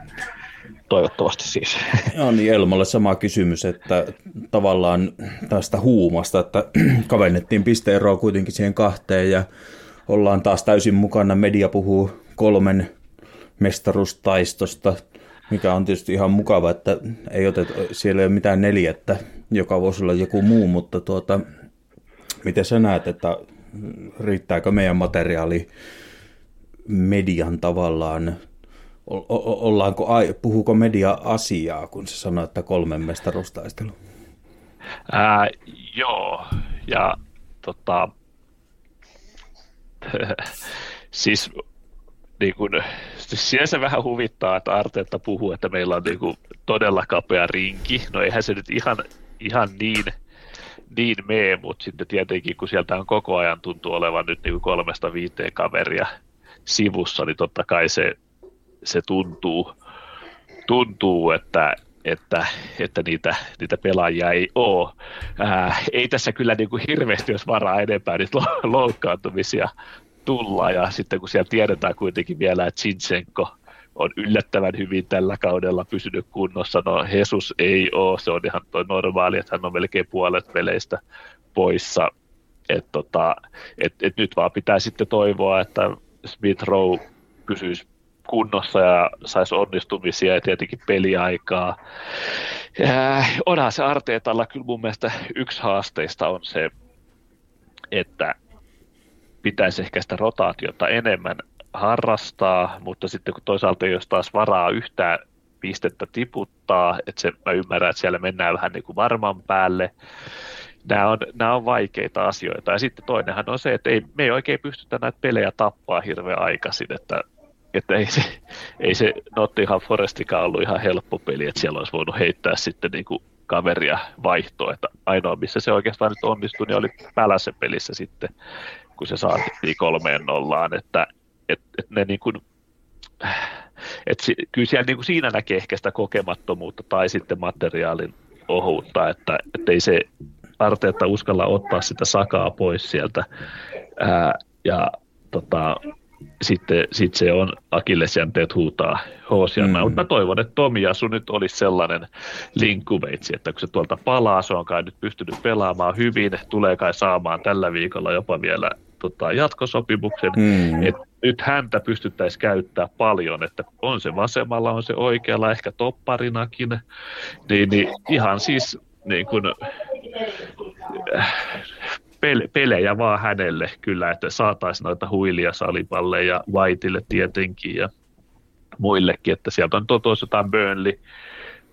Toivottavasti siis. *laughs* Joo, niin Elmalle sama kysymys, että tavallaan tästä huumasta, että *clears throat* kavennettiin pisteeroa kuitenkin siihen kahteen ja ollaan taas täysin mukana. Media puhuu kolmen mestarustaistosta Mikä on tietysti ihan mukava, että ei oteta, siellä ei ole mitään neljättä, joka voisi olla joku muu, mutta tuota, miten sä näet, että riittääkö meidän materiaali median tavallaan, o- ollaanko, puhuuko media asiaa, kun se sanoo, että kolmen mestaruustaistelu? Ää, joo, ja tota, *laughs* siis niin kun, siis sinänsä vähän huvittaa, että Arteetta puhuu, että meillä on niin kuin todella kapea rinki. No eihän se nyt ihan, ihan niin, niin mene, mutta sitten tietenkin kun sieltä on koko ajan tuntuu olevan nyt niin kuin kolmesta viiteen kaveria sivussa, niin totta kai se, se tuntuu, tuntuu että, että, että niitä, niitä pelaajia ei ole. Ää, ei tässä kyllä niin kuin hirveästi jos varaa enempää niitä loukkaantumisia tulla, ja sitten kun siellä tiedetään kuitenkin vielä, että Sinchenko on yllättävän hyvin tällä kaudella pysynyt kunnossa, no Jesus ei ole, se on ihan toi normaali, että hän on melkein puolet peleistä poissa, että tota, et, et nyt vaan pitää sitten toivoa, että Smith Rowe pysyisi kunnossa ja saisi onnistumisia ja tietenkin peliaikaa. Ja onhan se Arteetalla kyllä mun mielestä yksi haasteista on se, että pitäisi ehkä sitä rotaatiota enemmän harrastaa, mutta sitten kun toisaalta jos taas varaa yhtään pistettä tiputtaa, että se, mä ymmärrän, että siellä mennään vähän niin kuin varman päälle, nämä on, nämä on vaikeita asioita. Ja sitten toinenhan on se, että ei, me ei oikein pystytä näitä pelejä tappaa hirveän aikaisin, että, että ei se, ei se Nottingham Forestikaan ollut ihan helppo peli, että siellä olisi voinut heittää sitten niin kuin kaveria vaihtoa, että ainoa missä se oikeastaan nyt onnistui, niin oli Päläsen pelissä sitten, kun se saatiin kolmeen nollaan, että et, et ne niin kuin, et si, kyllä siellä niin kuin siinä näkee ehkä sitä kokemattomuutta tai sitten materiaalin ohuutta, että, ei se Arteetta uskalla ottaa sitä sakaa pois sieltä ää, ja tota, sitten sit se on Akillesjänteet huutaa hoosiana. Mm. Mutta mä toivon, että Tomiasu nyt olisi sellainen linkkuveitsi, että kun se tuolta palaa, se on kai nyt pystynyt pelaamaan hyvin, tulee kai saamaan tällä viikolla jopa vielä tota, jatkosopimuksen, mm. että nyt häntä pystyttäisiin käyttää paljon, että on se vasemmalla, on se oikealla, ehkä topparinakin, niin, niin ihan siis niin kuin, äh, pelejä vaan hänelle kyllä, että saataisiin noita huilia salipalleja Vaitille tietenkin ja muillekin, että sieltä on totuus jotain Burnley,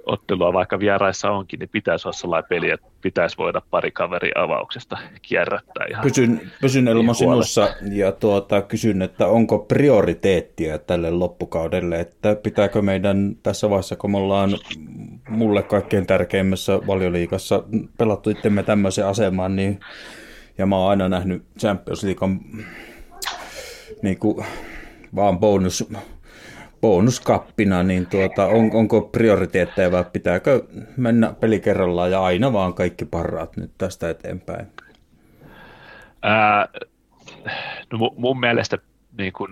ottelua vaikka vieraissa onkin, niin pitäisi olla sellainen peli, että pitäisi voida pari kaveri avauksesta kierrättää. Ihan pysyn, pysyn Elmo sinussa ja tuota, kysyn, että onko prioriteettia tälle loppukaudelle, että pitääkö meidän tässä vaiheessa, kun me ollaan mulle kaikkein tärkeimmässä valioliikassa pelattu itsemme tämmöiseen asemaan, niin ja mä oon aina nähnyt Champions Leaguean niin kuin, vaan bonus bonuskappina, niin tuota, on, onko prioriteetteja vai pitääkö mennä peli kerrallaan ja aina vaan kaikki parraat nyt tästä eteenpäin? Ää, no mun mielestä niin kun,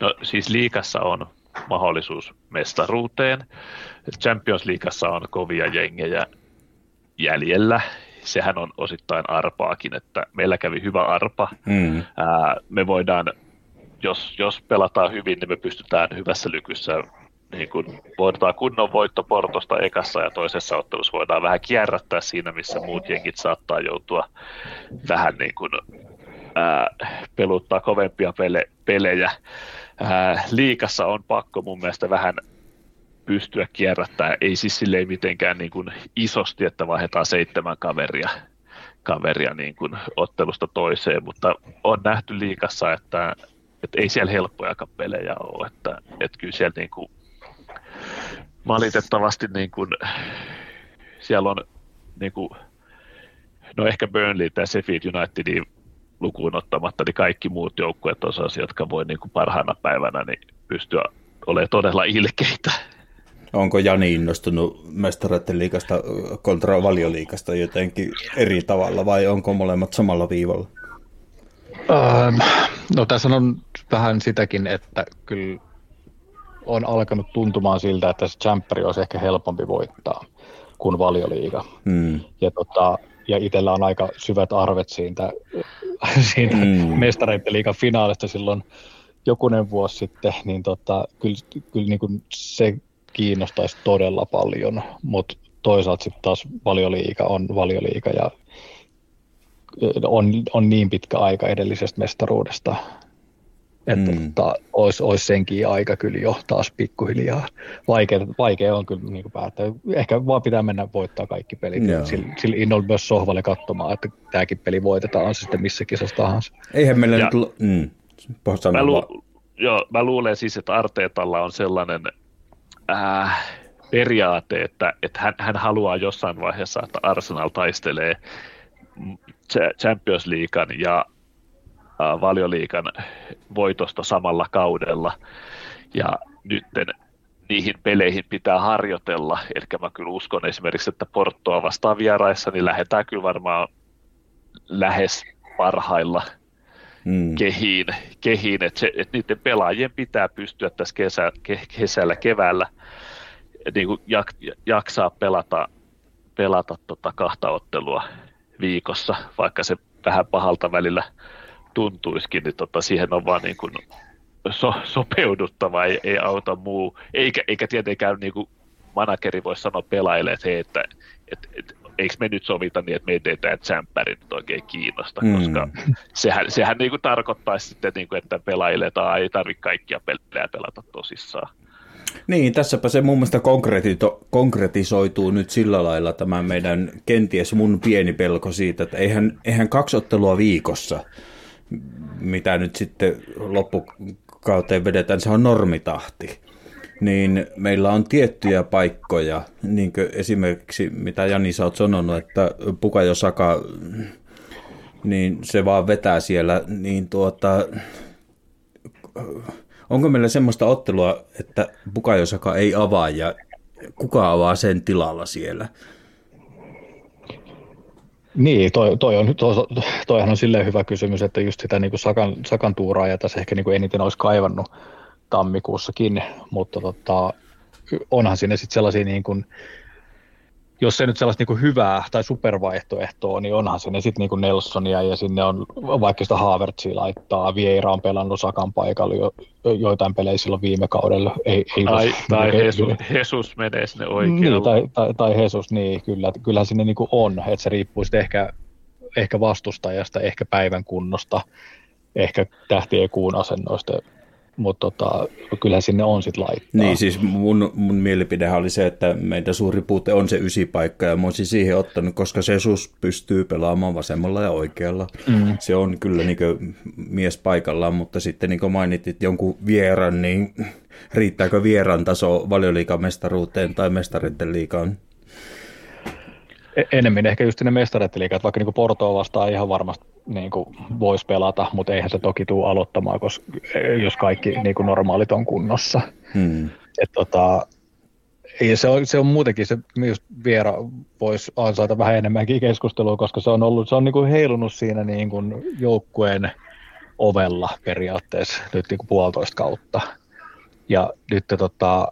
no, siis liikassa on mahdollisuus mestaruuteen. Champions Leagueassa on kovia jengejä jäljellä. Sehän on osittain arpaakin, että meillä kävi hyvä arpa. Mm. Ää, me voidaan jos, jos pelataan hyvin, niin me pystytään hyvässä lykyssä niin kuin voidaan kunnon voitto Portosta ekassa ja toisessa ottelussa voidaan vähän kierrättää siinä, missä muut jengit saattaa joutua vähän niin kuin, ää, peluttaa kovempia pele, pelejä. Ää, liikassa on pakko mun mielestä vähän pystyä kierrättämään, ei siis silleen mitenkään niin kuin isosti, että vaihdetaan seitsemän kaveria, kaveria niin kuin ottelusta toiseen, mutta on nähty liikassa, että että ei siellä helppojakaan pelejä ole, että, että kyllä siellä niin kuin, valitettavasti niin kuin, siellä on niin kuin, no ehkä Burnley tai Sheffield Unitedin lukuun ottamatta, niin kaikki muut joukkueet on sellaisia, jotka voi niin kuin parhaana päivänä niin pystyä olemaan todella ilkeitä. Onko Jani innostunut mestareiden liikasta kontra valioliikasta jotenkin eri tavalla vai onko molemmat samalla viivalla? No tässä on vähän sitäkin, että kyllä on alkanut tuntumaan siltä, että se Champeri olisi ehkä helpompi voittaa kuin valioliiga. Mm. Ja, tota, ja itsellä on aika syvät arvet siitä, siitä mm. mestareiden liigan finaalista silloin jokunen vuosi sitten, niin tota, kyllä, kyllä niin kuin se kiinnostaisi todella paljon, mutta toisaalta sitten taas valioliika on valioliika ja on, on niin pitkä aika edellisestä mestaruudesta, että mm. tota, olisi, olisi senkin aika kyllä jo taas pikkuhiljaa. Vaikea, vaikea on kyllä niin päättää. Ehkä vaan pitää mennä voittaa kaikki pelit. Sillä, sillä innolla myös sohvalle katsomaan, että tämäkin peli voitetaan, on se sitten missä kisassa tahansa. Eihän meillä ja, nyt... Mm. Mä, lu, joo, mä luulen siis, että Arteetalla on sellainen äh, periaate, että, että hän, hän haluaa jossain vaiheessa, että Arsenal taistelee Champions Leaguean ja valioliikan voitosta samalla kaudella. Ja nyt niihin peleihin pitää harjoitella. Eli mä kyllä uskon esimerkiksi, että Portoa vastaan vieraissa, niin lähdetään kyllä varmaan lähes parhailla mm. kehiin, kehiin. että, että niiden pelaajien pitää pystyä tässä kesä, ke, kesällä, keväällä niin kuin jak, jaksaa pelata, pelata tota kahta ottelua viikossa, vaikka se vähän pahalta välillä tuntuisikin, niin tota, siihen on vaan niin kuin so, sopeuduttava, ei, ei auta muu, eikä, eikä tietenkään niin kuin manageri voi sanoa pelaajille, että, hei, että et, et, eikö me nyt sovita niin, että me ei tämä tsemppäri nyt oikein kiinnosta, mm. koska sehän, sehän niin kuin tarkoittaisi sitten, niin kuin, että pelaajille tai ei tarvitse kaikkia pelejä pelata tosissaan. Niin, tässäpä se mun mielestä konkretisoituu nyt sillä lailla tämä meidän kenties mun pieni pelko siitä, että eihän, eihän kaksi ottelua viikossa, mitä nyt sitten loppukauteen vedetään, se on normitahti. Niin meillä on tiettyjä paikkoja, niin kuin esimerkiksi mitä Jani sä oot sanonut, että Pukajo Saka, niin se vaan vetää siellä, niin tuota, Onko meillä semmoista ottelua, että Bukajosaka ei avaa ja kuka avaa sen tilalla siellä? Niin, toi, toi on, toi, toihan on silleen hyvä kysymys, että just sitä niin kuin Sakan, Sakan tuuraa ja tässä ehkä niin kuin eniten olisi kaivannut tammikuussakin, mutta tota, onhan siinä sitten sellaisia niin kuin, jos se nyt sellaista niin hyvää tai supervaihtoehtoa, niin onhan sinne sitten niin Nelsonia ja sinne on vaikka sitä Havertzia laittaa. Vieira on pelannut Sakan paikalla jo, joitain pelejä silloin viime kaudella. Ei, ei tai tai Jesus, Jesus menee sinne oikealle. Niin, tai, tai, tai Jesus, niin kyllä, kyllähän sinne niin on. Että se riippuu sitten ehkä, ehkä vastustajasta, ehkä päivän kunnosta, ehkä tähtien kuun asennoista mutta tota, kyllähän sinne on sitten laittaa. Niin, siis mun, mun mielipidehän oli se, että meidän suuri puute on se ysipaikka, ja mä olisin siihen ottanut, koska Jesus pystyy pelaamaan vasemmalla ja oikealla. Mm. Se on kyllä niin mies paikallaan, mutta sitten niin kuin mainitit jonkun vieran, niin riittääkö vieran taso valioliikamestaruuteen tai mestaritten liikaan? E-, enemmän ehkä just ne mestarettiliikat, että vaikka niin Portoa vastaan ihan varmasti niin voisi pelata, mutta eihän se toki tule aloittamaan, koska jos kaikki niin kuin normaalit on kunnossa. Hmm. Et tota, ja se on, se on muutenkin, se myös Viera voisi ansaita vähän enemmänkin keskustelua, koska se on, ollut, se on niin kuin heilunut siinä niin kuin joukkueen ovella periaatteessa nyt niin kuin puolitoista kautta. Ja nyt tota,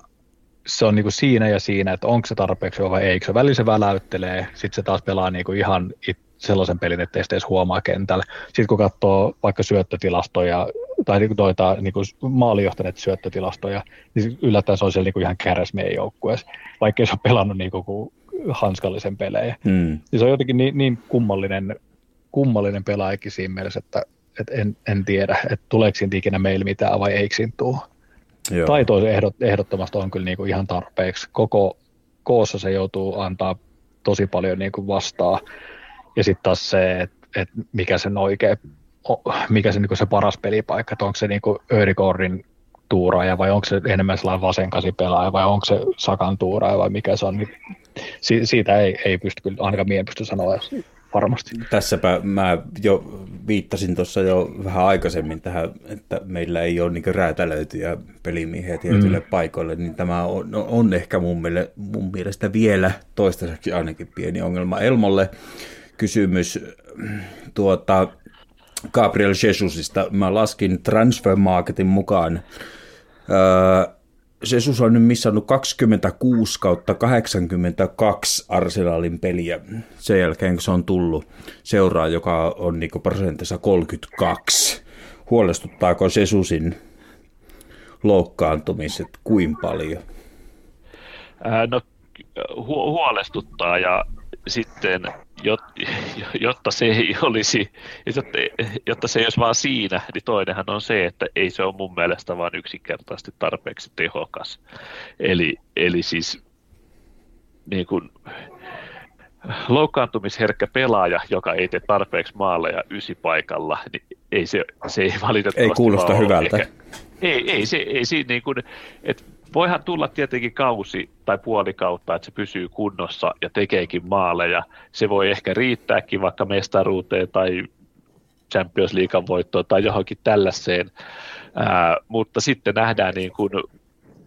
se on niinku siinä ja siinä, että onko se tarpeeksi vai eikö se. Välillä se väläyttelee, sitten se taas pelaa niinku ihan it, sellaisen pelin, että ei edes huomaa kentällä. Sitten kun katsoo vaikka syöttötilastoja tai niinku toita, niinku maalijohtaneet syöttötilastoja, niin yllättäen se on siellä niinku ihan käräs meidän joukkueessa, vaikka ei se ole pelannut niinku hanskallisen pelejä. Hmm. Niin se on jotenkin niin, niin kummallinen, kummallinen pelaajakin siinä mielessä, että, että en, en tiedä, että tuleeko siitä ikinä meillä mitään vai eikö siinä tule. Joo. Ehdot, ehdottomasti on kyllä niin kuin ihan tarpeeksi. Koko koossa se joutuu antaa tosi paljon niin kuin vastaa. Ja sitten taas se, että et mikä sen oikea, mikä se, niin kuin se paras pelipaikka, että onko se niin Örikorrin tuuraaja vai onko se enemmän sellainen vasenkasi pelaaja vai onko se Sakan tuuraaja vai mikä se on, niin siitä ei, ei pysty kyllä, ainakaan mien pysty sanoa varmasti. Tässäpä mä jo viittasin tuossa jo vähän aikaisemmin tähän, että meillä ei ole niin räätälöityjä pelimiehiä tietyille mm. paikoille, niin tämä on, on ehkä mun, miele, mun mielestä vielä toistaiseksi ainakin pieni ongelma. Elmolle kysymys tuota, Gabriel Jesusista. Mä laskin Transfer Marketin mukaan. Öö, Jesus on nyt missannut 26 kautta 82 Arsenalin peliä sen jälkeen, kun se on tullut seuraa, joka on niin prosentissa 32. Huolestuttaako Jesusin loukkaantumiset kuin paljon? No hu- huolestuttaa ja sitten *laughs* jotta se ei olisi, jotta, jotta se ei olisi vaan siinä, niin toinenhan on se, että ei se ole mun mielestä vaan yksinkertaisesti tarpeeksi tehokas. Eli, eli siis niin kuin, loukkaantumisherkkä pelaaja, joka ei tee tarpeeksi maaleja ysi paikalla, niin ei se, se ei valitettavasti Ei kuulosta hyvältä. Ehkä, ei, ei, se, ei siinä niin kuin, että voihan tulla tietenkin kausi tai puoli kautta, että se pysyy kunnossa ja tekeekin maaleja. Se voi ehkä riittääkin vaikka mestaruuteen tai Champions League voittoon tai johonkin tällaiseen, Ää, mutta sitten nähdään niin kuin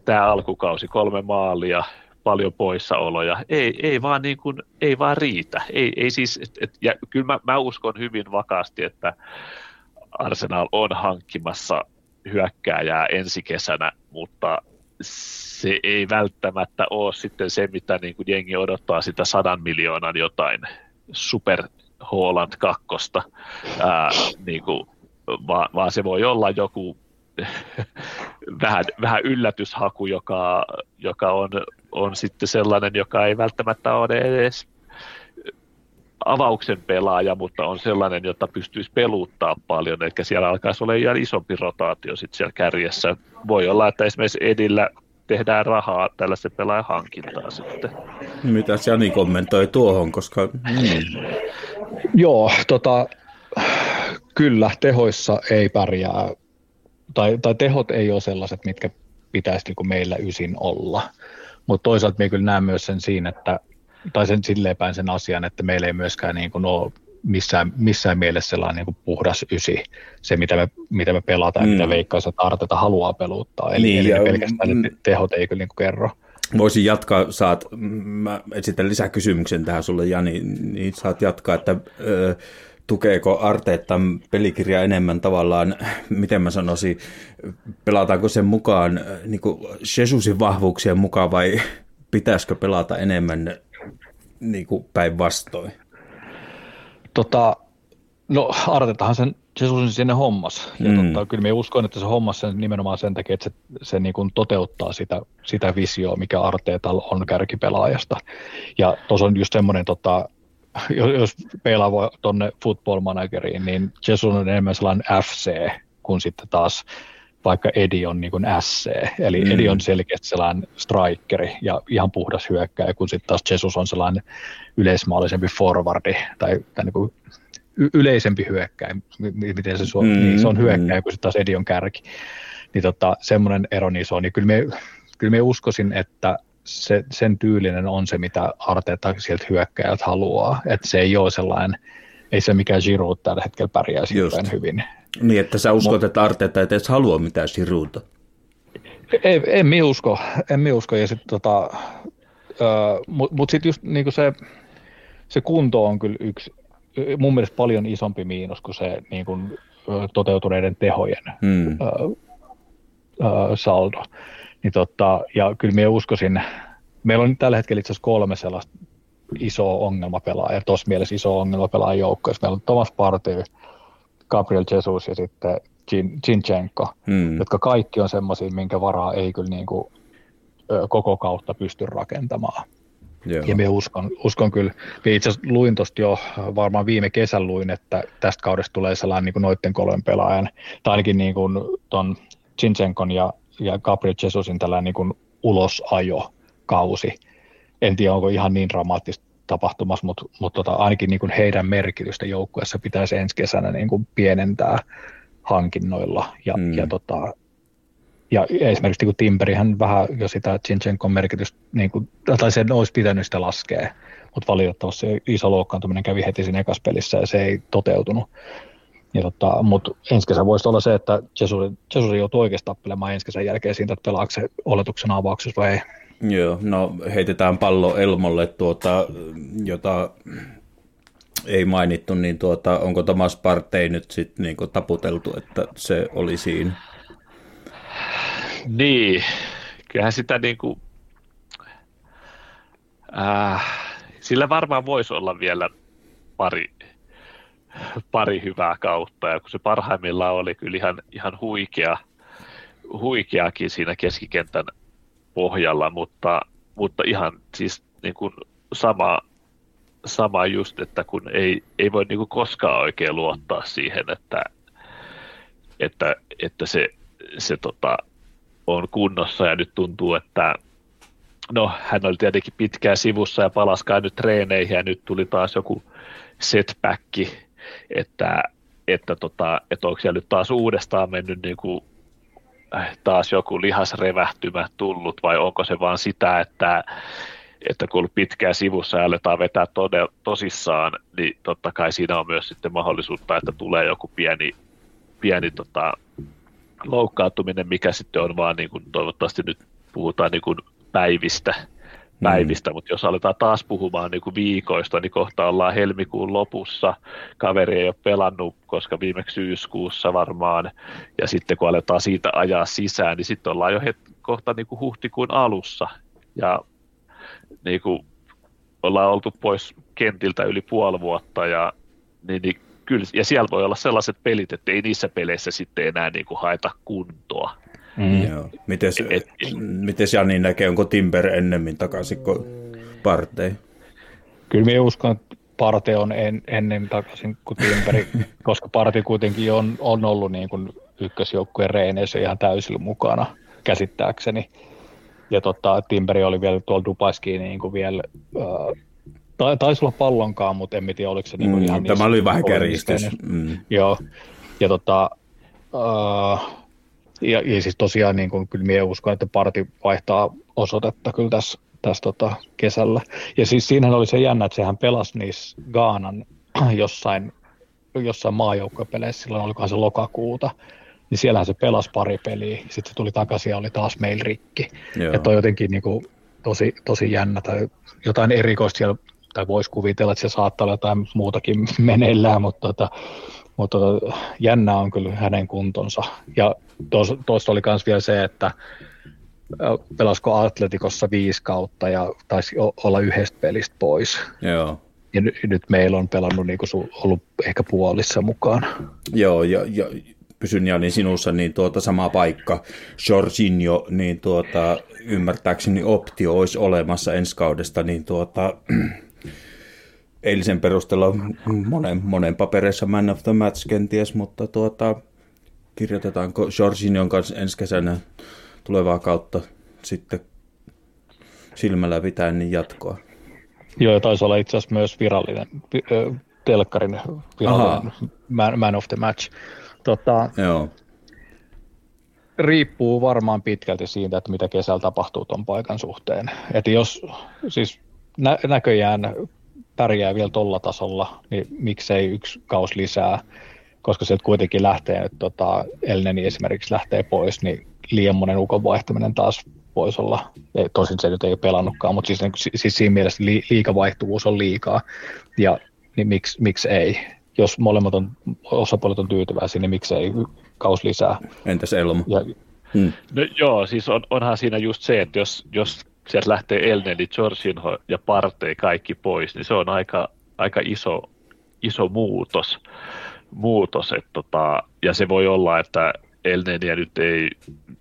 tämä alkukausi, kolme maalia, paljon poissaoloja. Ei, ei, vaan, niin kuin, ei vaan riitä. Ei, ei siis, et, et, ja kyllä mä, mä uskon hyvin vakaasti, että Arsenal on hankkimassa hyökkääjää ensi kesänä, mutta se ei välttämättä ole sitten se, mitä niin kuin jengi odottaa sitä sadan miljoonan jotain super Holland kakkosta, ää, niin kuin, vaan, vaan se voi olla joku *laughs* vähän, vähän yllätyshaku, joka, joka on, on sitten sellainen, joka ei välttämättä ole edes avauksen pelaaja, mutta on sellainen, jota pystyisi peluttaa paljon, eli siellä alkaisi olla ihan isompi rotaatio sitten siellä kärjessä. Voi olla, että esimerkiksi Edillä tehdään rahaa tällaisen pelaajan hankintaa sitten. Mitä Jani kommentoi tuohon, koska... Mm. Joo, tota, kyllä, tehoissa ei pärjää, tai, tai tehot ei ole sellaiset, mitkä pitäisi niin meillä ysin olla. Mutta toisaalta me kyllä näen myös sen siinä, että tai sen silleen päin sen asian, että meillä ei myöskään niin kuin ole missään, missään mielessä sellainen niin kuin puhdas ysi, se mitä me, mitä me pelataan mm. ja mitä veikkaus, että Arteta haluaa peluttaa. Eli, niin, eli ja, pelkästään mm, tehot ei kyllä niin kuin kerro. Voisin jatkaa, saat, mä esitän lisäkysymyksen tähän sulle Jani, niin saat jatkaa, että ö, tukeeko Arteetta pelikirja enemmän tavallaan, miten mä sanoisin, pelataanko sen mukaan niin kuin Jesusin vahvuuksien mukaan vai pitäisikö pelata enemmän niin kuin päinvastoin? Tota, no Artetahan sen Jesusin sinne hommas. Ja mm. tota, kyllä me uskon, että se hommas sen nimenomaan sen takia, että se, se niin kuin toteuttaa sitä, sitä visioa, mikä Arteetalla on kärkipelaajasta. Ja tuossa on just semmoinen, tota, jos pelaa voi tuonne football manageriin, niin Jesus on enemmän sellainen FC kuin sitten taas vaikka Edi on niin kuin SC, eli mm. Edi on selkeästi sellainen strikeri ja ihan puhdas hyökkäjä, kun sitten taas Jesus on sellainen yleismaallisempi forwardi tai, tai niin kuin yleisempi hyökkäjä, miten se, suo, mm. niin, se on hyökkäjä, mm. kun sitten taas Edi on kärki. Niin tota, semmoinen ero niin se on, niin kyllä me, kyllä me uskoisin, että se, sen tyylinen on se, mitä Arteeta sieltä hyökkäjät haluaa, että se ei ole sellainen, ei se mikään Giroud tällä hetkellä pärjää hyvin. Niin, että sä uskot, Mut, että Arteeta ei edes halua mitään Girouta. Ei, en mi usko, en mi usko. Ja sit, tota, mutta mut sitten just niin se, se kunto on kyllä yksi, mun mielestä paljon isompi miinus kuin se niin kuin, toteutuneiden tehojen hmm. ö, ö, saldo. Niin tota, ja kyllä minä uskoisin, meillä on tällä hetkellä itse asiassa kolme sellaista isoa ongelmapelaajaa, tuossa mielessä iso ongelmapelaaja joukkueessa. Meillä on Thomas Party, Gabriel Jesus ja sitten Zinchenko, hmm. jotka kaikki on semmoisia, minkä varaa ei kyllä niin kuin, koko kautta pysty rakentamaan. Joo. Ja me uskon, uskon kyllä, itse asiassa luin tuosta jo, varmaan viime kesän luin, että tästä kaudesta tulee sellainen niin kuin noiden kolmen pelaajan, tai ainakin niin kuin ton Cincenkon ja, ja Gabriel Jesusin tällainen niin kuin ulosajo kausi. En tiedä, onko ihan niin dramaattista tapahtumassa, mutta, mutta tota, ainakin niin kuin heidän merkitystä joukkueessa pitäisi ensi kesänä niin kuin pienentää hankinnoilla. Ja, mm. ja, tota, ja esimerkiksi niin Timberihän vähän jo sitä Zinchenkon merkitystä, niin kuin, tai sen olisi pitänyt sitä laskea, mutta valitettavasti se iso loukkaantuminen kävi heti siinä ekassa pelissä ja se ei toteutunut. Ja tota, mutta ensi kesä voisi olla se, että Jesus, Jesus joutuu oikeasti tappelemaan ensi kesän jälkeen siitä, että pelaako se oletuksen avauksessa vai ei. Joo, no heitetään pallo Elmolle, tuota, jota ei mainittu, niin tuota, onko Thomas Partey nyt sitten niin taputeltu, että se oli siinä? Niin, kyllähän sitä niin kuin, äh, sillä varmaan voisi olla vielä pari, pari hyvää kautta, ja kun se parhaimmillaan oli kyllä ihan, ihan huikea, huikeakin siinä keskikentän pohjalla, mutta mutta ihan siis niin kuin sama, sama just, että kun ei, ei voi niin kuin koskaan oikein luottaa siihen, että, että, että se, se tota, on kunnossa ja nyt tuntuu, että no hän oli tietenkin pitkään sivussa ja palaskaan nyt treeneihin ja nyt tuli taas joku setback, että, että, tota, että onko siellä nyt taas uudestaan mennyt niin kuin taas joku lihasrevähtymä tullut vai onko se vaan sitä, että, että kun ollut pitkään sivussa ja aletaan vetää todella, tosissaan, niin totta kai siinä on myös sitten mahdollisuutta, että tulee joku pieni, pieni tota, loukkaantuminen, mikä sitten on vaan niin kuin, toivottavasti nyt puhutaan niin kuin päivistä, päivistä, mm. mutta jos aletaan taas puhumaan niin kuin viikoista, niin kohta ollaan helmikuun lopussa. Kaveri ei ole pelannut, koska viimeksi syyskuussa varmaan, ja sitten kun aletaan siitä ajaa sisään, niin sitten ollaan jo het- kohta niin kuin huhtikuun alussa, ja niin kuin ollaan oltu pois kentiltä yli puoli vuotta, ja niin, niin kyllä, ja siellä voi olla sellaiset pelit, että ei niissä peleissä sitten enää niin kuin haeta kuntoa. Mm. Joo. Mites, et, mites Jani näkee, onko Timber ennemmin takaisin kuin Partei? Kyllä minä uskon, että Parte on en, ennen takaisin kuin Timberi, *laughs* koska Parti kuitenkin on, on ollut niin kuin ykkösjoukkueen reeneissä ihan täysillä mukana, käsittääkseni. Ja tota, Timberi oli vielä tuolla Dubaiskiin niin kuin vielä, äh, taisi olla pallonkaan, mutta en tiedä, oliko se niin kuin mm, ihan Tämä oli vähän kärjistys. Mm. Joo, ja tota, äh, ja, ja siis tosiaan niin kuin, kyllä minä uskon, että parti vaihtaa osoitetta kyllä tässä, tässä tota, kesällä. Ja siis siinähän oli se jännä, että sehän pelasi niissä Gaanan *clears throat* jossain, jossain maajoukkopeleissä, silloin olikohan se lokakuuta, niin siellähän se pelasi pari peliä, sitten se tuli takaisin ja oli taas meillä rikki. Joo. Ja toi jotenkin niin kuin, tosi, tosi jännä tai jotain erikoista siellä, tai voisi kuvitella, että se saattaa olla jotain muutakin *laughs* meneillään, mutta tota, mutta tota, jännä on kyllä hänen kuntonsa. Ja tuosta oli myös vielä se, että pelasko Atletikossa viisi kautta ja taisi olla yhdestä pelistä pois. Joo. Ja nyt, nyt meillä on pelannut niin kuin ollut ehkä puolissa mukaan. Joo, ja, ja pysyn Jani sinussa, niin tuota sama paikka, Jorginho, niin tuota, ymmärtääkseni optio olisi olemassa ensi kaudesta, niin tuota, *clears throat* eilisen perusteella monen, monen papereissa man of the match kenties, mutta tuota, kirjoitetaanko Jorginhon kanssa ensi kesänä tulevaa kautta sitten silmällä pitäen niin jatkoa. Joo, ja taisi olla itse asiassa myös virallinen, telkkarin virallinen man, man, of the match. Tota, Joo. Riippuu varmaan pitkälti siitä, että mitä kesällä tapahtuu tuon paikan suhteen. Että jos siis nä- näköjään pärjää vielä tuolla tasolla, niin miksei yksi kaus lisää, koska sieltä kuitenkin lähtee, että tota, Elneni esimerkiksi lähtee pois, niin liian monen ukon vaihtaminen taas voisi olla, ei, tosin se nyt ei ole pelannutkaan, mutta siis, niin, siis siinä mielessä li, liikavaihtuvuus on liikaa, ja niin miksi, miksi ei? Jos molemmat on, osapuolet on tyytyväisiä, niin miksi ei kaus lisää? Entäs Elmo? Ja, hmm. no, joo, siis on, onhan siinä just se, että jos, jos sieltä lähtee Elneni, Jorginho ja Partey kaikki pois, niin se on aika, aika iso, iso muutos. Muutos että tota, ja se voi olla, että Elneniä nyt ei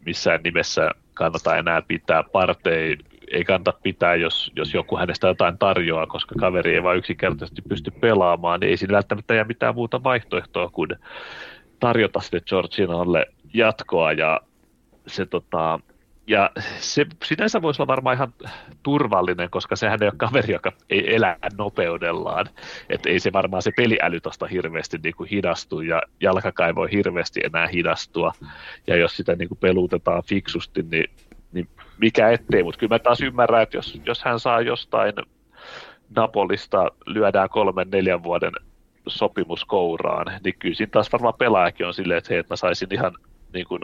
missään nimessä kannata enää pitää. Partey ei kannata pitää, jos, jos joku hänestä jotain tarjoaa, koska kaveri ei vain yksinkertaisesti pysty pelaamaan, niin ei siinä välttämättä jää mitään muuta vaihtoehtoa kuin tarjota sitten Georginalle jatkoa ja se tota, ja se sinänsä voisi olla varmaan ihan turvallinen, koska sehän ei ole kaveri, joka ei elä nopeudellaan. Että ei se varmaan se peliäly tosta hirveästi niin kuin hidastu ja jalkakaan voi hirveästi enää hidastua. Ja jos sitä niin kuin pelutetaan fiksusti, niin, niin mikä ettei. Mutta kyllä mä taas ymmärrän, että jos, jos hän saa jostain Napolista lyödään kolmen neljän vuoden sopimus kouraan, niin kyllä siinä taas varmaan pelaajakin on silleen, että hei, että mä saisin ihan niin kuin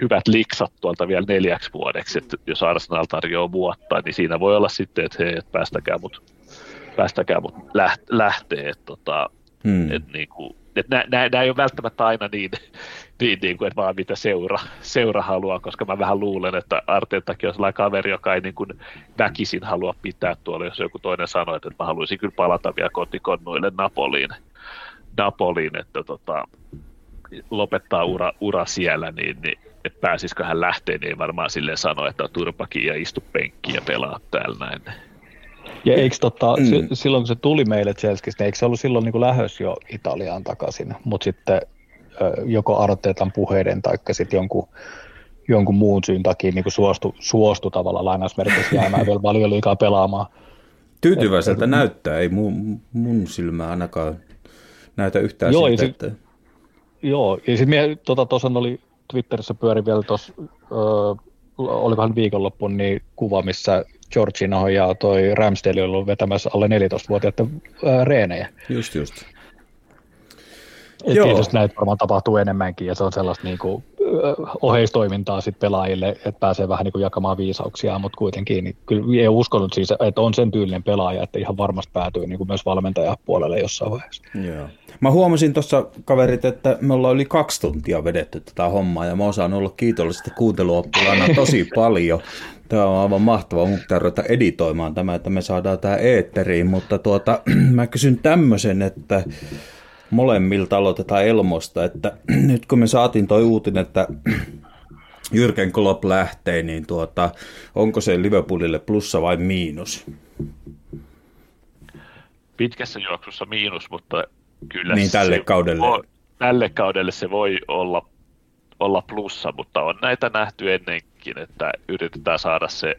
hyvät liksat tuolta vielä neljäksi vuodeksi, että jos Arsenal tarjoaa vuotta, niin siinä voi olla sitten, että hei, että päästäkää mut, päästäkää mut läht, lähtee, että tota, hmm. et niinku, et nä, nä, nä, ei ole välttämättä aina niin, *laughs* niin, niin kuin, että vaan mitä seura, seura haluaa, koska mä vähän luulen, että Arteettakin on sellainen kaveri, joka ei niin kuin väkisin halua pitää tuolla, jos joku toinen sanoo, että mä haluaisin kyllä palata vielä kotikonnuille Napoliin, Napoliin että tota, lopettaa ura, ura siellä, niin, niin et pääsisikö hän lähteä, niin ei varmaan silleen sano, että on turpakin ja istu penkkiin ja pelaa täällä näin. Ja eikö tota, mm. silloin kun se tuli meille Chelseasta, niin eikö se ollut silloin niin lähös jo Italiaan takaisin, mutta sitten joko Arteetan puheiden tai sitten jonkun, jonkun muun syyn takia niin suostu, suostu tavallaan lainausmerkeissä jäämään vielä paljon liikaa pelaamaan. Tyytyväiseltä et, näyttää, ei mun, mun silmä ainakaan näytä yhtään joo, siltä, että... Joo, ja sitten tuossa tota, oli Twitterissä pyöri vielä tuossa, olikohan viikonloppu, niin kuva, missä Georgino ja toi Ramsdale on ollut vetämässä alle 14-vuotiaiden reenejä. Just, just. Et Joo. tietysti näitä varmaan tapahtuu enemmänkin ja se on sellaista niin kuin, oheistoimintaa sit pelaajille, että pääsee vähän niin kuin jakamaan viisauksia, mutta kuitenkin niin kyllä ei uskonut siis, että on sen tyylinen pelaaja, että ihan varmasti päätyy niin kuin myös valmentajapuolelle jossain vaiheessa. Joo. Mä huomasin tuossa kaverit, että me ollaan yli kaksi tuntia vedetty tätä hommaa ja mä osaan olla kiitollisesti kuunteluoppilaana tosi paljon. Tämä on aivan mahtavaa, mun pitää ruveta editoimaan tämä, että me saadaan tämä eetteriin, mutta tuota, *clears throat* mä kysyn tämmöisen, että molemmilta aloitetaan Elmosta, että *clears throat* nyt kun me saatiin toi uutinen, että *clears throat* Jürgen Klopp lähtee, niin tuota, onko se Liverpoolille plussa vai miinus? Pitkässä juoksussa miinus, mutta kyllä niin tälle se kaudelle. Voi, tälle kaudelle se voi olla, olla plussa, mutta on näitä nähty ennenkin, että yritetään saada se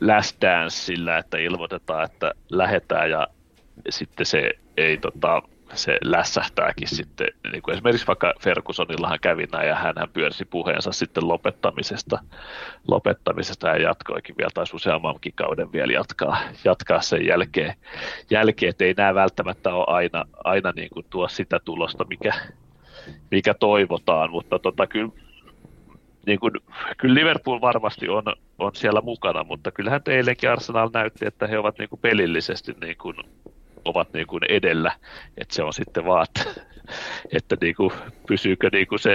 last dance sillä, että ilmoitetaan, että lähetään ja sitten se ei tota, se lässähtääkin sitten, niin kuin esimerkiksi vaikka Fergusonillahan kävi näin ja hän pyörsi puheensa sitten lopettamisesta, lopettamisesta ja jatkoikin vielä, tai useammankin kauden vielä jatkaa, jatkaa sen jälkeen, jälkeen että ei nämä välttämättä ole aina, aina niin kuin tuo sitä tulosta, mikä, mikä toivotaan, mutta tota, kyllä, niin kuin, kyllä Liverpool varmasti on, on siellä mukana, mutta kyllähän teillekin Arsenal näytti, että he ovat niin kuin pelillisesti niin kuin ovat niin kuin edellä, että se on sitten vaan, että, että niin kuin, pysyykö niin kuin se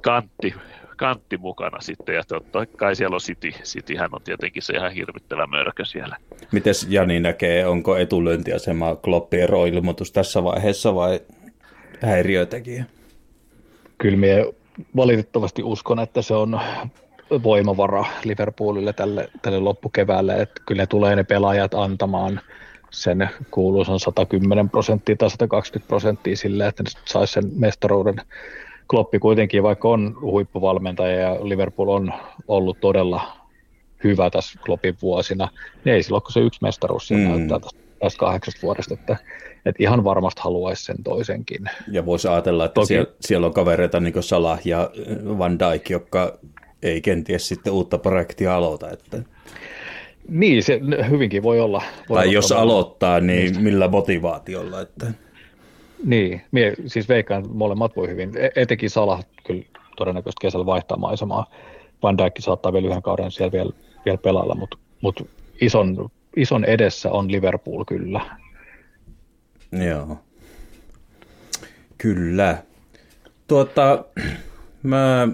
kantti, kantti mukana sitten, ja totta kai siellä on City, Cityhän on tietenkin se ihan hirvittävä mörkö siellä. Mites Jani näkee, onko etulyöntiasema Kloppin eroilmoitus tässä vaiheessa vai häiriötekijä? Kyllä minä valitettavasti uskon, että se on voimavara Liverpoolille tälle, tälle loppukeväälle, että kyllä ne tulee ne pelaajat antamaan – sen kuuluisan 110 prosenttia tai 120 prosenttia sille, että ne saisi sen mestaruuden. Kloppi kuitenkin, vaikka on huippuvalmentaja ja Liverpool on ollut todella hyvä tässä Kloppin vuosina, niin ei silloin, kun se yksi mestaruus mm. näyttää tästä, tästä kahdeksasta vuodesta, että, että ihan varmasti haluaisi sen toisenkin. Ja voisi ajatella, että Toki, siellä, siellä on kavereita niin kuin Salah ja Van Dijk, jotka ei kenties sitten uutta projektia aloita. Että... Niin, se hyvinkin voi olla. Voi tai jos aloittaa, niin niistä. millä motivaatiolla? Että... Niin, mie siis veikkaan, että molemmat voi hyvin. E- etenkin Salah kyllä todennäköisesti kesällä vaihtaa maisemaa. Van Dijk saattaa vielä yhden kauden siellä vielä, vielä pelailla, mutta, mutta ison, ison edessä on Liverpool kyllä. Joo. Kyllä. Tuota, *clears throat* mä,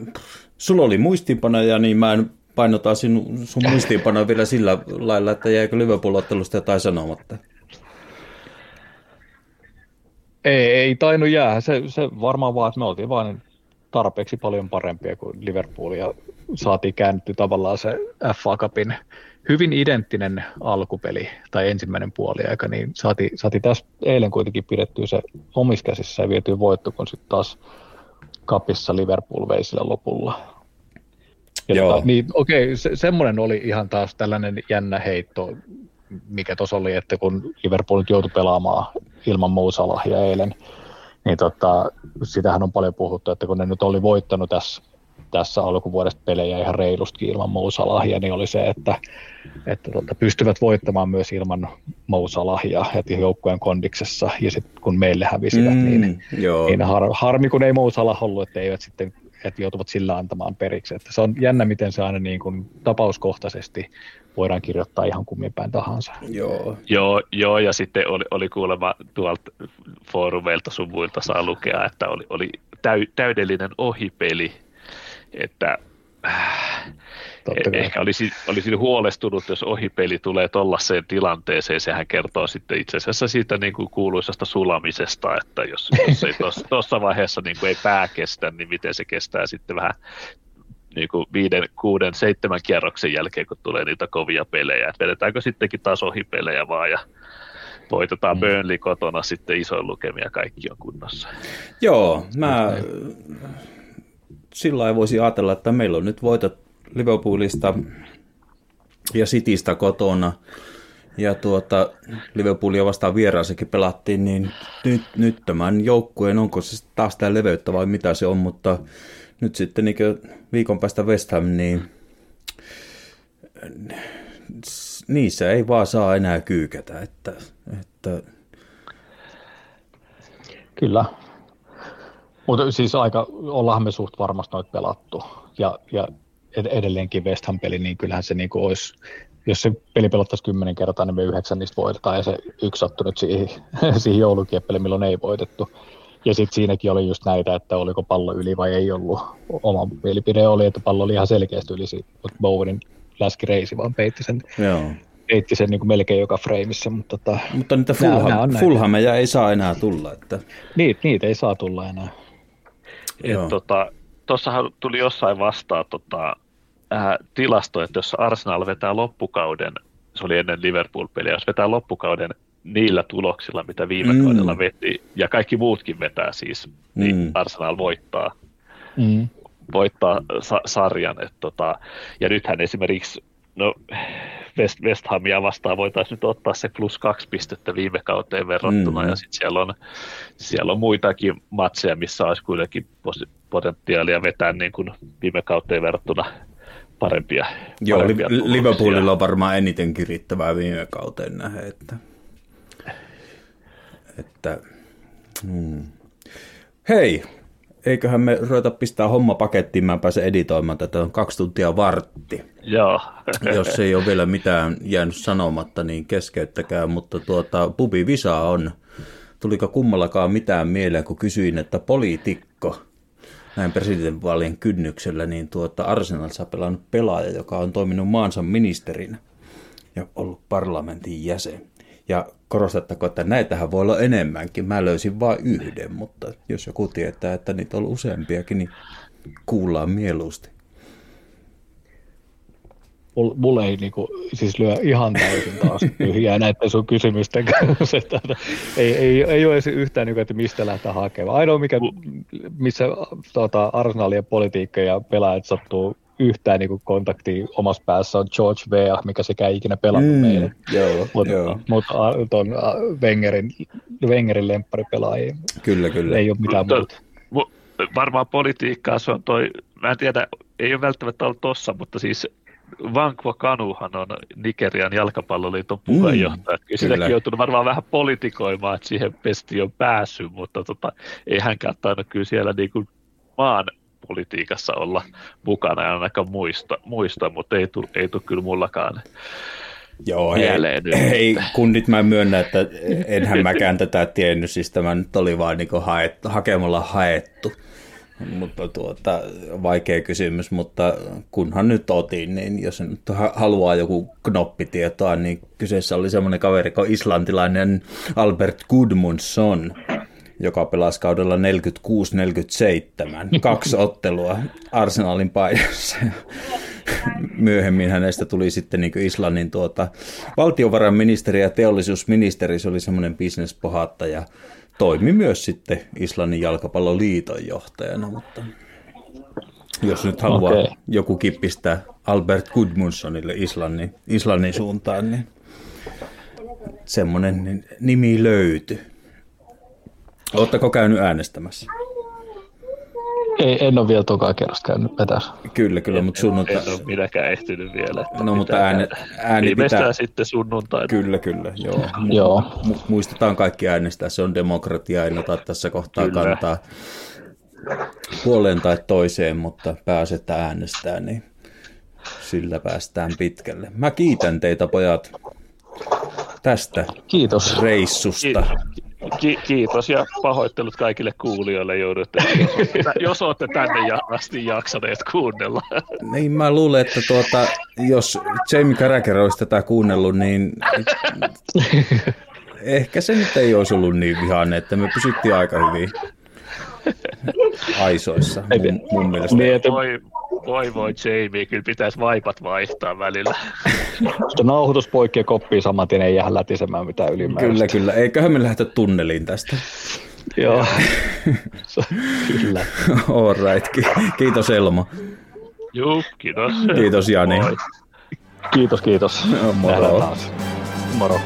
sulla oli muistiinpanoja, niin mä en painotaan sinun, sun muistiinpanoa vielä sillä lailla, että jäikö Liverpool-ottelusta jotain sanomatta? Ei, ei tainnut jää. Se, se varmaan vaan, että me oltiin vain tarpeeksi paljon parempia kuin Liverpool ja saatiin käännetty tavallaan se FA Cupin hyvin identtinen alkupeli tai ensimmäinen puoli aika, niin saatiin, saatiin tässä eilen kuitenkin pidettyä se omissa käsissä ja vietyä voitto, kun sitten taas kapissa Liverpool vei sillä lopulla. Ja Joo. Tota, niin, okei, se, semmoinen oli ihan taas tällainen jännä heitto, mikä tuossa oli, että kun Liverpool joutui pelaamaan ilman Mousalahia eilen, niin tota, sitähän on paljon puhuttu, että kun ne nyt oli voittanut tässä, tässä alkuvuodesta pelejä ihan reilusti ilman Mousalahia, niin oli se, että, että tota, pystyvät voittamaan myös ilman Mousalahia heti joukkueen kondiksessa, ja sitten kun meille hävisivät, mm, niin, joo. niin har, harmi kun ei Mousalah ollut, että eivät sitten että joutuvat sillä antamaan periksi. Että se on jännä, miten se aina niin kuin tapauskohtaisesti voidaan kirjoittaa ihan kummin päin tahansa. Joo, joo, joo ja sitten oli, oli kuulemma tuolta foorumeilta sun muilta saa lukea, että oli, oli täy, täydellinen ohipeli, että äh, ehkä olisi, olisi huolestunut, jos ohipeli tulee tuollaiseen tilanteeseen. Sehän kertoo sitten itse asiassa siitä niin kuin kuuluisasta sulamisesta, että jos, jos ei tuossa *laughs* vaiheessa niin kuin ei pää kestä, niin miten se kestää sitten vähän niin kuin viiden, kuuden, seitsemän kierroksen jälkeen, kun tulee niitä kovia pelejä. Et vedetäänkö sittenkin taas ohipelejä vaan ja voitetaan mm. Burnley kotona sitten isoin lukemia, kaikki on kunnossa. Joo, mä sillä voisi ajatella, että meillä on nyt voitot Liverpoolista ja Citystä kotona, ja tuota, Liverpoolia vastaan vieraassakin pelattiin, niin nyt, nyt tämän joukkueen, onko se taas tämä leveyttä vai mitä se on, mutta nyt sitten niin viikon päästä West Ham, niin niissä ei vaan saa enää kyykätä. Että, että... Kyllä. Mutta siis aika, ollaan me suht varmasti noit pelattu. Ja, ja edelleenkin West Ham-peli, niin kyllähän se niin olisi, jos se peli pelottaisi kymmenen kertaa, niin me yhdeksän niistä voitetaan, ja se yksi sattui nyt siihen, *laughs* siihen joulukieppeliin, milloin ei voitettu. Ja sitten siinäkin oli just näitä, että oliko pallo yli vai ei ollut. Oma mielipide oli, että pallo oli ihan selkeästi yli, mutta Bowenin läskireisi vaan peitti sen, Joo. Peitti sen niin kuin melkein joka freimissä. Mutta, tota, mutta niitä Fulham, Fulhameja ei saa enää tulla. Että... Niitä, niitä ei saa tulla enää. Tuossahan tota, tuli jossain vastaan tota, äh, tilasto, että jos Arsenal vetää loppukauden, se oli ennen Liverpool-peliä, jos vetää loppukauden niillä tuloksilla, mitä viime mm. kaudella veti, ja kaikki muutkin vetää siis, niin mm. Arsenal voittaa, mm. voittaa sa- sarjan. Et tota, ja nythän esimerkiksi no, West, West Hamia vastaan voitaisiin nyt ottaa se plus kaksi pistettä viime kauteen verrattuna, mm. ja sitten siellä on, siellä on muitakin matseja, missä olisi kuitenkin potentiaalia vetää niin kuin viime kauteen verrattuna parempia. Joo, parempia Liverpoolilla on varmaan eniten kirittävää viime kauteen nähdä, että että, hmm. Hei, eiköhän me ruveta pistää homma pakettiin, mä pääsen editoimaan tätä on kaksi tuntia vartti. Joo. Jos ei ole vielä mitään jäänyt sanomatta, niin keskeyttäkää, mutta tuota, Pubi Visa on, tuliko kummallakaan mitään mieleen, kun kysyin, että poliitikko, näin presidentinvaalien kynnyksellä, niin tuota Arsenalissa pelannut pelaaja, joka on toiminut maansa ministerinä ja ollut parlamentin jäsen. Ja korostettako, että näitähän voi olla enemmänkin. Mä löysin vain yhden, mutta jos joku tietää, että niitä on useampiakin, niin kuullaan mieluusti. Mulle ei niinku, siis lyö ihan täysin taas *laughs* tyhjää näiden sun kysymysten kanssa. Että, ei, ei, ei ole edes yhtään, niinku, että mistä lähtee hakemaan. Ainoa, mikä, missä tota, arsenaalien politiikka ja pelaajat sattuu yhtään niin kontaktia omassa päässä on George Vea, mikä sekä ei ikinä pelannut mm, meille. Joo, mutta joo. mut, tuon Wengerin, Wengerin lemparipelaajia kyllä, kyllä. ei ole mitään muuta. Varmaan politiikkaa se on toi, mä en tiedä, ei ole välttämättä ollut tossa, mutta siis Vankwa Kanuhan on Nigerian jalkapalloliiton puheenjohtaja. Mm, Sitäkin on joutunut varmaan vähän politikoimaan, että siihen pesti on päässyt, mutta tota, ei hänkään tainnut kyllä siellä niin kuin maan politiikassa olla mukana ja ainakaan muista, muista mutta ei tule ei kyllä mullakaan Joo, hei, hei, kun nyt mä myönnän, että enhän *laughs* mäkään tätä tiennyt, siis tämä nyt oli vaan niin haettu, hakemalla haettu. Mutta tuota, vaikea kysymys, mutta kunhan nyt otin, niin jos nyt haluaa joku knoppitietoa, niin kyseessä oli semmoinen kaveri kuin islantilainen Albert Gudmundsson, joka pelasi kaudella 46-47, kaksi *laughs* ottelua Arsenalin paidassa. Myöhemmin hänestä tuli sitten niin Islannin tuota, valtiovarainministeri ja teollisuusministeri, se oli semmoinen bisnespohattaja, toimi myös sitten Islannin jalkapalloliiton johtajana, mutta jos nyt haluaa okay. joku kippistää Albert Gudmundssonille Islannin, Islannin suuntaan, niin semmoinen nimi löytyi. Oletteko käynyt äänestämässä? Ei, en ole vielä toka kerrosta käynyt vetässä. Kyllä, kyllä, mutta sunnuntai... En ole minäkään ehtinyt vielä. Että no, mutta ääni, ääni pitää... sitten sunnuntai. Kyllä, kyllä, joo. *laughs* Mu- joo. Mu- muistetaan kaikki äänestää, se on demokratia, en ota tässä kohtaa kyllä. kantaa puoleen tai toiseen, mutta pääsetään äänestää, niin sillä päästään pitkälle. Mä kiitän teitä pojat tästä Kiitos. reissusta. Kiitos. Ki- kiitos ja pahoittelut kaikille kuulijoille joudutte, jos olette tänne ja asti jaksaneet kuunnella. Niin mä luulen, että tuota, jos Jamie Carragher olisi tätä kuunnellut, niin ehkä se nyt ei olisi ollut niin vihainen, että me pysyttiin aika hyvin aisoissa mun, mun mielestä. Niin, että... voi, Voi voi Jamie, kyllä pitäisi vaipat vaihtaa välillä. Sitten nauhoitus poikki ja koppii saman tien ei jää lätisemään mitään ylimääräistä. Kyllä, kyllä. Eiköhän me lähdetä tunneliin tästä. Joo, *laughs* kyllä. All right. Kiitos Elmo. Juu, kiitos. Kiitos Jani. Moi. Kiitos, kiitos. Moro. Taas. Moro.